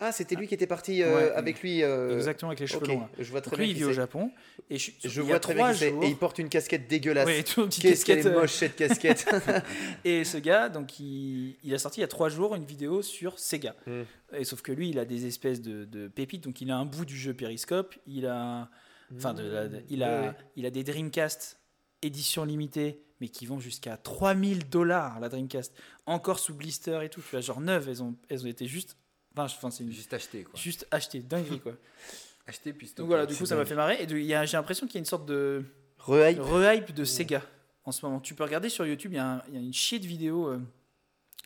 Ah, c'était lui qui était parti euh, Ouais, avec lui. euh, Exactement, avec les cheveux longs. là. je vois très Donc bien. lui, il vit au. Japon. Et je, vois très bien jours- Et il porte une casquette dégueulasse. Ouais, Qu'est-ce qu'elle casquette, est euh, moche cette casquette. Et ce gars, donc, il, il a sorti il y a trois jours une vidéo sur Sega. Mm. Et sauf que lui, il a des espèces de, de pépites. Donc, il a un bout du jeu Periscope. Il a, enfin, de la- de- il a, ouais. il a des Dreamcast édition limitée, mais qui vont jusqu'à 3000 dollars la Dreamcast. Encore sous blister et tout. Tu vois, genre neuves, elles ont, elles ont été juste. Enfin, je- enfin, c'est une- Juste acheter quoi. juste achetées, dinguerie quoi. Acheter puis stocker. Donc voilà, du coup, ça m'a fait marrer. Et de- il y a- j'ai l'impression qu'il y a une sorte de Rehype. rehype de Sega en ce moment. Tu peux regarder sur YouTube, il y, a un- il y a une chier de vidéos. euh,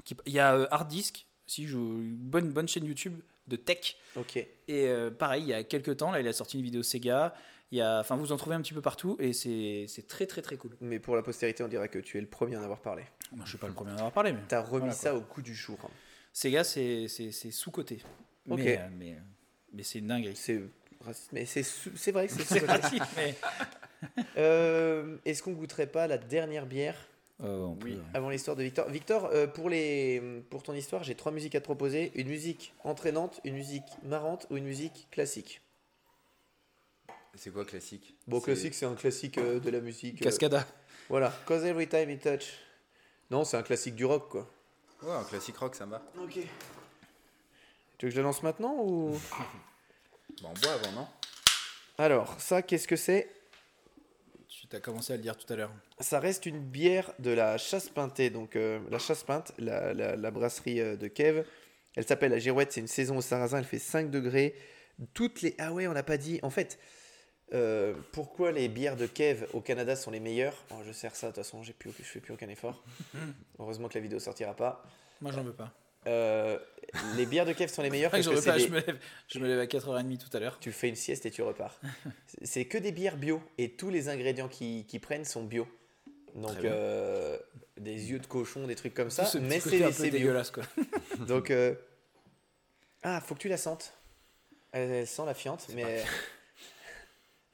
qui- il y a euh, Hard Disk, si je, une bonne, bonne chaîne YouTube de tech. Ok. Et euh, pareil, il y a quelques temps, là, il a sorti une vidéo Sega. Il y a, enfin, vous en trouvez un petit peu partout et c'est c'est très très très cool. Mais pour la postérité, on dirait que tu es le premier à en avoir parlé. Moi, je suis pas le premier à en avoir parlé, mais T'as remis Voilà, ça au coup du jour. Sega, c'est c'est- c'est sous-côté. Mais, euh, mais, mais c'est une dinguerie. Mais c'est vrai que c'est sous-côté. mais- Euh, Est-ce qu'on goûterait pas la dernière bière Euh, on peut- Oui. avant l'histoire de Victor? Victor, euh, pour, les, pour ton histoire, j'ai trois musiques à te proposer. Une musique entraînante, une musique marrante ou une musique classique? C'est quoi classique? Bon, C'est- classique, c'est un classique euh, de la musique. euh, Cascada. voilà. Cause every time you touch. Non, c'est un classique du rock, quoi. Ouais, un classique rock, ça me va. Ok. Tu veux que je la lance maintenant ou? Bon, on boit avant, non? Alors, ça, qu'est-ce que c'est? Tu as commencé à le dire tout à l'heure. Ça reste une bière de la chasse pintée, donc euh, la chasse peinte, la, la- la brasserie euh, de Kev. Elle s'appelle la Girouette, c'est une saison au sarrasin, elle fait 5 degrés. Toutes les. Ah ouais, on l'a pas dit. En fait, euh, pourquoi les bières de Kev au Canada sont les meilleures Oh, Je sers ça, de toute façon, j'ai plus, je fais plus aucun effort. Heureusement que la vidéo sortira pas. Moi, j'en veux pas. Euh, les bières de Kev sont les meilleures parce que pas, des- je, me lève, je me lève à 4h30 tout à l'heure. tu fais une sieste et tu repars. C'est- que des bières bio et tous les ingrédients qu'ils qu'ils prennent sont bio. Donc euh, des yeux de cochon, des trucs comme ça, ce mais c'est bio. dégueulasse quoi. Donc euh, ah, faut que tu la sentes. Elle, elle sent la fiente, mais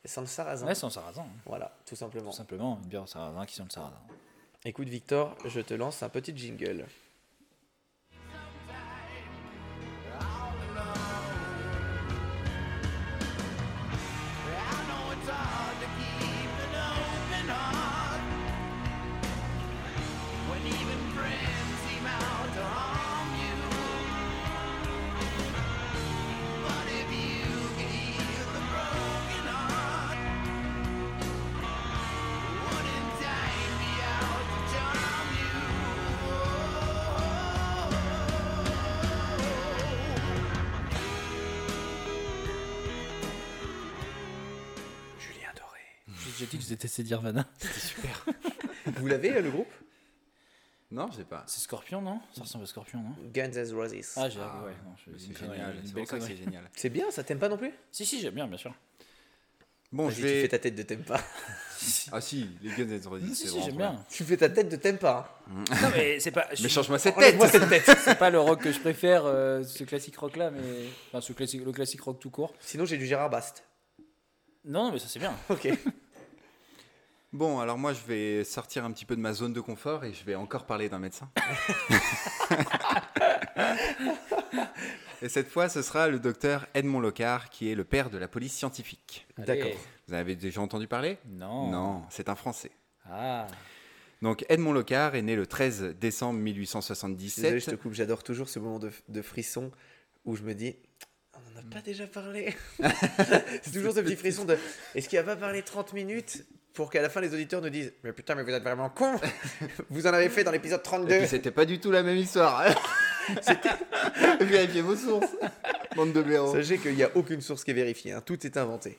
elle sent le sarrasin. Ouais, sans sarrasin. hein. Voilà, tout simplement. Tout simplement, une bière au sarrasin qui sent le sarrasin. Écoute Victor, je te lance un petit jingle. Nirvana. Vous l'avez euh, le groupe? Non, je sais pas. C'est Scorpion, non? Ça ressemble à Scorpion, non? Guns N' Roses. Ah, j'ai Ah, ouais, C'est génial. C'est belle pour ça que connerie. c'est génial. C'est bien, ça t'aimes pas non plus? Si, si, j'aime bien, bien sûr. Bon, je Tu fais vais. ta tête de t'aimes pas. Ah si, les Guns N' Roses, c'est si, vraiment j'aime bien. Tu fais ta tête de t'aimes pas. hein. Non, mais c'est pas. je Mais change-moi cette tête cette tête. C'est pas le rock que je préfère, euh, ce classique rock là, mais. Enfin, ce classique, le classique rock tout court. Sinon, j'ai du Gérard Bast. Non, non, mais ça c'est bien. Ok. Bon, alors moi, je vais sortir un petit peu de ma zone de confort et je vais encore parler d'un médecin. et cette fois, ce sera le docteur Edmond Locard, qui est le père de la police scientifique. D'accord. Vous en avez déjà entendu parler? Non. Non, c'est un Français. Ah. Donc Edmond Locard est né le 13 décembre Je suis désolé, 1877. je te coupe. J'adore toujours ce moment de, de frisson où je me dis. On n'en a pas déjà parlé. c'est toujours ce petit frisson de. Est-ce qu'il a pas parlé 30 minutes? Pour qu'à la fin les auditeurs nous disent Mais putain, mais vous êtes vraiment con Vous en avez fait dans l'épisode Et 32. puis c'était pas du tout la même histoire. Vérifiez vos sources. Bande de blaireaux. Sachez qu'il n'y a aucune source qui est vérifiée, hein. tout est inventé.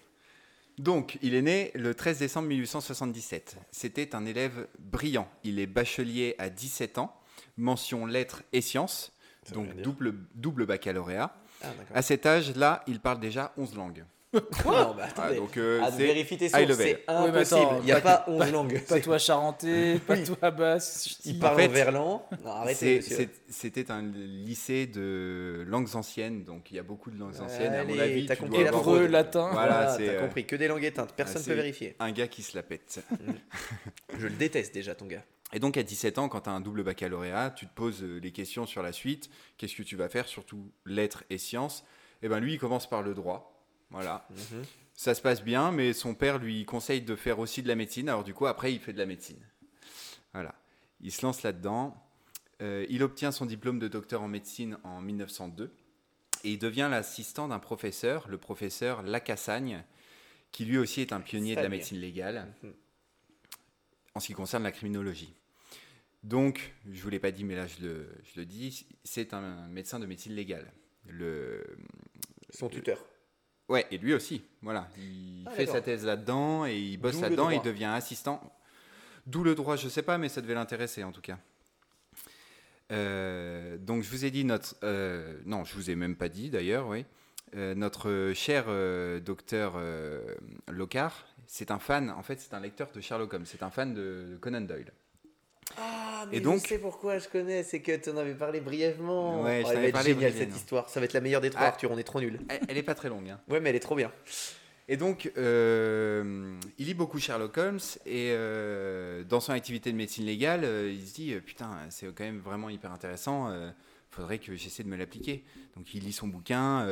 Donc, il est né le 13 décembre 1877. C'était un élève brillant. Il est bachelier à 17 ans, mention lettres et sciences, donc double, double baccalauréat. Ah. À cet âge-là, il parle déjà 11 langues. non, bah, attendez. Ah, donc, euh, Ah, vérifie tes sources, c'est impossible. Il n'y a pas- pas 11 langues. Pas toi charentais, pas toi basse. Il En parle fait, en verlan. Non, arrêtez, C'était un lycée de langues anciennes, donc il y a beaucoup de langues anciennes. et à mon Allez, avis, t'as tu compris dois la avoir Hébreu, fraude. latin. Voilà, t'as euh, compris. Que des langues éteintes. Personne ah, ne c'est- peut vérifier. un gars qui se la pète. Je le déteste déjà, ton gars. Et donc à 17 ans, quand tu as un double baccalauréat, tu te poses euh, les questions sur la suite. Qu'est-ce que tu vas faire, surtout lettres et sciences Et ben lui, il commence par le droit. Voilà. Mhm. Ça se passe bien, mais son père lui conseille de faire aussi de la médecine. Alors du coup, après, il fait de la médecine. Voilà. Il se lance là-dedans. Euh, il obtient son diplôme de docteur en médecine en 1902 et il devient l'assistant d'un professeur, le professeur Lacassagne, qui lui aussi est un pionnier de la médecine légale Mhm. en ce qui concerne la criminologie. Donc, je vous l'ai pas dit, mais là je le, je le dis, c'est un médecin de médecine légale. Le, Son tuteur. Ouais, et lui aussi. Voilà, il Ah, fait sa thèse là-dedans et il bosse là-dedans. Il devient assistant. D'où le droit, je sais pas, mais ça devait l'intéresser en tout cas. Euh, donc je vous ai dit notre, euh, non, je vous ai même pas dit d'ailleurs, oui. Euh, notre cher docteur Lockhart, c'est un fan. En fait, c'est un lecteur de Sherlock Holmes. C'est un fan de Conan Doyle. Ah, mais Et donc- je sais pourquoi je connais, c'est que tu en avais parlé brièvement. Ouais, Oh, elle va être parlé brièvement. cette histoire, ça va être la meilleure des trois, Ah. Arthur, on est trop nuls. Elle, elle est pas très longue. hein. Ouais, mais elle est trop bien. Et donc, euh, il lit beaucoup Sherlock Holmes et euh, dans son activité de médecine légale, euh, il se dit putain, c'est quand même vraiment hyper intéressant. Il faudrait que j'essaie de me l'appliquer. Donc, il lit son bouquin.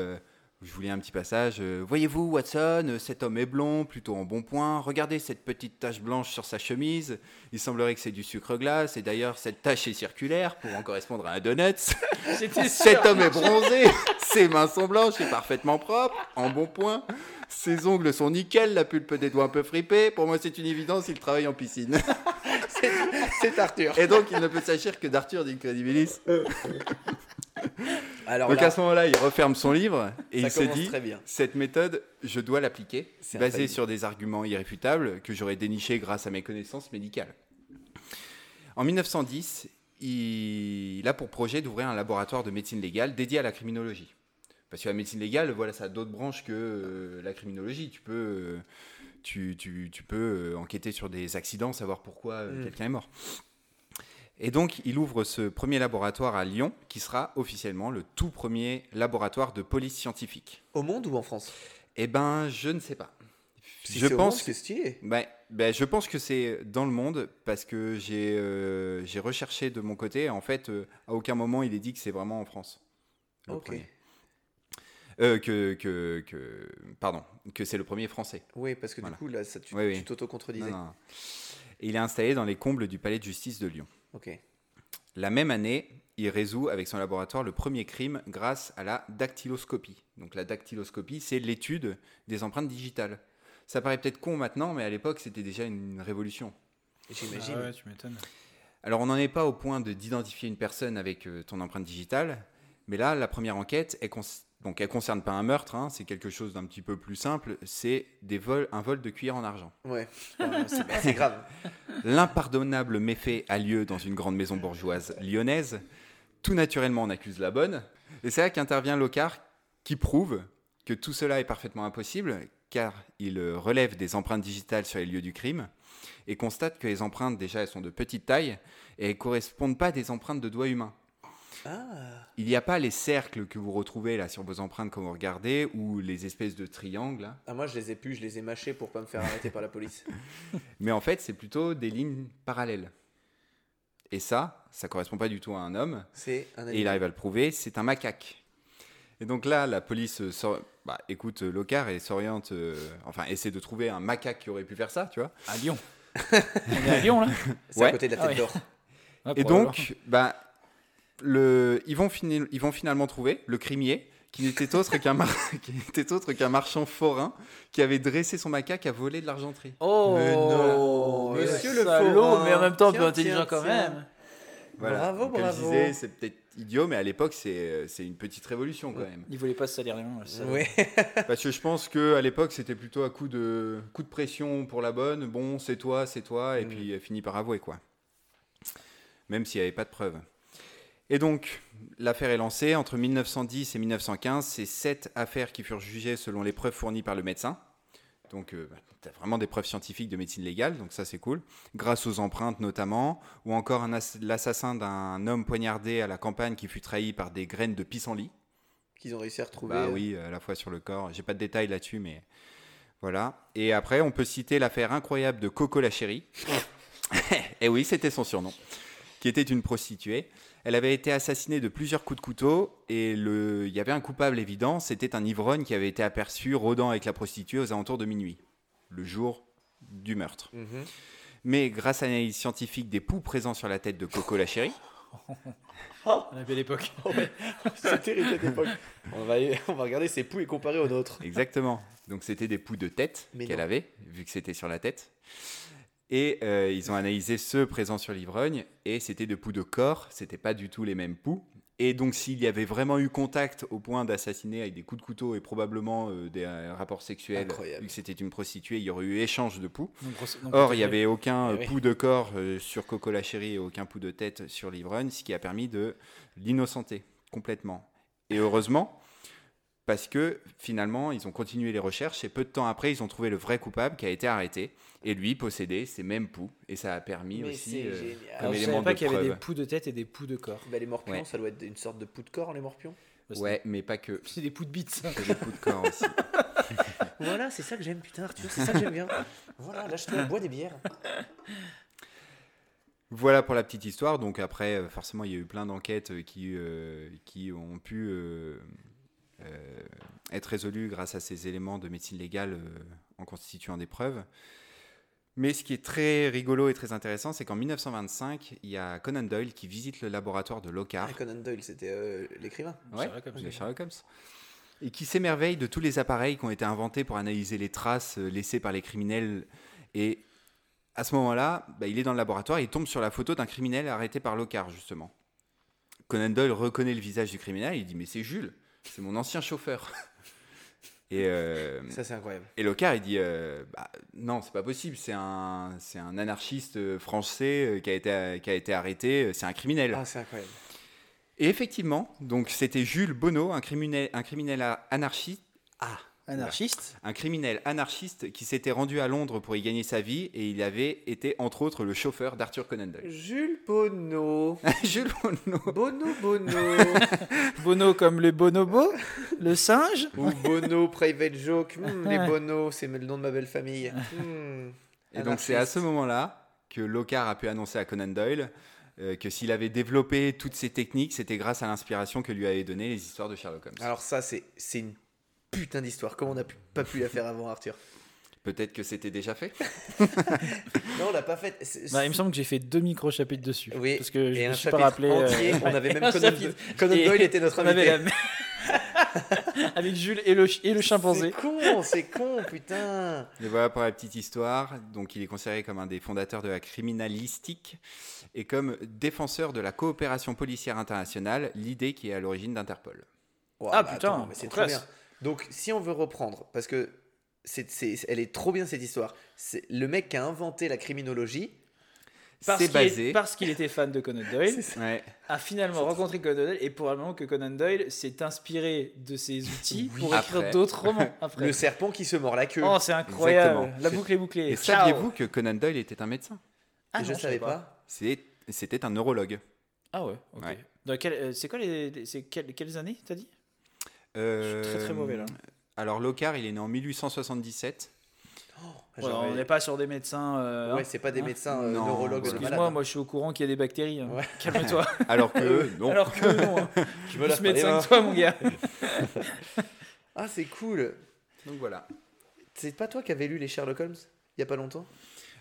Je vous lis un petit passage. euh, Voyez-vous, Watson, cet homme est blond, plutôt en bon point. Regardez cette petite tache blanche sur sa chemise. Il semblerait que c'est du sucre glace. Et d'ailleurs, cette tache est circulaire pour en correspondre à un donut. Cet homme est bronzé, ses mains sont blanches et parfaitement propres, en bon point. Ses ongles sont nickel, la pulpe des doigts un peu fripée. Pour moi, c'est une évidence, il travaille en piscine. C'est- Arthur. Et donc, il ne peut s'agir que d'Arthur d'Incredibilis. Alors Donc, là, à ce moment-là, il referme son livre et il se dit. Cette méthode, je dois l'appliquer, basée sur des arguments irréfutables que j'aurais dénichés grâce à mes connaissances médicales. En 1910, il a pour projet d'ouvrir un laboratoire de médecine légale dédié à la criminologie. Parce que la médecine légale, voilà, ça a d'autres branches que euh, la criminologie. Tu peux, euh, tu, tu- tu peux euh, enquêter sur des accidents, savoir pourquoi Mm. quelqu'un est mort. Et donc, il ouvre ce premier laboratoire à Lyon, qui sera officiellement le tout premier laboratoire de police scientifique. Au monde ou en France? Eh ben, je ne sais pas. Si je pense monde, c'est stylé. ben, ben, je pense que c'est dans le monde parce que j'ai euh, j'ai recherché de mon côté. En fait, euh, à aucun moment il est dit que c'est vraiment en France. Ok. premier. Euh, que, que, que- pardon, que c'est le premier français. Oui, parce que Voilà. du coup, là, ça, tu Oui, t'auto-contredisais. Non, non. Et il est installé dans les combles du palais de justice de Lyon. Ok. La même année, il résout avec son laboratoire le premier crime grâce à la dactyloscopie. Donc la dactyloscopie, c'est l'étude des empreintes digitales. Ça paraît peut-être con maintenant, mais à l'époque, c'était déjà une révolution. J'imagine. Ah ouais, tu m'étonnes. Alors on n'en est pas au point de d'identifier une personne avec euh, ton empreinte digitale, mais là, la première enquête, elle, cons- donc elle concerne pas un meurtre, hein, c'est quelque chose d'un petit peu plus simple, c'est des vols, un vol de cuillère en argent. Ouais. C'est grave. L'impardonnable méfait a lieu dans une grande maison bourgeoise lyonnaise. Tout naturellement, on accuse la bonne. Et c'est là qu'intervient Locard, qui prouve que tout cela est parfaitement impossible, car il relève des empreintes digitales sur les lieux du crime et constate que les empreintes, déjà, elles sont de petite taille et elles correspondent pas à des empreintes de doigts humains. Ah. Il n'y a pas les cercles que vous retrouvez là sur vos empreintes quand vous regardez, ou les espèces de triangles. là? Ah, moi, je les ai pu, je les ai mâchés pour pas me faire arrêter par la police. Mais en fait, c'est plutôt des lignes parallèles. Et ça, ça correspond pas du tout à un homme. C'est un Et il arrive à le prouver, c'est un macaque. Et donc là, la police euh, bah, écoute euh, Locard et s'oriente, euh, enfin, essaie de trouver un macaque qui aurait pu faire ça, tu vois. À Lyon. On est à Lyon, là C'est à côté de la Ah tête d'or. Ouais, Et donc, bah, le, ils, vont fini- ils vont finalement trouver le crimier, qui n'était autre qu'un mar- qui n'était autre qu'un marchand forain qui avait dressé son macaque à voler de l'argenterie. Oh Mais non, monsieur le salaud, forain. mais en même temps un peu intelligent quand même. Bravo, Donc, comme bravo. je disais, c'est peut-être, idiot, mais à l'époque, c'est c'est une petite révolution quand même. Il voulait pas se salir les mains. Parce que je pense qu'à l'époque, c'était plutôt à coup de, coup de pression pour la bonne. Bon, c'est toi, c'est toi, et Mm. puis elle finit par avouer, quoi. Même s'il n'y avait pas de preuves. Et donc, l'affaire est lancée. Entre 1910 et 1915, c'est sept affaires qui furent jugées selon les preuves fournies par le médecin. Donc, tu as vraiment des preuves scientifiques de médecine légale, donc ça c'est cool. Grâce aux empreintes notamment, ou encore l'assassin d'un homme poignardé à la campagne qui fut trahi par des graines de pissenlit. Qu'ils ont réussi à retrouver. Bah oui, à la fois sur le corps. J'ai pas de détails là-dessus, mais voilà. Et après, on peut citer l'affaire incroyable de Coco la chérie. Et oui, c'était son surnom, qui était une prostituée. Elle avait été assassinée de plusieurs coups de couteau et le... il y avait un coupable évident, c'était un ivrogne qui avait été aperçu rôdant avec la prostituée aux alentours de minuit, le jour du meurtre. Mhm. Mais grâce à l'analyse scientifique des poux présents sur la tête de Coco la chérie, À la belle époque. C'est terrible cette époque. On va, on va regarder ses poux et comparer aux nôtres. Exactement. Donc c'était des poux de tête qu'elle avait, vu que c'était sur la tête. Et euh, ils ont analysé ceux présents sur l'ivrogne, et c'était des poux de corps, c'était pas du tout les mêmes poux. Et donc s'il y avait vraiment eu contact au point d'assassiner avec des coups de couteau et probablement euh, des euh, rapports sexuels, Incroyable. vu que c'était une prostituée, il y aurait eu échange de poux. Or, il n'y avait aucun Eh oui. pouls de corps sur Coco la chérie et aucun pouls de tête sur l'ivrogne, ce qui a permis de l'innocenter complètement. Et heureusement, parce que finalement, ils ont continué les recherches et peu de temps après, ils ont trouvé le vrai coupable qui a été arrêté. Et lui possédait ces mêmes poux. Et ça a permis Mais aussi. c'est euh, génial. comme Alors, je élément savais pas de qu'il y avait des poux de tête et des poux de corps. Bah, les morpions, Ouais. ça doit être une sorte de poux de corps, les morpions. Ouais, mais pas que. C'est des poux de bite, ça. C'est des poux de corps aussi. Voilà, c'est ça que j'aime, putain, Arthur, c'est ça que j'aime bien. Voilà, lâche-toi, bois des bières. Voilà pour la petite histoire. Donc après, euh, forcément, il y a eu plein d'enquêtes euh, qui, euh, qui ont pu euh, être résolues grâce à ces éléments de médecine légale euh, en constituant des preuves. Mais ce qui est très rigolo et très intéressant, c'est qu'en 1925, il y a Conan Doyle qui visite le laboratoire de Lockhart. Ah, Conan Doyle, c'était euh, l'écrivain. Ouais, Sherlock Holmes. de Sherlock Holmes. Et qui s'émerveille de tous les appareils qui ont été inventés pour analyser les traces euh, laissées par les criminels. Et à ce moment-là, bah, il est dans le laboratoire et il tombe sur la photo d'un criminel arrêté par Lockhart, justement. Conan Doyle reconnaît le visage du criminel et il dit Mais c'est Jules, c'est mon ancien chauffeur. Et, euh, Ça, c'est incroyable. et Lockhart, il dit euh, bah, Non, c'est pas possible, c'est un, c'est un anarchiste euh, français euh, qui a été, qui a été arrêté, c'est un criminel. Ah, c'est incroyable. Et effectivement, donc c'était Jules Bonneau, un criminel, un criminel anarchiste, ah, Anarchiste un criminel anarchiste qui s'était rendu à Londres pour y gagner sa vie et il avait été entre autres le chauffeur d'Arthur Conan Doyle. Jules Bono. Jules Bonneau. Bono Bono. Bono comme le bonobo Le singe Ou Bono Private Joke. Hmm, les. Bono, c'est le nom de ma belle famille. Hmm. Et donc c'est à ce moment-là que Lockhart a pu annoncer à Conan Doyle euh, que s'il avait développé toutes ces techniques, c'était grâce à l'inspiration que lui avaient donné les histoires de Sherlock Holmes. Alors, ça, c'est c'est une putain d'histoire. Comment on n'a pas pu la faire avant, Arthur Peut-être que c'était déjà fait. Non, on l'a pas. C'est- Bah, Il me semble que j'ai fait deux micro-chapitres dessus. Oui, Parce que je Et me un suis pas chapitre rappelé. euh, entier. On avait même Conan, chapitre. Conan Doyle était notre avait invité. la- Avec Jules et le, et le chimpanzé. C'est con, c'est con, putain. Et voilà pour la petite histoire. Donc, il est considéré comme un des fondateurs de la criminalistique et comme défenseur de la coopération policière internationale, l'idée qui est à l'origine d'Interpol. Ah, bah, putain, attends, mais c'est trop bien. Donc, si on veut reprendre, parce que c'est, c'est- elle est trop bien cette histoire. C'est le mec qui a inventé la criminologie. Parce C'est qu'il est- basé. parce qu'il était fan de Conan Doyle, Ouais. a finalement rencontré Conan Doyle et probablement que Conan Doyle s'est inspiré de ses outils pour écrire Après. d'autres romans après. Le serpent qui se mord la queue. Oh, c'est incroyable. Exactement. La boucle est bouclée. Et Ciao. saviez-vous que Conan Doyle était un médecin? Ah, je non, savais pas. C'est- C'était un neurologue. Ah ouais, ok. Ouais. Dans quel- euh, c'est quoi les, les- c'est quelles, quelles années t'as dit? Euh, très, très mauvais, là. Alors Lockhart, il est né en 1877. Ouais, Genre, On n'est pas sur des médecins. euh, Ouais, c'est pas des Hein médecins euh, neurologues Excuse-moi, moi je suis au courant qu'il y a des bactéries. hein. Ouais. Calme-toi. Alors que eux, non. Alors que non, hein. je me lave médecin que toi, mon gars. Ah, c'est cool. Donc voilà. C'est pas toi qui avais lu les Sherlock Holmes il y a pas longtemps?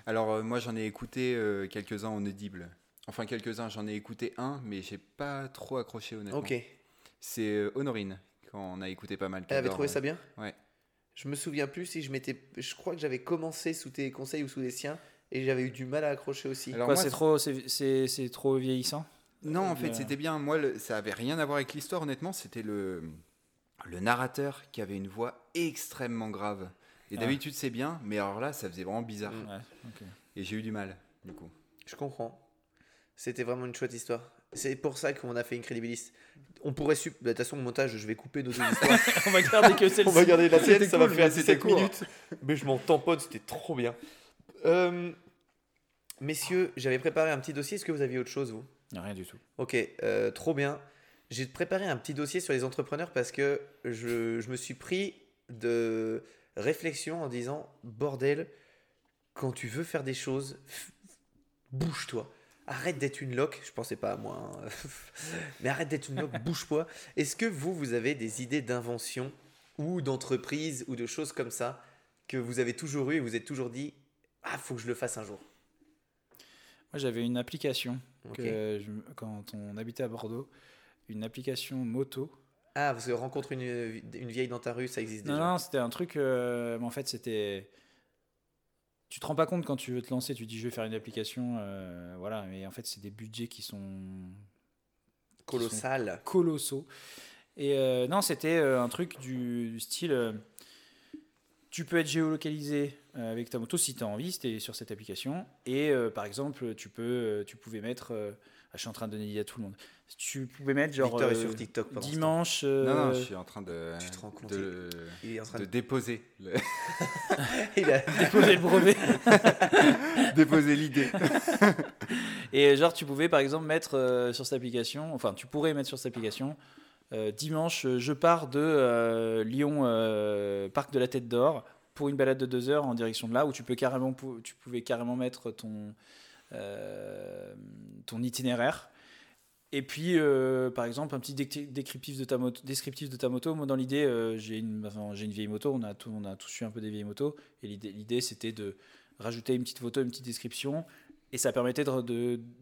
Alors euh, moi j'en ai écouté euh, quelques-uns en audible. Enfin quelques-uns, j'en ai écouté un, mais j'ai pas trop accroché honnêtement. Ok. C'est euh, Honorine, quand on a écouté pas mal. avait qu'adore, trouvé ouais. ça bien Ouais. Je me souviens plus si je m'étais. Je crois que j'avais commencé sous tes conseils ou sous les siens et j'avais eu du mal à accrocher aussi. Alors c'est trop, c'est, c'est, c'est trop vieillissant? Non, en fait, Mais, euh, c'était bien. Moi, le- ça avait rien à voir avec l'histoire, honnêtement. C'était le, le narrateur qui avait une voix extrêmement grave. Et Ah. d'habitude, c'est bien, mais alors là, ça faisait vraiment bizarre. Mm. Ouais. Et j'ai eu du mal, du coup. Je comprends. C'était vraiment une chouette histoire. C'est pour ça qu'on a fait Incredibilis. On pourrait sup... De toute façon, au montage, je vais couper nos deux histoires. On va garder que celle-ci. On va garder la tienne, ça cool, va faire mais c'était 17 court. minutes. Mais je m'en tamponne, c'était trop bien. Euh, messieurs, j'avais préparé un petit dossier. Est-ce que vous aviez autre chose, vous? Rien du tout. Ok, euh, trop bien. J'ai préparé un petit dossier sur les entrepreneurs parce que je, je me suis pris de réflexion en disant bordel, quand tu veux faire des choses, bouge-toi. Arrête d'être une loque. Je pensais pas à moi, hein. mais arrête d'être une loque, bouge-toi. Est-ce que vous, vous avez des idées d'invention ou d'entreprise ou de choses comme ça que vous avez toujours eu et vous êtes toujours dit ah faut que je le fasse un jour. Moi, j'avais une application Ok. que je- quand on habitait à Bordeaux, une application moto. Ah parce que rencontre une, une vieille dans ta rue, ça existe Non, déjà. non, c'était un truc. euh, mais en fait, c'était. Tu te rends pas compte quand tu veux te lancer, tu dis je vais faire une application, euh, voilà, mais en fait, c'est des budgets qui sont Colossal. colossaux. Et euh, non, c'était euh, un truc du, du style. euh, tu peux être géolocalisé avec ta moto si tu as envie, c'était sur cette application. Et par exemple, tu, peux, tu pouvais mettre. Euh, je suis en train de donner l'idée à tout le monde. Tu pouvais mettre genre. Victor est euh, sur TikTok pendant dimanche. Non, non, euh, je suis en train de, tu te rends compte, de, Il est en train de de. déposer, le- Il a- déposer le brevet. déposer l'idée. Et genre, tu pouvais par exemple mettre euh, sur cette application, enfin, tu pourrais mettre sur cette application, euh, dimanche, euh, je pars de euh, Lyon, euh, parc de la Tête d'Or, pour une balade de deux heures en direction de là, où tu, peux carrément, pou- tu pouvais carrément mettre ton, euh, ton itinéraire. Et puis, euh, par exemple, un petit descriptif de ta moto. Descriptif de ta moto. Moi, dans l'idée, euh, j'ai une, enfin, une vieille moto. On a, tout, on a tous eu un peu des vieilles motos. Et l'idée, c'était de rajouter une petite photo, une petite description. Et ça permettait de,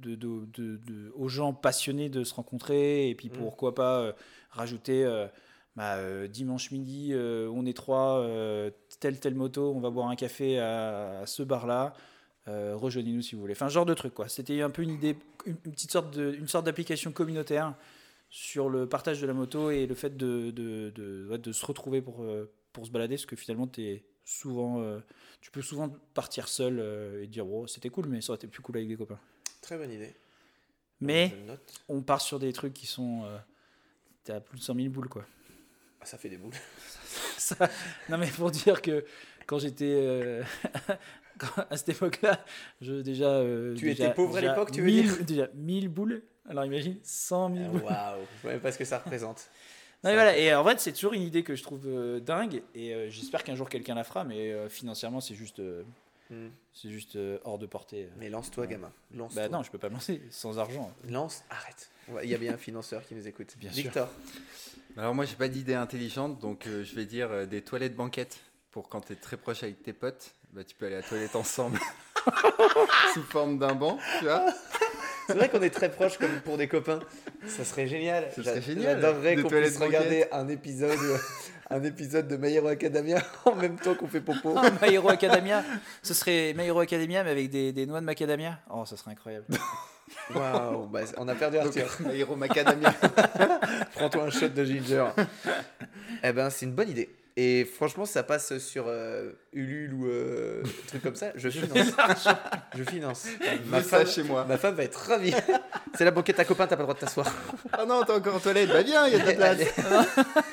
de- de- aux gens passionnés de se rencontrer. Et puis, Mm. pourquoi pas euh, rajouter euh, bah, euh, dimanche midi, euh, on est trois, euh, telle, telle moto, on va boire un café à, à ce bar-là. Euh, rejoignez-nous si vous voulez. Enfin, genre de truc, quoi. C'était un peu une idée, une, une petite sorte de, une sorte d'application communautaire sur le partage de la moto et le fait de, de, de, se retrouver pour, euh, pour se balader, parce que finalement, es souvent, euh, tu peux souvent partir seul et dire, oh, c'était cool, mais ça aurait été plus cool avec des copains. Très bonne idée. Mais on part sur des trucs qui sont. Euh, T'as plus de 100 000 boules, quoi. Ah, ça fait des boules. Ça- non mais pour dire que quand j'étais euh, quand- à cette époque-là, je déjà euh, Tu déjà- étais pauvre à l'époque, tu veux 1000 dire? Déjà 1000 boules. Alors imagine 100 000 boules. Waouh. Je sais même pas ce que ça représente. Non, mais voilà. Et en fait, c'est toujours une idée que je trouve euh, dingue et euh, j'espère qu'un jour quelqu'un la fera, mais euh, financièrement, c'est juste, euh, Hmm. c'est juste euh, hors de portée. Mais lance-toi, gamin. Lance-toi. Bah non, je peux pas me lancer sans argent. Lance, arrête. Ouais, Il y a bien un financeur qui nous écoute. Bien sûr. Victor. Alors moi, j'ai pas d'idée intelligente, donc euh, je vais dire euh, des toilettes banquettes pour quand tu es très proche avec tes potes, bah, tu peux aller à la toilette ensemble sous forme d'un banc, tu vois. C'est vrai qu'on est très proches comme pour des copains. Ça serait génial. Ça serait génial. J'adorerais qu'on puisse regarder un épisode, un épisode de My Hero Academia en même temps qu'on fait popo. Ah, My Hero Academia, ce serait My Hero Academia mais avec des, des noix de macadamia. Oh, ça serait incroyable. Waouh, bah, on a perdu Donc, Arthur. Aéro Macadamia. Prends-toi un shot de ginger. eh ben, c'est une bonne idée. Et franchement, ça passe sur euh, Ulule ou euh, truc comme ça. Je finance. Je finance. Ma ça chez moi. ma femme va être ravie. C'est la banquette à copain, t'as pas le droit de t'asseoir. Ah non, t'es encore en toilette. Bah viens, il y a de la place.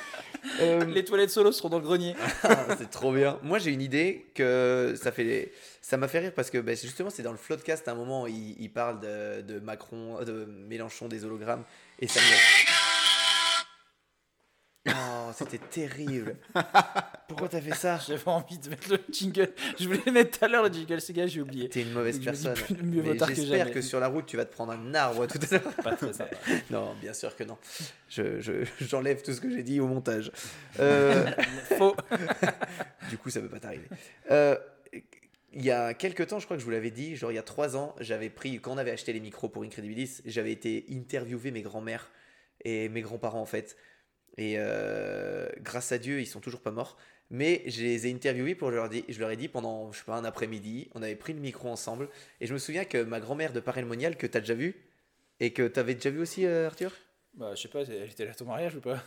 Euh, Les toilettes solo seront dans le grenier. Ah, c'est trop bien. Moi, j'ai une idée que ça fait, ça m'a fait rire parce que bah, justement, c'est dans le Floodcast à un moment, il, il parle de, de Macron, de Mélenchon, des hologrammes, et ça me. Oh, c'était terrible. Pourquoi t'as fait ça J'avais envie de mettre le jingle. Je voulais mettre tout à l'heure, le jingle Sega, j'ai oublié. T'es une mauvaise personne. que J'espère jamais. que sur la route, tu vas te prendre un arbre tout à l'heure. Pas très sympa. Non, bien sûr que non. Je, je- j'enlève tout ce que j'ai dit au montage. Euh, Faux. Du coup, ça peut pas t'arriver. Euh, il y a quelques temps, je crois que je vous l'avais dit, genre il y a trois ans, j'avais pris, quand on avait acheté les micros pour Incredibilis, j'avais été interviewer mes grands-mères et mes grands-parents en fait. Et euh, grâce à Dieu, ils sont toujours pas morts. Mais je les ai interviewés pour je leur, dis, je leur ai dit pendant, je sais pas, un après-midi, on avait pris le micro ensemble. Et je me souviens que ma grand-mère de Paray-le-Monial, que tu as déjà vu, Et que tu avais déjà vu aussi, euh, Arthur? Bah, je sais pas, elle était là à ton mariage ou pas?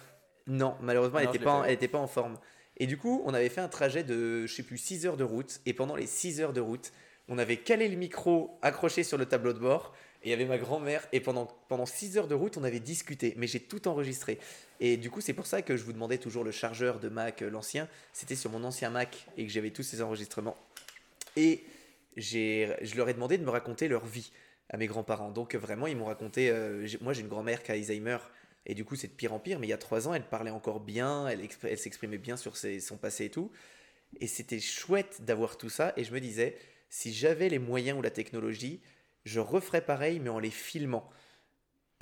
Non, malheureusement, elle n'était pas, pas en forme. Et du coup, on avait fait un trajet de, je sais plus, 6 heures de route. Et pendant les 6 heures de route, on avait calé le micro accroché sur le tableau de bord. Et il y avait ma grand-mère. Et pendant, pendant 6 heures de route, on avait discuté. Mais j'ai tout enregistré. Et du coup, c'est pour ça que je vous demandais toujours le chargeur de Mac, euh, l'ancien. C'était sur mon ancien Mac et que j'avais tous ces enregistrements. Et je leur ai demandé de me raconter leur vie à mes grands-parents. Donc vraiment, ils m'ont raconté. euh, moi, j'ai une grand-mère qui a Alzheimer. Et du coup, c'est de pire en pire. Mais il y a trois ans, elle parlait encore bien, elle, exp- elle s'exprimait bien sur son passé et tout. Et c'était chouette d'avoir tout ça. Et je me disais, si j'avais les moyens ou la technologie, je referais pareil, mais en les filmant.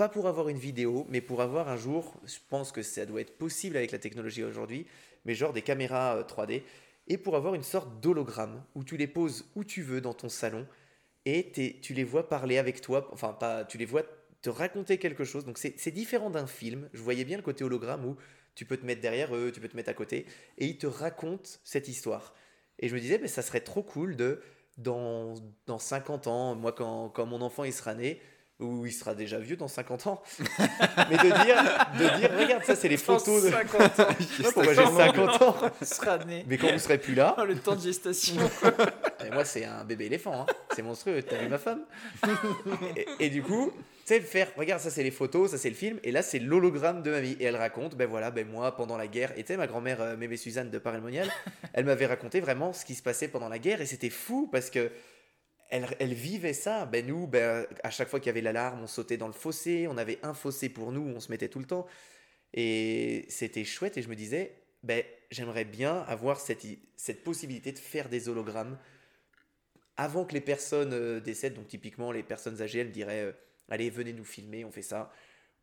Pas pour avoir une vidéo, mais pour avoir un jour, je pense que ça doit être possible avec la technologie aujourd'hui, mais genre des caméras euh, 3D, et pour avoir une sorte d'hologramme où tu les poses où tu veux dans ton salon, et tu les vois parler avec toi, enfin pas, tu les vois te raconter quelque chose. Donc c'est c'est différent d'un film. Je voyais bien le côté hologramme où tu peux te mettre derrière eux, tu peux te mettre à côté, et ils te racontent cette histoire. Et je me disais, mais ça serait trop cool de, dans, dans 50 ans, moi quand, quand mon enfant il sera né, ou il sera déjà vieux dans 50 ans, mais de dire, de dire regarde, ça c'est les photos de... 50 ans. Pourquoi j'ai 50 ans sera né. Mais quand vous serez plus là, le temps de gestation. et moi, c'est un bébé éléphant, hein. c'est monstrueux. T'as vu ma femme? Et, et du coup, tu sais, faire, regarde, ça c'est les photos, ça c'est le film, et là c'est l'hologramme de mamie. Et elle raconte, ben voilà, ben moi pendant la guerre, et tu sais, ma grand-mère, euh, Mémé Suzanne de Paray-le-Monial, elle m'avait raconté vraiment ce qui se passait pendant la guerre, et c'était fou parce que. Elle, vivait ça. Ben nous, ben, à chaque fois qu'il y avait l'alarme, on sautait dans le fossé. On avait un fossé pour nous, on se mettait tout le temps. Et c'était chouette. Et je me disais, ben, j'aimerais bien avoir cette, cette possibilité de faire des hologrammes avant que les personnes euh, décèdent. Donc typiquement, les personnes âgées, elles diraient, euh, allez, venez nous filmer, on fait ça.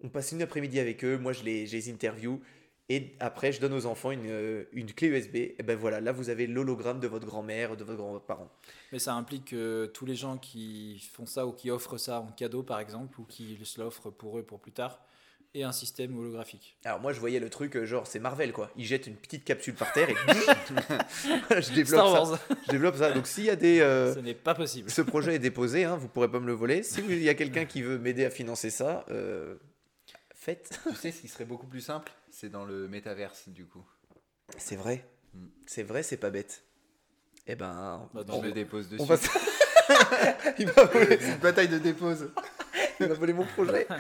On passe une après-midi avec eux, moi je les, je les interview. Et après, je donne aux enfants une, euh, une clé USB. Et ben voilà, là vous avez l'hologramme de votre grand-mère, de votre grand-parent. Mais ça implique que tous les gens qui font ça ou qui offrent ça en cadeau, par exemple, ou qui se l'offrent pour eux pour plus tard, aient un système holographique. Alors moi je voyais le truc, euh, genre c'est Marvel quoi. Ils jettent une petite capsule par terre et je développe Star ça. Wars, Je développe ça. Donc s'il y a des... euh, ce n'est pas possible. Ce projet est déposé, hein, vous pourrez pas me le voler. Si il y a quelqu'un qui veut m'aider à financer ça, euh, faites. Tu sais ce qui serait beaucoup plus simple? C'est dans le métaverse, du coup. C'est vrai. Mm. C'est vrai, c'est pas bête. Eh ben, Bah, Je dans- le dépose dessus. on va. il m'a volé, C'est une bataille de dépose. il m'a volé mon projet.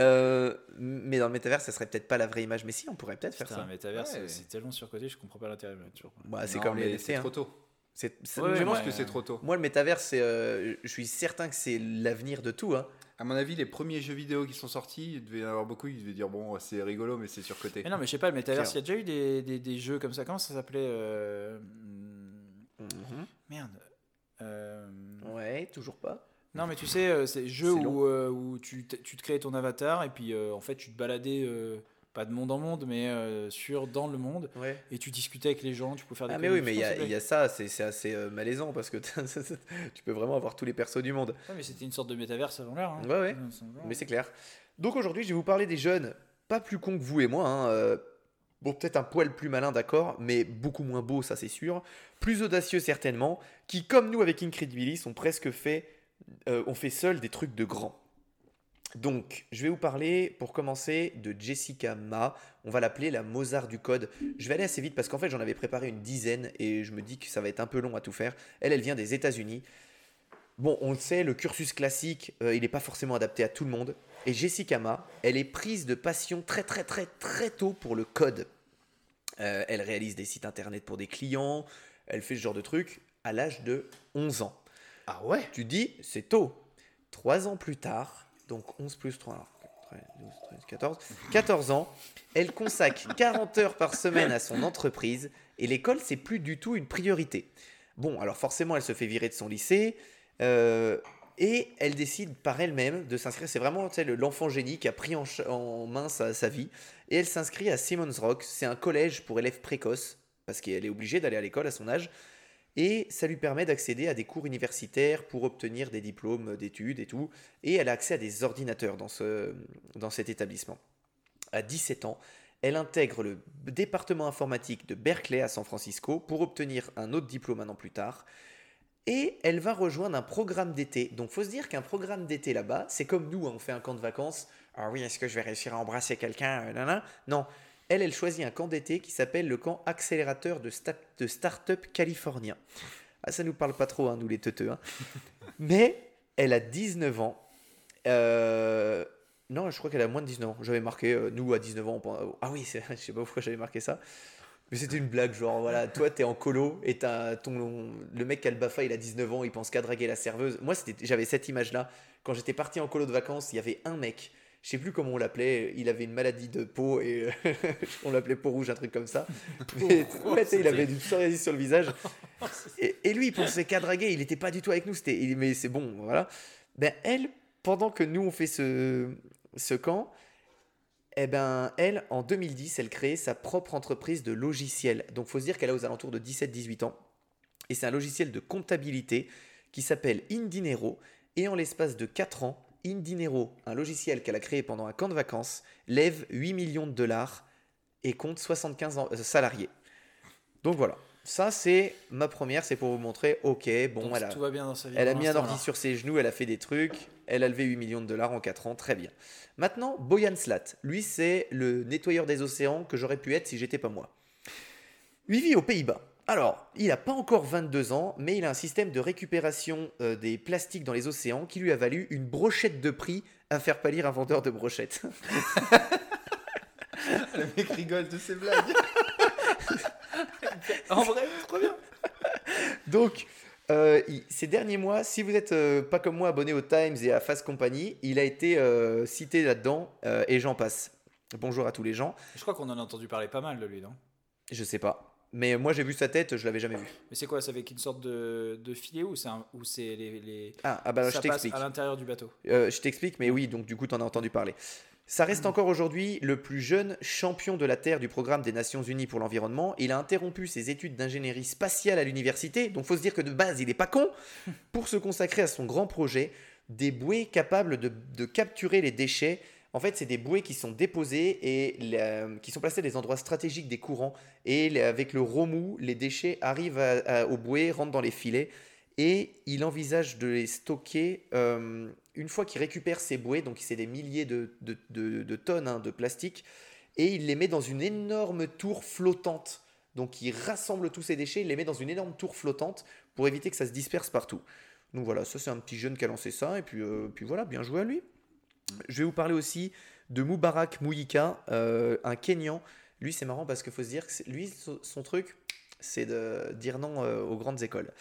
Euh, mais dans le métavers, ça serait peut-être pas la vraie image, mais si, on pourrait peut-être faire un ça. métaverse, Ouais. c'est tellement surcoté, je comprends pas l'intérêt. Bah, c'est comme les. C'est hein. trop tôt. C'est- c'est- Ouais, je pense pense- que c'est trop tôt. Moi, le métavers, c'est, euh, je suis certain que c'est l'avenir de tout. Hein. À mon avis, les premiers jeux vidéo qui sont sortis, il devait y en avoir beaucoup. Ils devaient dire bon, c'est rigolo, mais c'est surcoté. Mais non, mais je sais pas, le métaverse, il y a déjà eu des, des, des jeux comme ça. Comment ça s'appelait euh, hmm, Merde. Euh, Ouais, toujours pas. Non, mais tu sais, euh, c'est jeu où, euh, où tu, tu te créais ton avatar et puis euh, en fait tu te baladais, euh, pas de monde en monde, mais euh, sur, dans le monde Ouais. et tu discutais avec les gens, tu pouvais faire des Ah mais oui, mais il y, a- y ça, c'est c'est assez euh, malaisant parce que tu peux vraiment avoir tous les persos du monde. Ouais, mais c'était une sorte de métaverse avant l'heure. hein. Ouais, ouais. Mais c'est clair. Donc aujourd'hui, je vais vous parler des jeunes, pas plus cons que vous et moi. hein, euh, bon, peut-être un poil plus malin, d'accord, mais beaucoup moins beau, ça c'est sûr. Plus audacieux certainement, qui, comme nous avec Incredibilis, ont presque fait, ont fait seuls des trucs de grands. Donc, je vais vous parler, pour commencer, de Jessica Ma. On va l'appeler la Mozart du code. Je vais aller assez vite parce qu'en fait, j'en avais préparé une dizaine et je me dis que ça va être un peu long à tout faire. Elle, elle vient des États-Unis. Bon, on le sait, le cursus classique, euh, il n'est pas forcément adapté à tout le monde. Et Jessica Ma, elle est prise de passion très très très très tôt pour le code. Euh, elle réalise des sites internet pour des clients, elle fait ce genre de trucs à l'âge de 11 ans. Ah ouais? Tu dis, c'est tôt. Trois ans plus tard, donc 11 plus 3, 13, 12, 13, 14, 14 ans, elle consacre 40 heures par semaine à son entreprise et l'école, c'est plus du tout une priorité. Bon, alors forcément, elle se fait virer de son lycée euh, et elle décide par elle-même de s'inscrire. C'est vraiment l'enfant génie qui a pris en main sa, sa vie et elle s'inscrit à Simmons Rock. C'est un collège pour élèves précoces parce qu'elle est obligée d'aller à l'école à son âge et ça lui permet d'accéder à des cours universitaires pour obtenir des diplômes d'études et tout. Et elle a accès à des ordinateurs dans, ce, dans cet établissement. À 17 ans, elle intègre le département informatique de Berkeley à San Francisco pour obtenir un autre diplôme un an plus tard. Et elle va rejoindre un programme d'été. Donc, faut se dire qu'un programme d'été là-bas, c'est comme nous, hein, on fait un camp de vacances. Ah oui, est-ce que je vais réussir à embrasser quelqu'un euh, Non. Elle, elle choisit un camp d'été qui s'appelle le camp accélérateur de, sta- de start-up californien. Ah, ça nous parle pas trop, hein, nous les teuteux. hein. Mais elle a 19 ans. Euh, Non, je crois qu'elle a moins de 19 ans. J'avais marqué, euh, nous à 19 ans, on Ah oui, je sais pas pourquoi j'avais marqué ça. Mais c'était une blague, genre voilà, toi t'es en colo et t'as ton le mec qui a le bafa, il a 19 ans, il pense qu'à draguer la serveuse. Moi j'avais cette image là quand j'étais parti en colo de vacances, il y avait un mec, je sais plus comment on l'appelait, il avait une maladie de peau et euh, on l'appelait peau rouge, un truc comme ça. Mais, ouais, il avait du psoriasis sur le visage. Et, et lui il pensait qu'à draguer, il était pas du tout avec nous, c'était mais c'est bon, voilà. Ben elle pendant que nous on fait ce ce camp, eh ben, elle, en 2010, elle crée sa propre entreprise de logiciels. Donc, faut se dire qu'elle a aux alentours de 17-18 ans. Et c'est un logiciel de comptabilité qui s'appelle Indinero. Et en l'espace de 4 ans, Indinero, un logiciel qu'elle a créé pendant un camp de vacances, lève 8 millions de dollars et compte 75 en- euh, salariés. Donc voilà. Ça, c'est ma première, c'est pour vous montrer, ok, bon, Donc, elle a, tout va bien dans sa vie. elle a mis un ordi sur ses genoux, elle a fait des trucs, elle a levé 8 millions de dollars en 4 ans, très bien. Maintenant, Boyan Slat, lui c'est le nettoyeur des océans que j'aurais pu être si j'étais pas moi. Il vit aux Pays-Bas. Alors, il n'a pas encore 22 ans, mais il a un système de récupération euh, des plastiques dans les océans qui lui a valu une brochette de prix à faire pâlir un vendeur de brochettes. Le mec rigole de ses blagues. En vrai, trop bien. Donc, euh, ces derniers mois, si vous n'êtes pas comme moi abonné au Times et à Fast Company, il a été euh, cité là-dedans euh, et j'en passe. Bonjour à tous les gens. Je crois qu'on en a entendu parler pas mal de lui, non? Je sais pas. Mais moi j'ai vu sa tête, je l'avais jamais vu. Mais c'est quoi C'est avec une sorte de, de filet ou c'est ou c'est les, les... Ah, ah bah ça je t'explique. à l'intérieur du bateau? Euh, je t'explique, mais oui, donc du coup t'en as entendu parler. Ça reste Mm. encore aujourd'hui le plus jeune champion de la Terre du programme des Nations Unies pour l'environnement. Il a interrompu ses études d'ingénierie spatiale à l'université, donc faut se dire que de base il est pas con, pour se consacrer à son grand projet, des bouées capables de, de capturer les déchets. En fait, c'est des bouées qui sont déposées et la- qui sont placées à des endroits stratégiques des courants. Et avec le remous, les déchets arrivent aux bouées, rentrent dans les filets. Et il envisage de les stocker euh, une fois qu'il récupère ces bouées, donc c'est des milliers de tonnes hein, de plastique, et il les met dans une énorme tour flottante. Donc il rassemble tous ces déchets, il les met dans une énorme tour flottante pour éviter que ça se disperse partout. Donc voilà, ça c'est un petit jeune qui a lancé ça, et puis, euh, puis voilà, bien joué à lui. Je vais vous parler aussi de Moubarak Mouyika, euh, un Kenyan. Lui c'est marrant parce qu'il faut se dire que lui, son, truc, c'est de dire non euh, aux grandes écoles.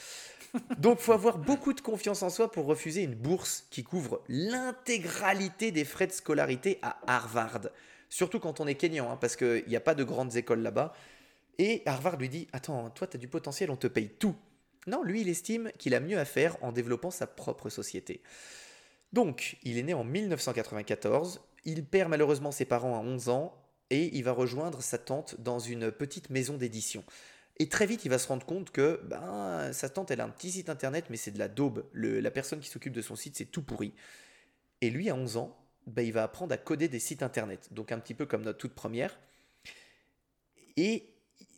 Donc, faut avoir beaucoup de confiance en soi pour refuser une bourse qui couvre l'intégralité des frais de scolarité à Harvard. Surtout quand on est kényan, hein, parce qu'il n'y a pas de grandes écoles là-bas. Et Harvard lui dit Attends, toi, tu as du potentiel, on te paye tout. Non, lui, il estime qu'il a mieux à faire en développant sa propre société. Donc, il est né en 1994. Il perd malheureusement ses parents à 11 ans et il va rejoindre sa tante dans une petite maison d'édition. Et très vite, il va se rendre compte que ben, sa tante, elle a un petit site internet, mais c'est de la daube. La personne qui s'occupe de son site, c'est tout pourri. Et lui, à 11 ans, ben, il va apprendre à coder des sites internet. Donc un petit peu comme notre toute première. Et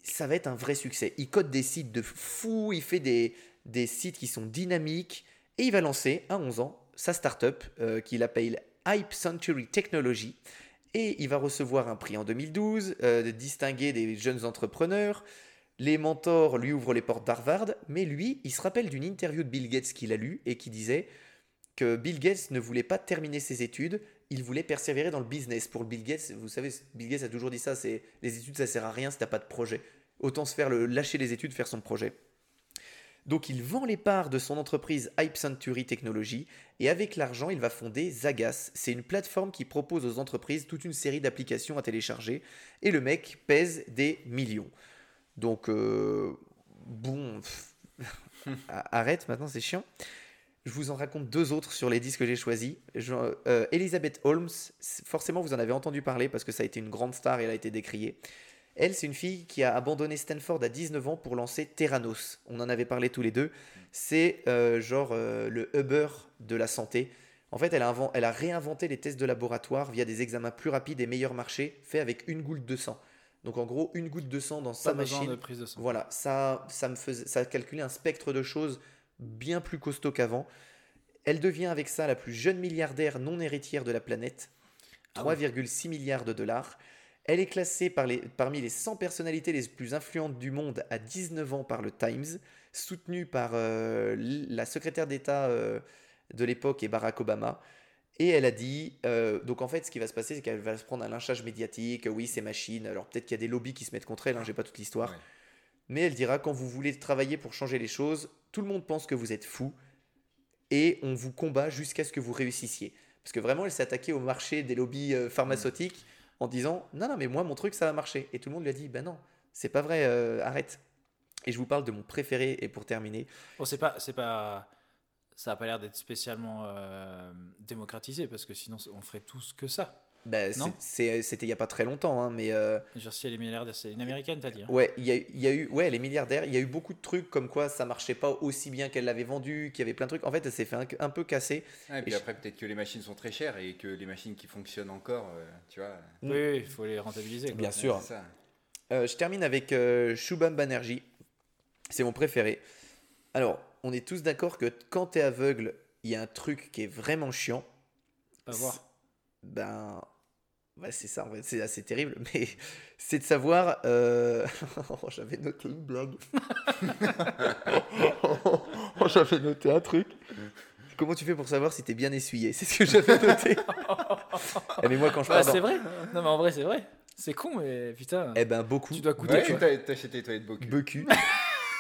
ça va être un vrai succès. Il code des sites de fou, il fait des sites qui sont dynamiques. Et il va lancer, à 11 ans, sa startup euh, qu'il appelle Hype Century Technology. Et il va recevoir un prix en 2012, euh, de distinguer des jeunes entrepreneurs. Les mentors lui ouvrent les portes d'Harvard, mais lui, il se rappelle d'une interview de Bill Gates qu'il a lue et qui disait que Bill Gates ne voulait pas terminer ses études, il voulait persévérer dans le business. Pour Bill Gates, vous savez, Bill Gates a toujours dit ça, c'est les études ça sert à rien si t'as pas de projet. Autant se faire le lâcher les études, faire son projet. Donc il vend les parts de son entreprise Hype Century Technology et avec l'argent, il va fonder Zagas. C'est une plateforme qui propose aux entreprises toute une série d'applications à télécharger et le mec pèse des millions. Donc euh, bon, arrête maintenant, c'est chiant. Je vous en raconte deux autres sur les disques que j'ai choisis. Je- euh, Elizabeth Holmes, forcément vous en avez entendu parler parce que ça a été une grande star et elle a été décriée. Elle, c'est une fille qui a abandonné Stanford à 19 ans pour lancer Theranos. On en avait parlé tous les deux. C'est euh, genre euh, le Uber de la santé. En fait, elle a, invent- elle a réinventé les tests de laboratoire via des examens plus rapides et meilleurs marchés, faits avec une goutte de sang. Donc en gros, une goutte de sang dans sa Pas besoin machine. de prise de sang. Voilà, ça, ça me faisait, ça calculait un spectre de choses bien plus costaud qu'avant. Elle devient avec ça la plus jeune milliardaire non héritière de la planète, Ah ouais. 3,6 milliards de dollars. Elle est classée par les- parmi les 100 personnalités les plus influentes du monde à 19 ans par le Times, soutenue par euh, la secrétaire d'État euh, de l'époque et Barack Obama. Et elle a dit, euh, donc en fait, ce qui va se passer, c'est qu'elle va se prendre un lynchage médiatique. Oui, c'est machine. Alors peut-être qu'il y a des lobbies qui se mettent contre elle. Hein, J'ai pas toute l'histoire. Ouais. Mais elle dira quand vous voulez travailler pour changer les choses, tout le monde pense que vous êtes fou et on vous combat jusqu'à ce que vous réussissiez. Parce que vraiment, elle s'est attaquée au marché des lobbies pharmaceutiques en disant non, non, mais moi, mon truc, ça va marcher. Et tout le monde lui a dit ben non, c'est pas vrai, euh, arrête. Et je vous parle de mon préféré. Et pour terminer, Bon, c'est pas, c'est pas, ça a pas l'air d'être spécialement euh, démocratisé parce que sinon on ferait tous que ça. Non. c'est- c'était il y a pas très longtemps, hein, mais euh, Genre si elle est milliardaire, c'est une américaine, t'as dit. hein Ouais, il y a, il y a eu, ouais, les milliardaires, il y a eu beaucoup de trucs comme quoi ça marchait pas aussi bien qu'elle l'avait vendu, qu'il y avait plein de trucs. En fait, elle s'est fait un, un peu casser. Ah, et puis Et je- après, peut-être que les machines sont très chères et que les machines qui fonctionnent encore, euh, tu vois. Mm. Oui, il faut les rentabiliser. quoi. Bien sûr. ça. Euh, je termine avec euh, Shubham Banerjee. C'est mon préféré. Alors, on est tous d'accord que quand t'es aveugle, il y a un truc qui est vraiment chiant. Pas voir. Ben, ouais, c'est ça, en fait, c'est assez terrible, mais c'est de savoir. euh, oh, J'avais noté une blague. Oh, J'avais noté un truc. Comment tu fais pour savoir si t'es bien essuyé? C'est ce que j'avais noté. Eh, mais moi, quand je Bah, dans- c'est vrai. Non, mais en vrai, c'est vrai. C'est con, mais putain. Eh ben, beaucoup. Tu dois coûter. Ouais, tu t'as acheté les toilettes Bocu. Bocu.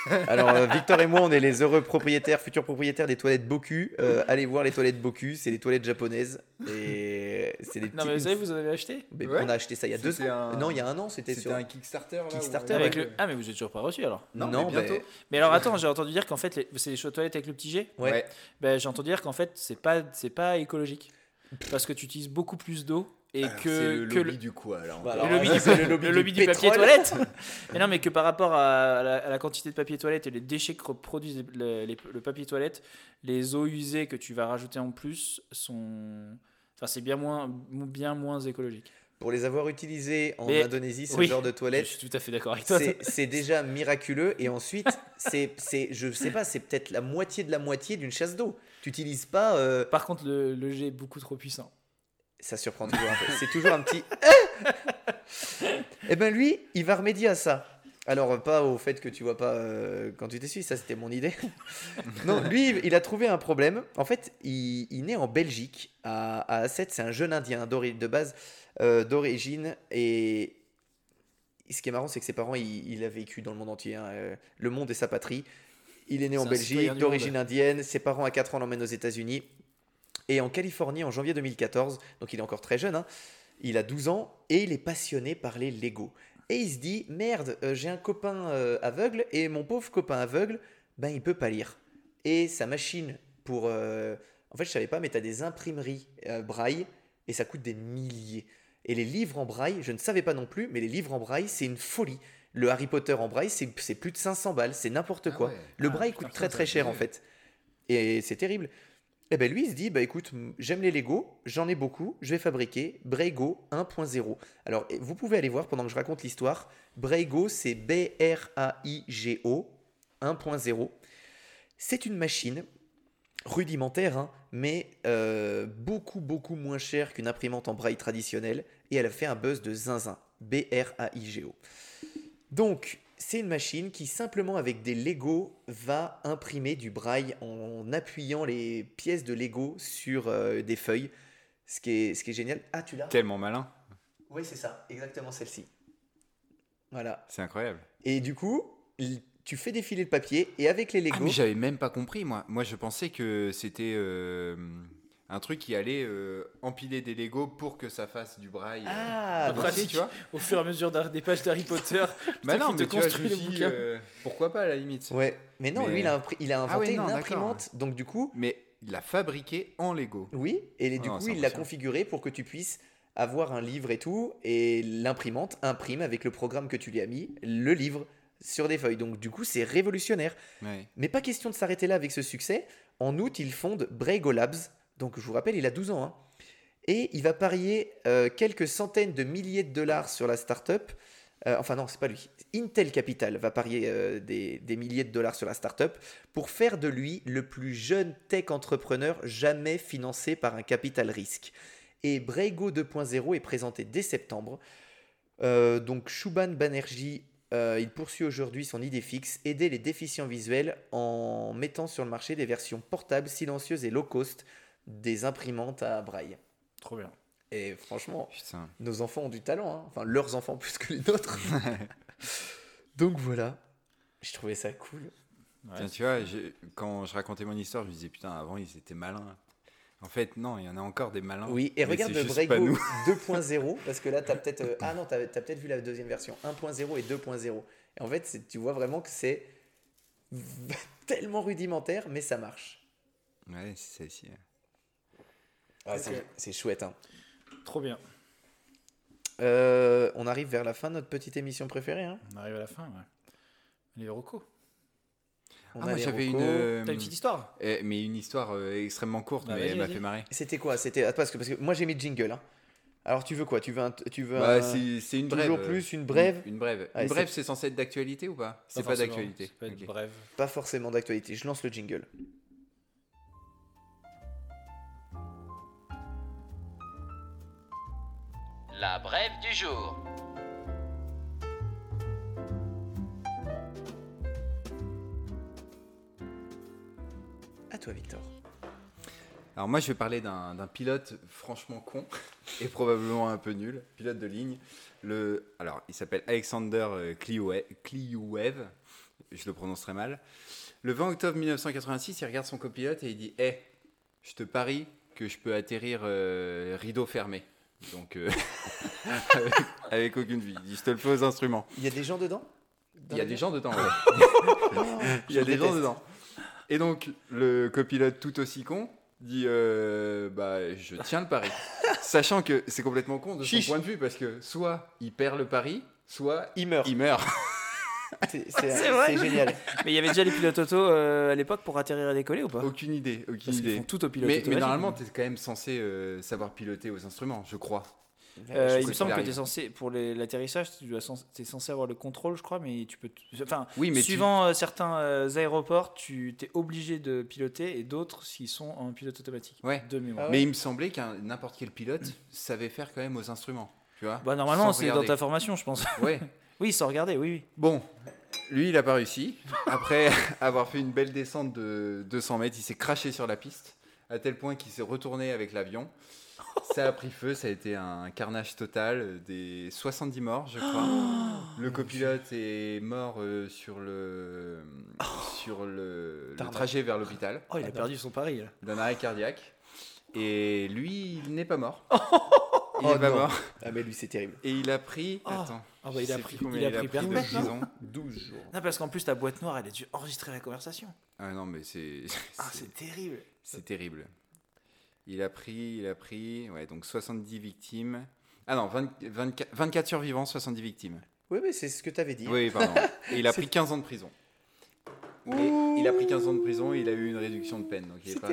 Alors, euh, Victor et moi, on est les heureux propriétaires, futurs propriétaires des toilettes Boku. Euh, allez voir les toilettes Boku, c'est les toilettes japonaises. Et c'est des Non, petits- mais vous savez, vous en avez acheté Mais Ouais. On a acheté ça il y a deux C'était ans. un- Non, il y a un an, c'était C'était sur. un Kickstarter là Kickstarter, Avec ouais. le... Ah, mais vous êtes toujours pas reçu alors. Non, Non, mais bientôt. Mais alors attends, j'ai entendu dire qu'en fait, les- c'est les toilettes avec le petit G. Ouais. Ouais. Ben, j'ai entendu dire qu'en fait, c'est pas, c'est pas écologique. Parce que tu utilises beaucoup plus d'eau et Alors, que, le que lobby du quoi alors Bah, le lobby du, c'est le lobby le du lobby du papier toilette. mais non, mais que par rapport à la, à la quantité de papier toilette et les déchets que produisent le, les- le papier toilette, les eaux usées que tu vas rajouter en plus sont. Enfin, c'est bien moins, bien moins écologique. Pour les avoir utilisés en Mais- Indonésie, ce oui, genre de Je toilette, suis tout à fait d'accord avec toi. c'est déjà miraculeux. Et ensuite, c'est, c'est, je sais pas, c'est peut-être la moitié de la moitié d'une chasse d'eau. Tu n'utilises pas. euh, Par contre, le, le G est beaucoup trop puissant. Ça surprend toujours un peu. C'est toujours un petit. Eh ben lui, il va remédier à ça. Alors, pas au fait que tu vois pas euh, quand tu t'essuies, ça c'était mon idée. non, lui, il a trouvé un problème. En fait, il, il naît en Belgique, à, à Asset. C'est un jeune Indien de base, euh, d'origine. Et ce qui est marrant, c'est que ses parents, il, il a vécu dans le monde entier. hein. Euh, Le monde est sa patrie. Il est né en Belgique, d'origine indienne. Ses parents, à 4 ans, l'emmènent aux États-Unis. Et en Californie, en janvier 2014, donc il est encore très jeune, hein, il a 12 ans et il est passionné par les Lego. Et il se dit merde, euh, j'ai un copain euh, aveugle et mon pauvre copain aveugle, ben il peut pas lire. Et sa machine pour. euh, En fait, je savais pas, mais tu as des imprimeries braille et ça coûte des milliers. Et les livres en braille, je ne savais pas non plus, mais les livres en braille, c'est une folie. Le Harry Potter en braille, c'est plus de 500 balles, c'est n'importe Ah quoi. ouais. Le Ah, braille coûte très très cher en fait. Et c'est terrible. Et ben lui, il se dit, bah écoute, j'aime les Lego, j'en ai beaucoup, je vais fabriquer Braigo 1.0. Alors, et vous pouvez aller voir pendant que je raconte l'histoire. Braigo, c'est B-R-A-I-G-O 1.0. C'est une machine rudimentaire, hein, mais euh, beaucoup, beaucoup moins chère qu'une imprimante en braille traditionnelle. Et elle a fait un buzz de zinzin. B-R-A-I-G-O. Donc, c'est une machine qui, simplement avec des Lego, va imprimer du braille en appuyant les pièces de Lego sur euh, des feuilles. Ce qui, est, ce qui est génial. Ah, tu l'as Tellement malin. Oui, c'est ça, exactement celle-ci. Voilà. C'est incroyable. Et du coup, tu fais défiler le papier et avec les Lego. Ah, mais j'avais même pas compris, moi. Moi, je pensais que c'était euh, un truc qui allait euh, empiler des Lego pour que ça fasse du braille. euh, Ah, pratique. tu vois Au fur et à mesure des pages d'Harry Potter, Bah non, mais te tu vois, je euh, pourquoi pas à la limite Ouais, mais non, Mais- lui, il a, impri- il a Ah inventé ouais, non, une imprimante. Donc, du coup, Mais il l'a fabriqué en Lego. oui, et du Ah, coup, c'est il l'a configuré pour que tu puisses avoir un livre et tout. Et l'imprimante imprime avec le programme que tu lui as mis le livre sur des feuilles. Donc, du coup, c'est révolutionnaire. Ouais. Mais pas question de s'arrêter là avec ce succès. En août, il fonde Braigo Labs. Donc, je vous rappelle, il a 12 ans. hein. Et il va parier euh, quelques centaines de milliers de dollars sur la startup euh, enfin non, c'est pas lui. Intel Capital va parier euh, des, milliers de dollars sur la startup pour faire de lui le plus jeune tech entrepreneur jamais financé par un capital risque. Et Braygo 2.0 est présenté dès septembre. Donc Shubhan Banerjee, il poursuit aujourd'hui son idée fixe, aider les déficients visuels en mettant sur le marché des versions portables, silencieuses et low cost des imprimantes à braille. Trop bien. Et franchement, Putain. nos enfants ont du talent, hein. enfin leurs enfants plus que les nôtres. Donc voilà, je trouvais ça cool. Ouais, Tiens, tu vois, quand je racontais mon histoire, je me disais putain, avant ils étaient malins. En fait, non, il y en a encore des malins. Oui, et regarde le Brego nous. 2.0, parce que là, tu as peut-être. euh, ah non, tu as, peut-être vu la deuxième version 1.0 et 2.0. Et en fait, tu vois vraiment que c'est tellement rudimentaire, mais ça marche. Ouais, c'est celle-ci. Ah, c'est- chouette. Hein. Trop bien. Euh, on arrive vers la fin de notre petite émission préférée. Hein. On arrive à la fin, ouais. Les recos. On Ah, a moi j'avais une. euh, T'as une petite histoire eh, mais une histoire euh, extrêmement courte, Bah, mais elle m'a fait marrer. C'était quoi C'était attends, parce que, parce que moi j'ai mis le jingle. hein. Alors tu veux quoi? Tu veux un, tu veux Bah, un- c'est une toujours brève. plus, une brève? Une, une brève. Allez, une brève, c'est- c'est censé être d'actualité ou pas? C'est pas d'actualité. pas forcément d'actualité. Je lance le jingle. La brève du jour. À toi, Victor. Alors moi je vais parler d'un pilote franchement con et probablement un peu nul, pilote de ligne. Le, alors il s'appelle Alexander euh, Kliouev, je le prononcerai mal. Le 20 octobre 1986, il regarde son copilote et il dit Hé, je te parie que je peux atterrir euh, rideau fermé. Donc euh, avec, avec aucune vie. Il te le fais aux instruments. Il y a des gens dedans? Il y a des gens dedans. ouais. Il y a des gens dedans. Et donc, le copilote tout aussi con dit euh, bah, Je tiens le pari. Sachant que c'est complètement con de son Chiche. point de vue, parce que soit il perd le pari, soit Il meurt. il meurt. C'est génial. Mais il y avait déjà les pilotes auto euh, à l'époque pour atterrir et décoller ou pas? Aucune idée, aucune Parce idée. font tout au pilote Mais, normalement, tu es quand même censé euh, savoir piloter aux instruments, je crois. Euh, je il me semble que tu es censé, pour l'atterrissage, tu es censé avoir le contrôle, je crois, mais tu peux. Enfin, Oui, mais tu- suivant euh, certains euh, aéroports, tu es obligé de piloter et d'autres s'ils sont en pilote automatique. Ouais. De mémoire. Ah ouais. Mais il me semblait qu'un n'importe quel pilote savait faire quand même aux instruments. Tu vois? Bah, normalement, c'est dans ta formation, je pense. Ouais. oui, sans regarder, oui, oui. Bon, lui, il a pas réussi. Après avoir fait une belle descente de 200 mètres, il s'est craché sur la piste, à tel point qu'il s'est retourné avec l'avion. Ça a pris feu, ça a été un carnage total, des 70 morts, je crois. le copilote est mort euh, sur le, sur le, trajet vers l'hôpital, Oh, il a perdu son pari, là. d'un arrêt cardiaque. Et lui, il n'est pas mort. Il Oh n'est pas non. mort. Ah, mais lui, c'est terrible. Et il a pris. Oh. Attends. Ah bah, il a pris- combien il a pris de perpète, non prison. 12 jours. Non, parce qu'en plus, ta boîte noire, elle a dû enregistrer la conversation. Ah non, mais c'est. Ah, c'est- c'est terrible. C'est terrible. Il a pris, il a pris, ouais, donc 70 victimes. Ah non, 20 24, 24 survivants, 70 victimes. Oui, mais c'est ce que tu avais dit. Oui, pardon. Et il a pris 15 ans de prison. Et il a pris 15 ans de prison et il a eu une réduction de peine. Donc il est pas.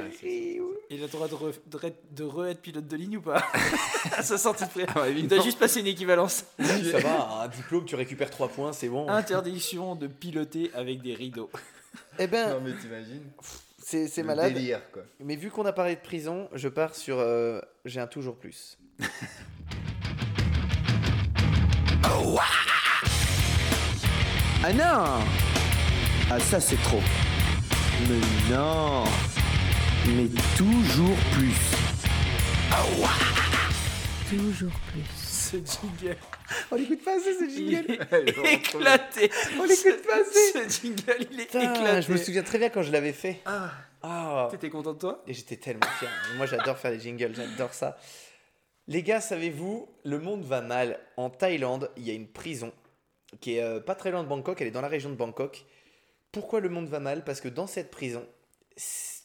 Il a le droit de, re- de, re- de re-être pilote de ligne ou pas? À sa sortie de pré- Ah Il doit juste passer une équivalence. Oui, ça va, un diplôme, tu récupères 3 points, c'est bon. Interdiction de piloter avec des rideaux. Eh ben, Non mais t'imagines c'est malade. délire quoi. Mais vu qu'on a parlé de prison, je pars sur. euh, J'ai un toujours plus. Ah non Ah ça c'est trop. Mais non Mais toujours plus. Toujours plus. Ce jingle. On l'écoute pas assez ce Il est bien. éclaté. On l'écoute pas assez. Ce jingle, il est éclaté. je me souviens très bien quand je l'avais fait. Ah, Ah. t'étais content de toi? Et j'étais tellement fier. Moi, j'adore faire les jingles, j'adore ça. Les gars, savez-vous, le monde va mal. En Thaïlande, il y a une prison qui est euh, pas très loin de Bangkok, elle est dans la région de Bangkok. Pourquoi le monde va mal Parce que dans cette prison,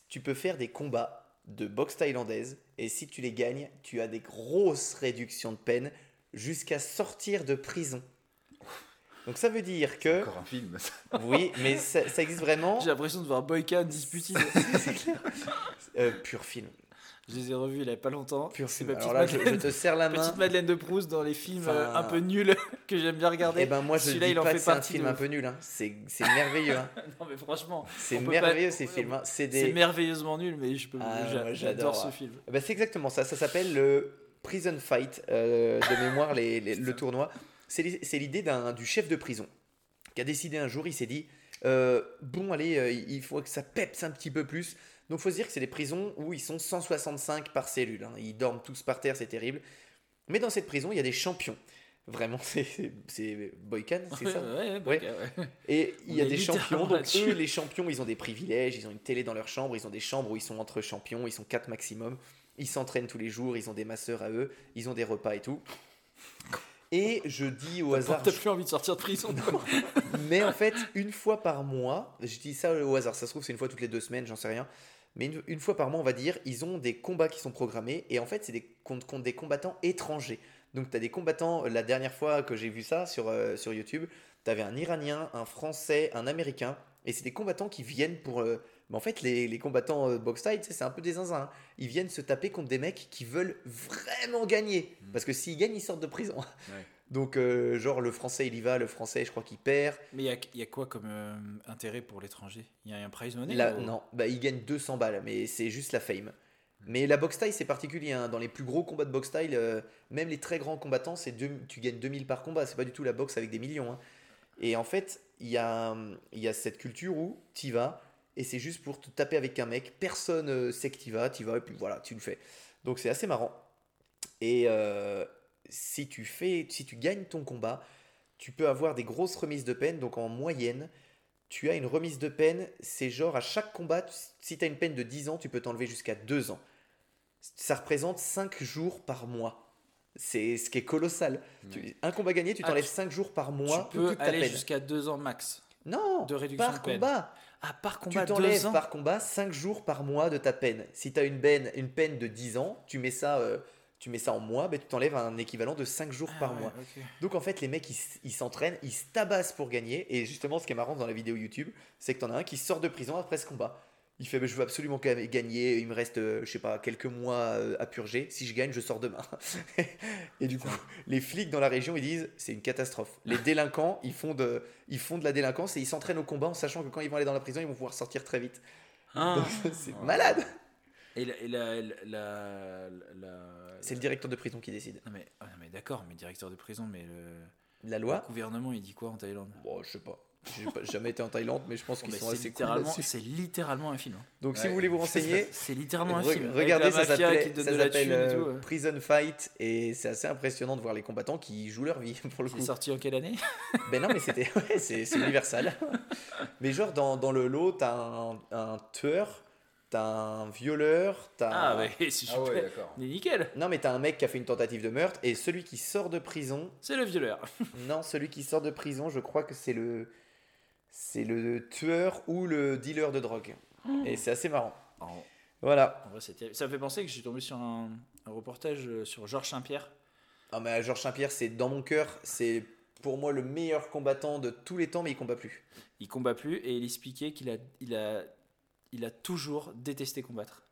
tu peux faire des combats de boxe thaïlandaise et si tu les gagnes, tu as des grosses réductions de peine jusqu'à sortir de prison. Donc ça veut dire que, Encore un film. ça. oui, mais ça, ça existe vraiment. J'ai l'impression de voir Boyka disputer. Euh, pur film. Je les ai revus il y a pas longtemps. C'est film. ma petite là, je, te serre la main. petite Madeleine de Proust dans les films euh, un peu nuls que j'aime bien regarder. Eh ben moi je Celui-là, dis il en pas fait que c'est un film de un peu nul. Hein. C'est merveilleux. hein. non mais franchement, C'est merveilleux pas- ces films. hein. C'est des. merveilleusement nul, mais je peux, Ah, j'adore ce ouais. film. Eh ben, c'est exactement ça. Ça s'appelle le Prison Fight euh, de mémoire, les- les- le tournoi. C'est li- c'est l'idée du chef de prison qui a décidé un jour, il s'est dit euh, bon, allez, il faut que ça pepse un petit peu plus. Donc, faut se dire que c'est des prisons où ils sont 165 par cellule. hein. Ils dorment tous par terre, c'est terrible. Mais dans cette prison, il y a des champions. Vraiment, c'est- c'est c'est Boykan, c'est ça? Ouais, Ouais. ouais. Et il y a des champions, donc eux, les champions, ils ont des privilèges, ils ont une télé dans leur chambre, ils ont des chambres où ils sont entre champions, ils sont quatre maximum, ils s'entraînent tous les jours, ils ont des masseurs à eux, ils ont des repas et tout. Et je dis au hasard, T'as plus envie de sortir de prison. mais en fait, une fois par mois, je dis ça au hasard, ça se trouve c'est une fois toutes les deux semaines, j'en sais rien, mais une, une fois par mois, on va dire, ils ont des combats qui sont programmés, et en fait, c'est des contre, contre des combattants étrangers. Donc, tu as des combattants, la dernière fois que j'ai vu ça sur, euh, sur YouTube, tu avais un Iranien, un Français, un Américain, et c'est des combattants qui viennent pour... euh, mais en fait, les, les combattants euh, box c'est un peu des zinzins. hein. Ils viennent se taper contre des mecs qui veulent vraiment gagner. Parce que s'ils gagnent, ils sortent de prison. Donc, euh, genre, le Français, il y va, le Français, je crois qu'il perd. Mais il y a, il y a quoi comme euh, intérêt pour l'étranger? Il y a un prize money Là, ou- non, bah, il gagne 200 balles, mais c'est juste la fame. Mais la box style, c'est particulier. hein. Dans les plus gros combats de box style, euh, même les très grands combattants, c'est deux- tu gagnes 2000 par combat. C'est pas du tout la boxe avec des millions. hein. Et en fait, il y a, y a cette culture où tu vas et c'est juste pour te taper avec un mec. Personne sait que tu vas, tu vas et puis voilà, tu le fais. Donc c'est assez marrant. Et euh, si tu fais, si tu gagnes ton combat, tu peux avoir des grosses remises de peine. Donc en moyenne, tu as une remise de peine, c'est genre à chaque combat, tu- si tu as une peine de 10 ans, tu peux t'enlever jusqu'à 2 ans. Ça représente 5 jours par mois. C'est ce qui est colossal. Tu- un combat gagné, tu Ah, t'enlèves tu- 5 jours par mois tu peux aller jusqu'à deux ans max. Non, de réduction par de peine. combat. Ah, par Tu combat, deux t'enlèves par combat 5 jours par mois de ta peine. Si tu as une peine, une peine de 10 ans, tu mets ça, euh, tu mets ça en mois, ben, tu t'enlèves un équivalent de 5 jours Ah par ouais, mois. Donc en fait, les mecs, ils s'entraînent, ils se tabassent pour gagner. Et justement, ce qui est marrant dans la vidéo YouTube, c'est que t'en as un qui sort de prison après ce combat. Il fait, bah, je veux absolument ga- gagner, il me reste, euh, je sais pas, quelques mois euh, à purger. Si je gagne, je sors demain. et du coup, les flics dans la région, ils disent, c'est une catastrophe. Les délinquants, ils font, de, ils font de la délinquance et ils s'entraînent au combat en sachant que quand ils vont aller dans la prison, ils vont pouvoir sortir très vite. Ah. C'est malade. Et la. et la- la- la- C'est le directeur de prison qui décide. Non mais, ah, non, mais d'accord, mais directeur de prison, mais le, La le loi gouvernement, il dit quoi en Thaïlande? Bon, je sais pas. J'ai jamais été en Thaïlande, mais je pense qu'ils Mais sont assez cool littéralement, c'est littéralement un film. hein. Donc si vous voulez vous renseigner, C'est littéralement un Re- film. Regardez, la ça s'appelle euh. Prison Fight et c'est assez impressionnant de voir les combattants qui jouent leur vie pour le coup. C'est sorti en quelle année? Ben non, mais c'était ouais, c'est universal. mais genre dans, dans le lot, t'as un, un tueur, t'as un violeur, t'as Ah, ouais, Ah ouais, nickel, non mais t'as un mec qui a fait une tentative de meurtre et celui qui sort de prison, c'est le violeur. non celui qui sort de prison, je crois que c'est le c'est le tueur ou le dealer de drogue. Et c'est assez marrant. Voilà. en vrai. Ça me fait penser que j'ai tombé sur un, un reportage euh, sur Georges Saint-Pierre. Ah mais Georges Saint-Pierre, c'est dans mon cœur, c'est pour moi le meilleur combattant de tous les temps, mais il combat plus. Il combat plus et il expliquait qu'il a, il a, il a toujours détesté combattre.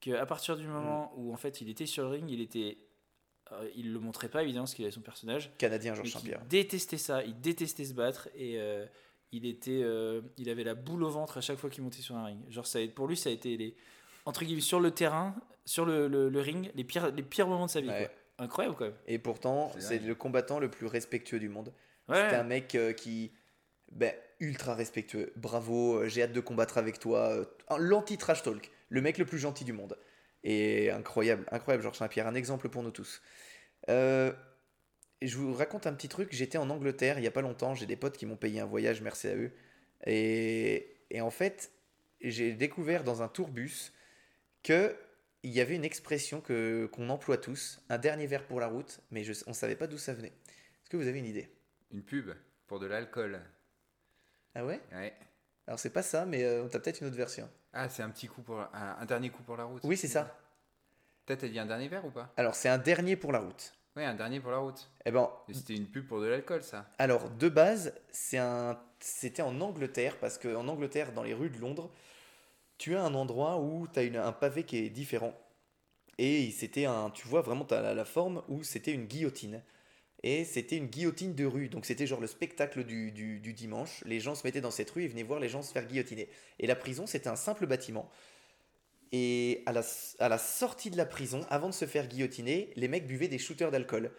Qu'à partir du moment où en fait il était sur le ring, il était, euh, il le montrait pas évidemment parce qu'il avait son personnage, Canadien Georges Saint-Pierre. détestait ça, il détestait se battre et euh, il était, euh, il avait la boule au ventre à chaque fois qu'il montait sur un ring. Genre ça, a- pour lui ça a été les, entre guillemets sur le terrain, sur le, le- le ring, les pires, les pires moments de sa vie. Ouais. quoi. Incroyable quand même. Et pourtant, C'est c'est le combattant le plus respectueux du monde. Ouais. C'était un mec euh, qui, ben, ultra respectueux. Bravo, euh, j'ai hâte de combattre avec toi. euh, L'anti-trash talk. Le mec le plus gentil du monde. Et incroyable, incroyable, Georges Saint-Pierre. Un exemple pour nous tous. Euh, je vous raconte un petit truc. J'étais en Angleterre il y a pas longtemps. J'ai des potes qui m'ont payé un voyage, merci à eux. Et, et en fait, j'ai découvert dans un tourbus que il y avait une expression que qu'on emploie tous, un dernier verre pour la route, mais je, on savait pas d'où ça venait. Est-ce que vous avez une idée? Une pub pour de l'alcool. Ah ouais? Ouais. Alors c'est pas ça, mais euh, t'as peut-être une autre version. Ah, c'est un petit coup pour un, un dernier coup pour la route. Oui, c'est ça. Peut-être t'as dit un dernier verre ou pas? Alors c'est un dernier pour la route. Oui, un dernier pour la route. Eh ben, Et c'était une pub pour de l'alcool, ça. alors de base, c'est un, c'était en Angleterre parce que en Angleterre, dans les rues de Londres, tu as un endroit où tu as un pavé qui est différent. et c'était un, tu vois vraiment t'as la, la forme où c'était une guillotine. Et c'était une guillotine de rue. Donc c'était genre le spectacle du, du- du dimanche. Les gens se mettaient dans cette rue et venaient voir les gens se faire guillotiner. Et la prison, c'était un simple bâtiment. Et à la, à la sortie de la prison, avant de se faire guillotiner, les mecs buvaient des shooters d'alcool.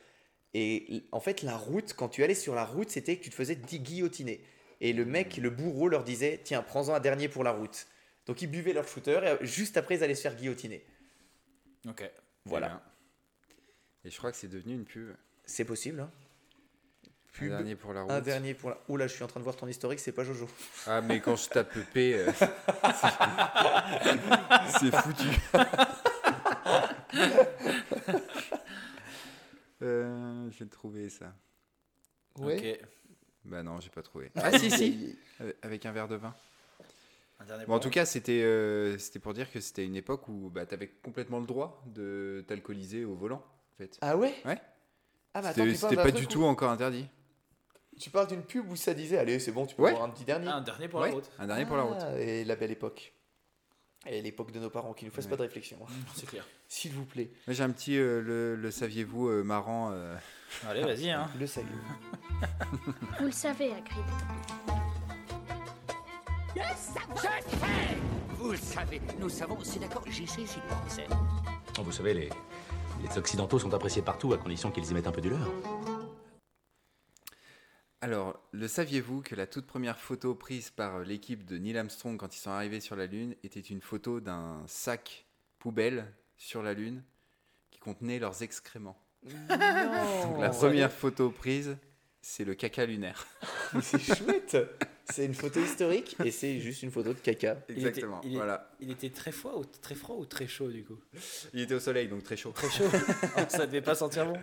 Et en fait, la route, quand tu allais sur la route, c'était que tu te faisais guillotiner. Et le mec, le bourreau, leur disait Tiens, prends-en un dernier pour la route. Donc ils buvaient leur shooter et euh, juste après, ils allaient se faire guillotiner. Ok. Voilà. Eh bien. Et je crois que c'est devenu une pub. C'est possible. Hein Un dernier pour la route. Un dernier pour la. Oula, je suis en train de voir ton historique, c'est pas Jojo. Ah, mais quand je tape P, euh, c'est foutu. Euh, j'ai trouvé ça. Ok. Bah non, j'ai pas trouvé. Ah si, si Avec- un verre de vin. Un dernier Bon, en tout cas, c'était euh, c'était pour dire que c'était une époque où bah, t'avais complètement le droit de t'alcooliser au volant, en fait. Ah ouais? Ouais. Ah bah attends, C'était pas du où- tout encore interdit. Tu parles d'une pub où ça disait Allez, c'est bon, tu peux Ouais. boire un petit dernier. Un dernier pour Ouais, la route. Un dernier pour la route. Ah, Et la belle époque. Et l'époque de nos parents qui nous fassent Ouais. pas de réflexion. hein. C'est clair. S'il vous plaît. Moi, J'ai un petit, euh, le, le saviez-vous, euh, marrant. euh, Allez, vas-y. Hein. Le salut. Vous le savez, Hagrid. Vous le savez, nous savons, c'est d'accord, j'y sais, j'y pensais. Oh, Vous savez, les, les Occidentaux sont appréciés partout à condition qu'ils y mettent un peu du leur. Alors, le saviez-vous que la toute première photo prise par l'équipe de Neil Armstrong quand ils sont arrivés sur la Lune était une photo d'un sac poubelle sur la Lune qui contenait leurs excréments? Donc, la première photo prise, c'est le caca lunaire. Mais c'est chouette. C'est une photo historique et c'est juste une photo de caca. Il était- Exactement, il est- voilà. Il était très froid, ou très froid ou très chaud du coup Il était au soleil, donc très chaud. Très chaud. Oh, ça devait pas sentir bon.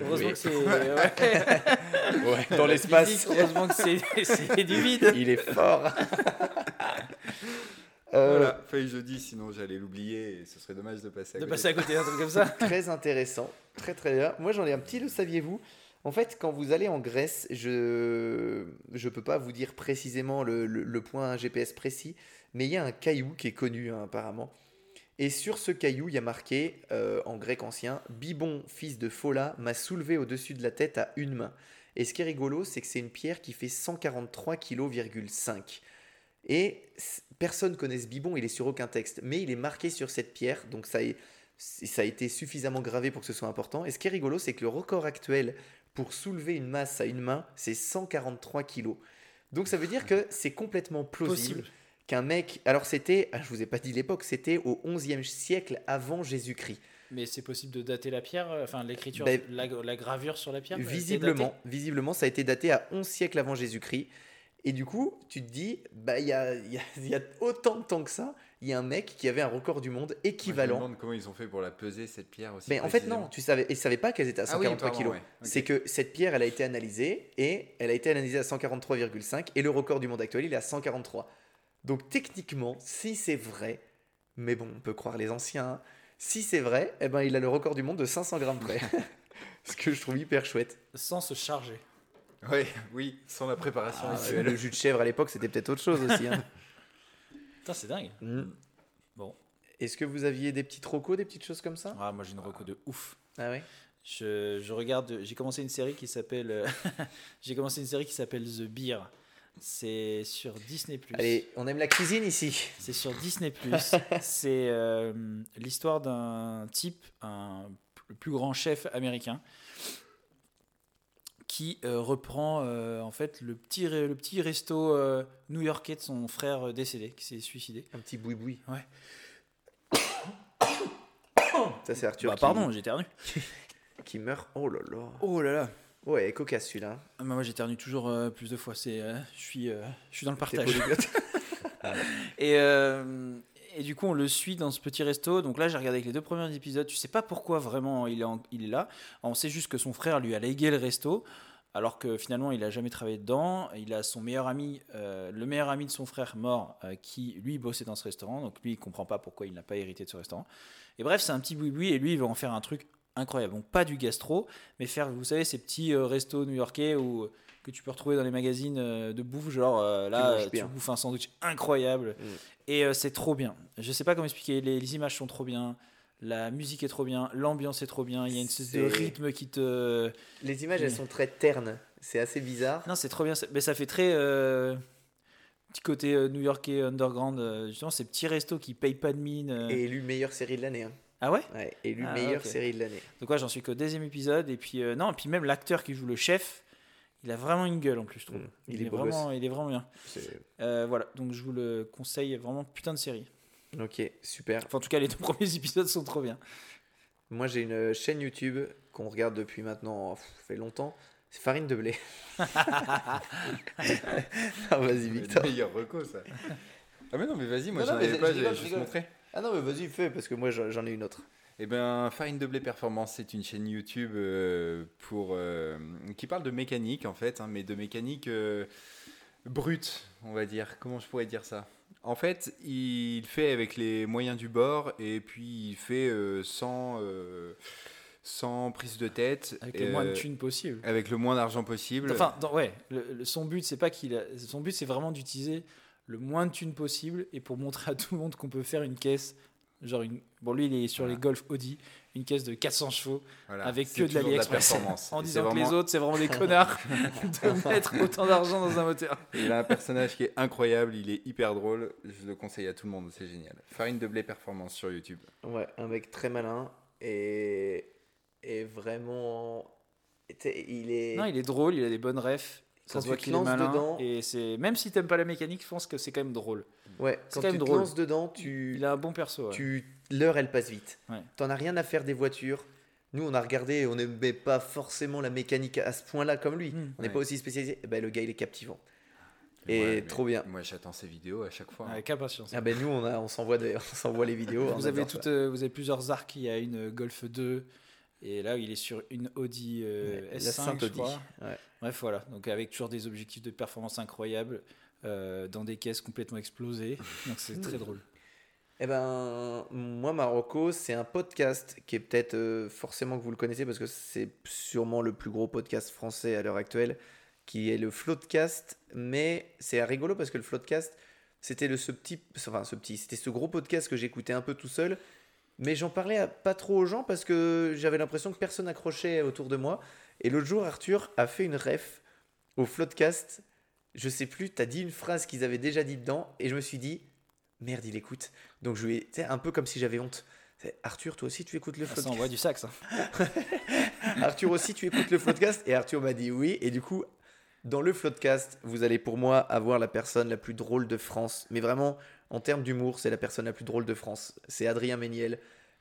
Heureusement Oui. que c'est. Ouais. Ouais, dans l'espace. Heureusement que c'est c'est du vide. Il est fort. Euh, Voilà, feuille jeudi, sinon j'allais l'oublier et ce serait dommage de passer à De côté. passer à côté d'un truc comme ça. Très intéressant. Très très bien. Moi j'en ai un petit, le saviez-vous? En fait, quand vous allez en Grèce, je je peux pas vous dire précisément le, le- point GPS précis, mais il y a un caillou qui est connu hein, apparemment. Et sur ce caillou, il y a marqué euh, en grec ancien Bibon, fils de Fola, m'a soulevé au-dessus de la tête à une main. Et ce qui est rigolo, c'est que c'est une pierre qui fait 143 kg,5 Et personne connaît ce Bibon, il est sur aucun texte, mais il est marqué sur cette pierre, donc ça, est- ça a été suffisamment gravé pour que ce soit important. Et ce qui est rigolo, c'est que le record actuel pour soulever une masse à une main, c'est 143 kg. Donc ça veut dire que c'est complètement plausible qu'un mec. Alors c'était, ah, je vous ai pas dit l'époque, c'était au 11e siècle avant Jésus-Christ. Mais c'est possible de dater la pierre, euh, enfin l'écriture, Ben, la, la gravure sur la pierre. Visiblement, visiblement, ça a été daté à 11 siècles avant Jésus-Christ. Et du coup, tu te dis, bah, il y a, il y a- il y a autant de temps que ça, il y a un mec qui avait un record du monde Moi, je me équivalent. demande comment ils ont fait pour la peser cette pierre aussi. Mais en fait, non, tu savais, ils savaient pas qu'elles étaient à Ah oui, 143 pardon, kilos. ouais, ok. C'est que cette pierre, elle a été analysée et elle a été analysée à 143,5 et le record du monde actuel, il est à 143. Donc techniquement, si c'est vrai, mais bon, on peut croire les anciens, si c'est vrai, eh ben, il a le record du monde de 500 grammes près. Ce que je trouve hyper chouette. Sans se charger. Ouais, oui, sans la préparation Ah, le jus de chèvre à l'époque, c'était peut-être autre chose aussi. hein. Putain, c'est dingue. Mm. Bon. Est-ce que vous aviez des petits trocos, des petites choses comme ça? Ah, moi j'ai une reco de ouf. Ah ouais? Je, je regarde, j'ai commencé une série qui s'appelle, euh, j'ai commencé une série qui s'appelle The Beer. C'est sur Disney+. Allez, on aime la cuisine ici. C'est sur Disney+. c'est euh, l'histoire d'un type, un, le plus grand chef américain, qui euh, reprend euh, en fait le petit, le petit resto euh, new-yorkais de son frère décédé, qui s'est suicidé. Un petit boui-boui. Ouais. Ça, c'est Arthur Bah, qui, pardon, j'éternue. qui meurt. Oh là là. Oh là là. Ouais, cocasse celui-là. Ah, bah, moi j'éternue toujours plus de fois. C'est, je suis, je suis dans le partage. polyglotte. Et, et du coup, on le suit dans ce petit resto. Donc là, j'ai regardé avec les deux premiers épisodes. Tu sais pas pourquoi vraiment il est, là. On sait juste que son frère lui a légué le resto. Alors que finalement, il a jamais travaillé dedans. Il a son meilleur ami, euh, le meilleur ami de son frère mort, euh, qui lui bossait dans ce restaurant. Donc lui, il comprend pas pourquoi il n'a pas hérité de ce restaurant. Et bref, c'est un petit boui-boui. Et lui, il va en faire un truc incroyable. Donc pas du gastro, mais faire, vous savez, ces petits euh, restos new-yorkais où que tu peux retrouver dans les magazines euh, de bouffe, genre euh, là, manges euh, tu bouffes un sandwich incroyable. Mm. Et euh, c'est trop bien. Je sais pas comment expliquer, les, les images sont trop bien. La musique est trop bien, l'ambiance est trop bien, il y a une espèce de rythme qui te. Les images, elles sont très ternes. C'est assez bizarre. Non, c'est trop bien. Mais ça fait très. euh, Petit côté euh, new-yorkais underground, euh, justement, ces petits restos qui payent pas de mine. euh. Et élu meilleure série de l'année. hein. Ah ouais? Ouais, élu Ah, meilleure série de l'année. Donc, ouais, j'en suis qu'au deuxième épisode. Et puis, non, et puis même l'acteur qui joue le chef, il a vraiment une gueule en plus, je trouve. Mm, il, il est vraiment, il est vraiment bien. C'est- Euh, voilà, donc je vous le conseille vraiment putain de série. Ok, super. Enfin, en tout cas, les deux premiers épisodes sont trop bien. Moi, j'ai une chaîne YouTube qu'on regarde depuis maintenant, pff, ça fait longtemps. C'est Farine de blé. ah, vas-y, Victor. Meilleur reco, ça. Ah, mais non, mais vas-y, moi j'en avais je pas, je juste rigole. montré. Ah non, mais vas-y, fais, parce que moi, j'en ai une autre. Eh bien, Farine de Blé Performance, c'est une chaîne YouTube euh, pour, euh, qui parle de mécanique, en fait, hein, mais de mécanique euh, brute, on va dire. Comment je pourrais dire ça? En fait, il fait avec les moyens du bord, et puis il fait sans, sans prise de tête. Avec le moins de thunes possible. Avec le moins d'argent possible. Enfin, dans- ouais, le- le- son but, c'est pas qu'il a- Son but, c'est vraiment d'utiliser le moins de thunes possible et pour montrer à tout le monde qu'on peut faire une caisse. Genre, une... bon, lui, il est sur Voilà. les Golf Audi, une caisse de 400 chevaux Voilà, avec que de l'AliExpress. performance. en disant que les autres, c'est vraiment des connards de mettre autant d'argent dans un moteur. Il a un personnage qui est incroyable, il est hyper drôle. Je le conseille à tout le monde, c'est génial. Farine de Blé Performance sur YouTube. Ouais, un mec très malin et, et vraiment. Il est. Non, il est drôle, il a des bonnes refs. Ça Quand se voit qu'il est malin. dedans- Et c'est même si t'aimes pas la mécanique, je pense que c'est quand même drôle. Ouais, quand quand tu même te drôle. lances dedans, tu. Il a un bon perso. ouais. tu l'heure elle passe vite. Ouais. T'en as rien à faire des voitures. Nous on a regardé, et on n'aimait pas forcément la mécanique à ce point-là comme lui. Mm. On n'est Ouais. pas aussi spécialisé. Eh ben, le gars il est captivant. Et Ouais, trop bien. Moi j'attends ces vidéos à chaque fois. hein. Avec impatience. Ah ben nous on a, on s'envoie des- on s'envoie les vidéos. Vous avez, toutes, euh, vous avez plusieurs arcs. Il y a une Golf 2. Et là, il est sur une Audi euh, Ouais, la S5, Sainte je Audi. crois. Ouais. Bref, voilà. Donc, avec toujours des objectifs de performance incroyables, euh, dans des caisses complètement explosées. Donc, c'est très drôle. Eh ben, moi, Marocco, c'est un podcast qui est peut-être euh, forcément que vous le connaissez parce que c'est sûrement le plus gros podcast français à l'heure actuelle, qui est le Floatcast. Mais c'est rigolo parce que le Floatcast, c'était ce petit, enfin ce petit, c'était ce gros podcast que j'écoutais un peu tout seul. Mais j'en parlais à- pas trop aux gens parce que j'avais l'impression que personne accrochait autour de moi. Et l'autre jour, Arthur a fait une ref au Floatcast. Je sais plus, t'as dit une phrase qu'ils avaient déjà dit dedans et je me suis dit, merde, il écoute. Donc je lui ai, un peu comme si j'avais honte. Arthur, toi aussi tu écoutes le Ça Floatcast envoie du sax. hein. Arthur aussi, tu écoutes le Floodcast Et Arthur m'a dit oui. Et du coup, dans le Floodcast, vous allez pour moi avoir la personne la plus drôle de France. Mais vraiment, en termes d'humour, c'est la personne la plus drôle de France. C'est Adrien Méniel.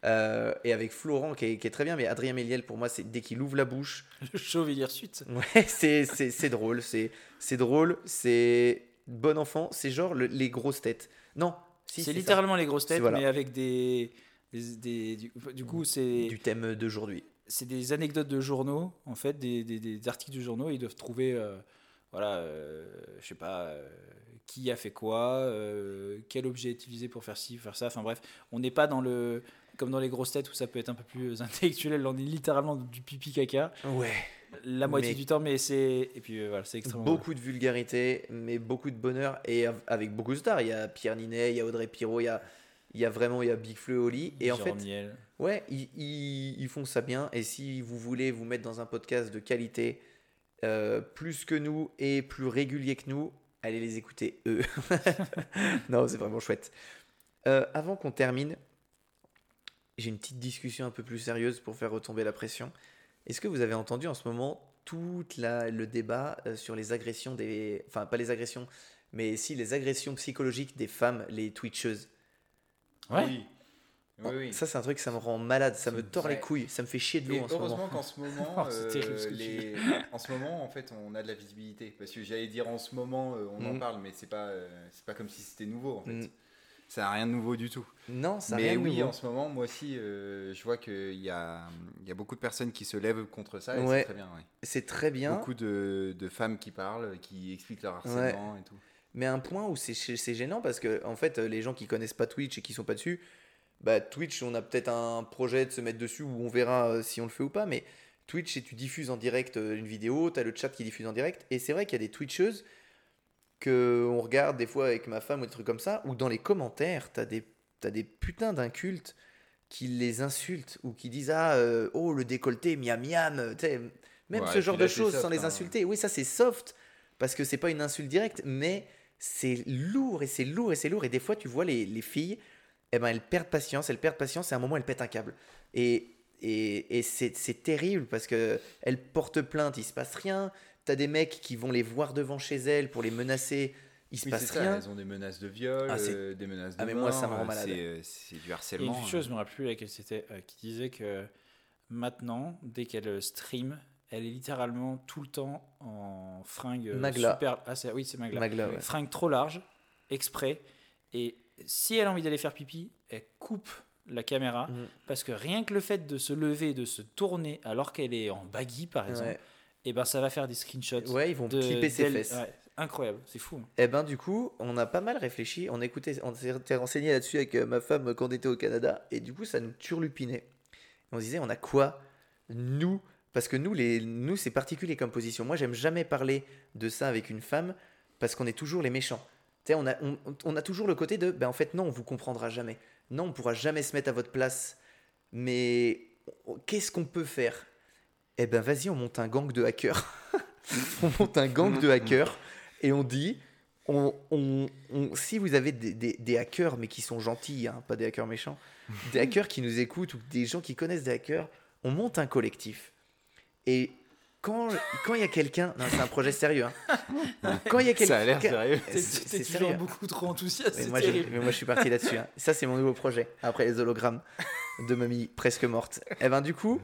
Euh, et avec Florent qui est, qui est très bien. Mais Adrien Méniel, pour moi, c'est dès qu'il ouvre la bouche, Le chauve, il y suite. Ouais, c'est, drôle, c'est, drôle, c'est bon enfant, c'est genre le- les grosses têtes. Non, si, c'est ça. littéralement les grosses têtes, voilà. mais avec des. des, des- du, du coup, c'est du thème d'aujourd'hui. c'est des anecdotes de journaux, en fait, des, des- des articles de journaux. Ils doivent trouver, euh, voilà, euh, je sais pas, euh, qui a fait quoi, euh, quel objet est utilisé pour faire ci, faire ça. Enfin bref, on n'est pas dans le. Comme dans les grosses têtes où ça peut être un peu plus intellectuel, là on est littéralement du pipi caca Ouais. la moitié Mais- du temps, mais c'est. Et puis euh, voilà, c'est extrêmement. Beaucoup de vulgarité, mais beaucoup de bonheur et av- avec beaucoup de stars. Il y a Pierre Ninet, il y a Audrey Pirot, il y a, il y a vraiment il y a Big Fleu Oli. Et en fait, ouais, ils, ils- ils font ça bien. Et si vous voulez vous mettre dans un podcast de qualité, euh, plus que nous et plus régulier que nous, allez les écouter eux. non, c'est vraiment chouette. Euh, avant qu'on termine, j'ai une petite discussion un peu plus sérieuse pour faire retomber la pression. Est-ce que vous avez entendu en ce moment tout la, le débat euh, sur les agressions des... Enfin, pas les agressions, mais si les agressions psychologiques des femmes, les twitcheuses? Ouais. Oui. Oui, oui. Ça, c'est un truc, ça me rend malade, ça me tord les Ouais. couilles, ça me fait chier de l'eau en ce moment. heureusement qu'en ce moment, Oh, euh, terrible ce les- en ce moment, en fait, on a de la visibilité. Parce que j'allais dire en ce moment, euh, on en Mm. parle, mais c'est pas, euh, c'est pas comme si c'était nouveau. En fait, Mm. Ça n'a rien de nouveau du tout. Non, ça a mais rien de oui, nouveau. en ce moment, moi aussi, euh, je vois qu'il y a, y a beaucoup de personnes qui se lèvent contre ça. Ouais. c'est très bien. ouais. C'est très bien, Beaucoup de, de femmes qui parlent, qui expliquent leur harcèlement et tout. mais à un point où c'est gênant parce que, en fait, les gens qui connaissent pas Twitch et qui sont pas dessus, bah, Twitch, on a peut-être un projet de se mettre dessus où on verra euh, si on le fait ou pas, mais Twitch, tu diffuses en direct euh, une vidéo, tu as le chat qui diffuse en direct, et c'est vrai qu'il y a des Twitcheuses que on regarde des fois avec ma femme ou des trucs comme ça, où dans les commentaires, tu as des, t'as des putains d'incultes, qui les insultent ou qui disent ah euh, oh le décolleté miam miam sais, même Ouais, ce genre de choses soft, sans les hein. insulter. Oui ça c'est soft parce que c'est pas une insulte directe mais c'est lourd et c'est lourd et c'est lourd. Et des fois tu vois les, les filles eh ben elles perdent patience elles perdent patience et à un moment elles pètent un câble. Et et, et c'est c'est terrible parce que elles portent plainte il se passe rien t'as des mecs qui vont les voir devant chez elles pour les menacer il se Oui, passe c'est ça, rien elles ont des menaces de viol, Ah, c'est- euh, des menaces de Ah, mais moi, ça me rend euh, malade. C'est euh, du Et harcèlement. une chose, je me rappelle plus laquelle c'était, euh, qui disait que maintenant, dès qu'elle stream, elle est littéralement tout le temps en fringue Magla. super. Ah, c'est- oui, c'est Magla. Magla, ouais. Fringue trop large, exprès. Et si elle a envie d'aller faire pipi, elle coupe la caméra Mhm. parce que rien que le fait de se lever, de se tourner alors qu'elle est en baggy par exemple, Ouais. Et ben ça va faire des screenshots. Ouais, ils vont de- clipper ses fesses. Ouais, incroyable, c'est fou. hein. Eh ben du coup, on a pas mal réfléchi, on écoutait, on s'était renseigné là-dessus avec euh, ma femme quand on était au Canada, et du coup ça nous turlupinait. On se disait, on a quoi Nous? Parce que nous, les, nous c'est particulier comme position. Moi, j'aime jamais parler de ça avec une femme, parce qu'on est toujours les méchants. Tu sais, on a, on, on a toujours le côté de, ben en fait non, on vous comprendra jamais. Non, on pourra jamais se mettre à votre place. Mais qu'est-ce qu'on peut faire? Eh ben vas-y, on monte un gang de hackers. on monte un gang de hackers et on dit on, on- on- si vous avez des, des- des hackers, mais qui sont gentils, hein, pas des hackers méchants, des hackers qui nous écoutent ou des gens qui connaissent des hackers, on monte un collectif. Et quand quand il y a quelqu'un, non, c'est un projet sérieux. hein. Quand il y a quelqu'un, Ça a l'air sérieux. T'es c'est toujours sérieux. beaucoup trop enthousiaste. Mais c'est moi, mais je suis parti là-dessus. hein. Ça, c'est mon nouveau projet. Après les hologrammes de mamie presque morte. Et ben, du coup,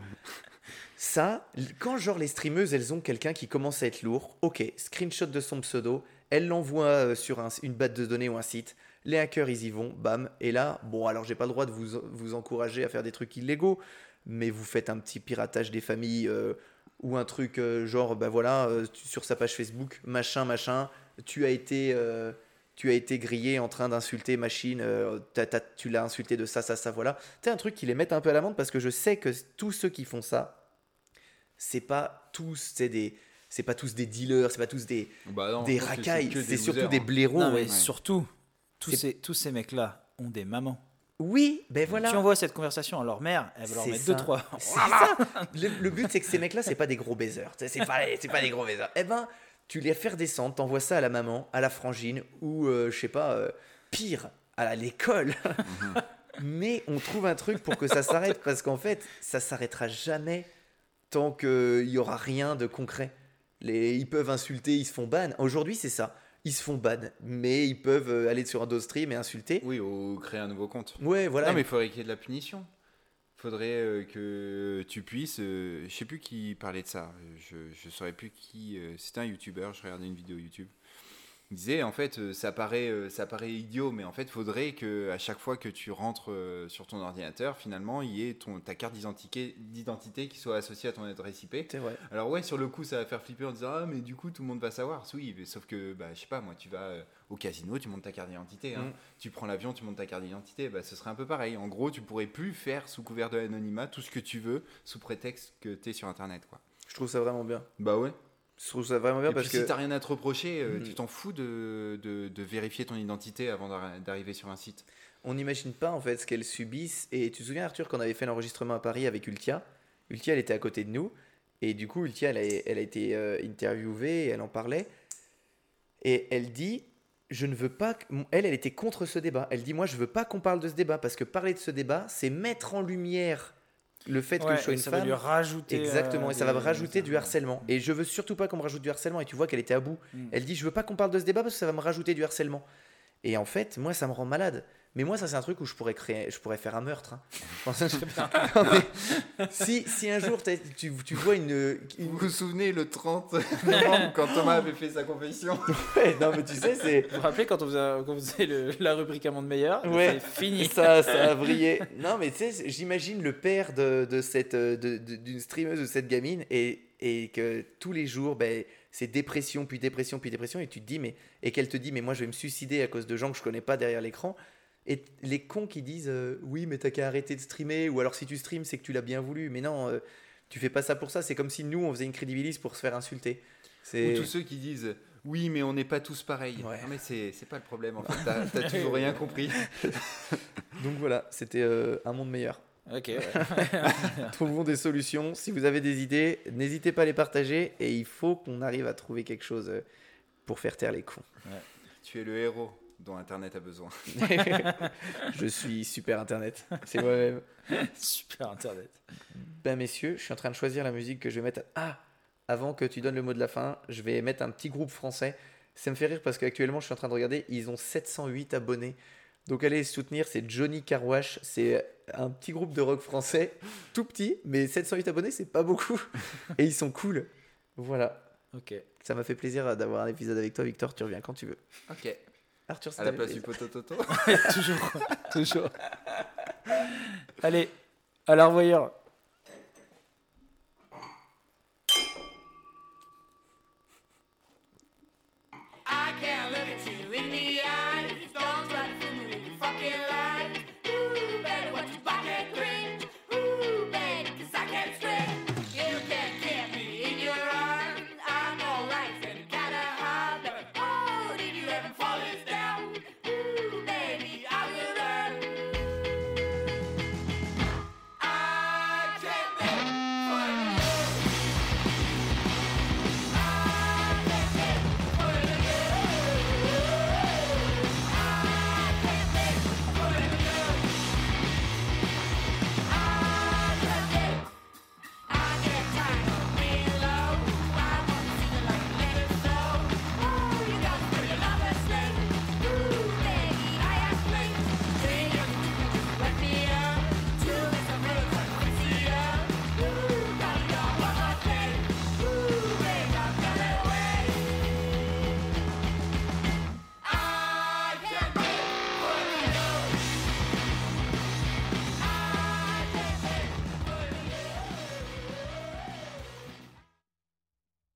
ça, quand genre les streameuses, elles ont quelqu'un qui commence à être lourd, ok, screenshot de son pseudo, elles l'envoient euh, sur un- une base de données ou un site. Les hackers, ils y vont, bam. Et là, bon, alors j'ai pas le droit de vous, vous encourager à faire des trucs illégaux, mais vous faites un petit piratage des familles euh, ou un truc euh, genre, bah voilà, sur sa page Facebook, machin, machin, tu as été. tu as été grillé en train d'insulter machine, euh, tu l'as insulté de ça, ça, ça, voilà. C'est un truc qui les met un peu à l'amende parce que je sais que tous ceux qui font ça, c'est pas tous, c'est des, c'est pas tous des dealers, c'est pas tous des, Bah non, des racailles, c'est surtout des hein. blaireaux. Non, mais ouais. surtout, tous ces, tous ces mecs-là ont des mamans. Oui, ben voilà. Tu envoies cette conversation à leur mère, elle va leur C'est mettre ça. deux, trois. C'est ça. Le, le but, c'est que ces mecs-là, c'est pas des gros baisers. C'est pas, c'est pas des gros baisers. Eh ben, tu les fais redescendre, t'envoies ça à la maman, à la frangine, ou euh, je sais pas, euh, pire, à la- l'école. Mais on trouve un truc pour que ça s'arrête, parce qu'en fait, ça s'arrêtera jamais tant qu'il y aura rien de concret. Les, ils peuvent insulter, ils se font ban. Aujourd'hui, c'est ça. Ils se font ban, mais ils peuvent euh, aller sur un dos stream et insulter. Oui, ou créer un nouveau compte. Ouais, voilà. Non, mais il faudrait qu'il y ait de la punition. faudrait euh, que tu puisses. euh, je sais plus qui parlait de ça. Je, je saurais plus qui. euh, C'était un youtubeur. Je regardais une vidéo YouTube. Il disait en fait, euh, ça paraît, euh, ça paraît idiot, mais en fait, faudrait que à chaque fois que tu rentres euh, sur ton ordinateur, finalement, il y ait ton, ta carte d'identité, qui soit associée à ton adresse IP. C'est vrai. Alors ouais, sur le coup, ça va faire flipper en disant ah mais du coup tout le monde va savoir. Oui, mais sauf que bah je sais pas, moi tu vas au casino, tu montes ta carte d'identité. hein. Mm. Tu prends l'avion, tu montes ta carte d'identité. Bah ce serait un peu pareil. En gros, tu pourrais plus faire sous couvert de l'anonymat tout ce que tu veux sous prétexte que tu es sur internet quoi. Je trouve ça vraiment bien. Bah ouais. Je trouve ça vraiment bien Et parce puis que. si t'as rien à te reprocher, euh, Mm. tu t'en fous de, de, de vérifier ton identité avant d'arri- d'arriver sur un site. on n'imagine pas en fait ce qu'elles subissent. Et tu te souviens Arthur qu'on avait fait l'enregistrement à Paris avec Ultia? Ultia elle était à côté de nous et du coup Ultia elle a, elle a été euh, interviewée et elle en parlait et elle dit je ne veux pas elle elle était contre ce débat. Elle dit moi je veux pas qu'on parle de ce débat parce que parler de ce débat c'est mettre en lumière le fait que je sois une ça femme. va lui rajouter. Exactement, euh, et ça va me des- rajouter du harcèlement. Et je veux surtout pas qu'on me rajoute du harcèlement. Et tu vois qu'elle était à bout. Mm. Elle dit Je veux pas qu'on parle de ce débat parce que ça va me rajouter du harcèlement. Et en fait, moi, ça me rend malade. Mais moi, ça, c'est un truc où je pourrais, créer, je pourrais faire un meurtre. hein. Non, mais si, si un jour tu, tu vois une. une- Vous vous souvenez le 30 novembre quand Thomas avait fait sa confession Ouais, non, mais tu sais, c'est. Vous vous rappelez quand on faisait, quand on faisait le- la rubrique Amende Meilleur? Ouais. C'est fini. Ça, ça a brillé. Non, mais tu sais, j'imagine le père de, de cette, de- de- d'une streameuse de cette gamine et, et que tous les jours, ben, c'est dépression, puis dépression, puis dépression, et tu te dis, mais, et qu'elle te dit, mais moi je vais me suicider à cause de gens que je connais pas derrière l'écran. Et les cons qui disent, euh, oui, mais t'as qu'à arrêter de streamer, ou alors si tu streams, c'est que tu l'as bien voulu. Mais non, euh, tu fais pas ça pour ça. C'est comme si nous, on faisait une crédibilise pour se faire insulter. Ou tous ceux qui disent oui, mais on n'est pas tous pareils. Ouais. Non, mais c'est c'est pas le problème en fait. T'as t'as toujours rien compris. Donc voilà, c'était euh, un monde meilleur. Ok. ouais. Trouvons des solutions. Si vous avez des idées, n'hésitez pas à les partager. Et il faut qu'on arrive à trouver quelque chose euh, pour faire taire les cons. Tu es le héros dont Internet a besoin. je suis super internet. C'est moi-même. Super internet. Ben messieurs, je suis en train de choisir la musique que je vais mettre. Ah Avant que tu donnes le mot de la fin, je vais mettre un petit groupe français. Ça me fait rire parce qu'actuellement, je suis en train de regarder, ils ont 708 abonnés. Donc allez les soutenir, c'est Johnny Carwash. C'est un petit groupe de rock français, tout petit, mais 708 abonnés, c'est pas beaucoup. Et ils sont cool. Voilà. Ok. Ça m'a fait plaisir d'avoir un épisode avec toi, Victor. Tu reviens quand tu veux. Ok. Arthur, À la place du potototo. toujours. toujours. Allez, à la revoyure.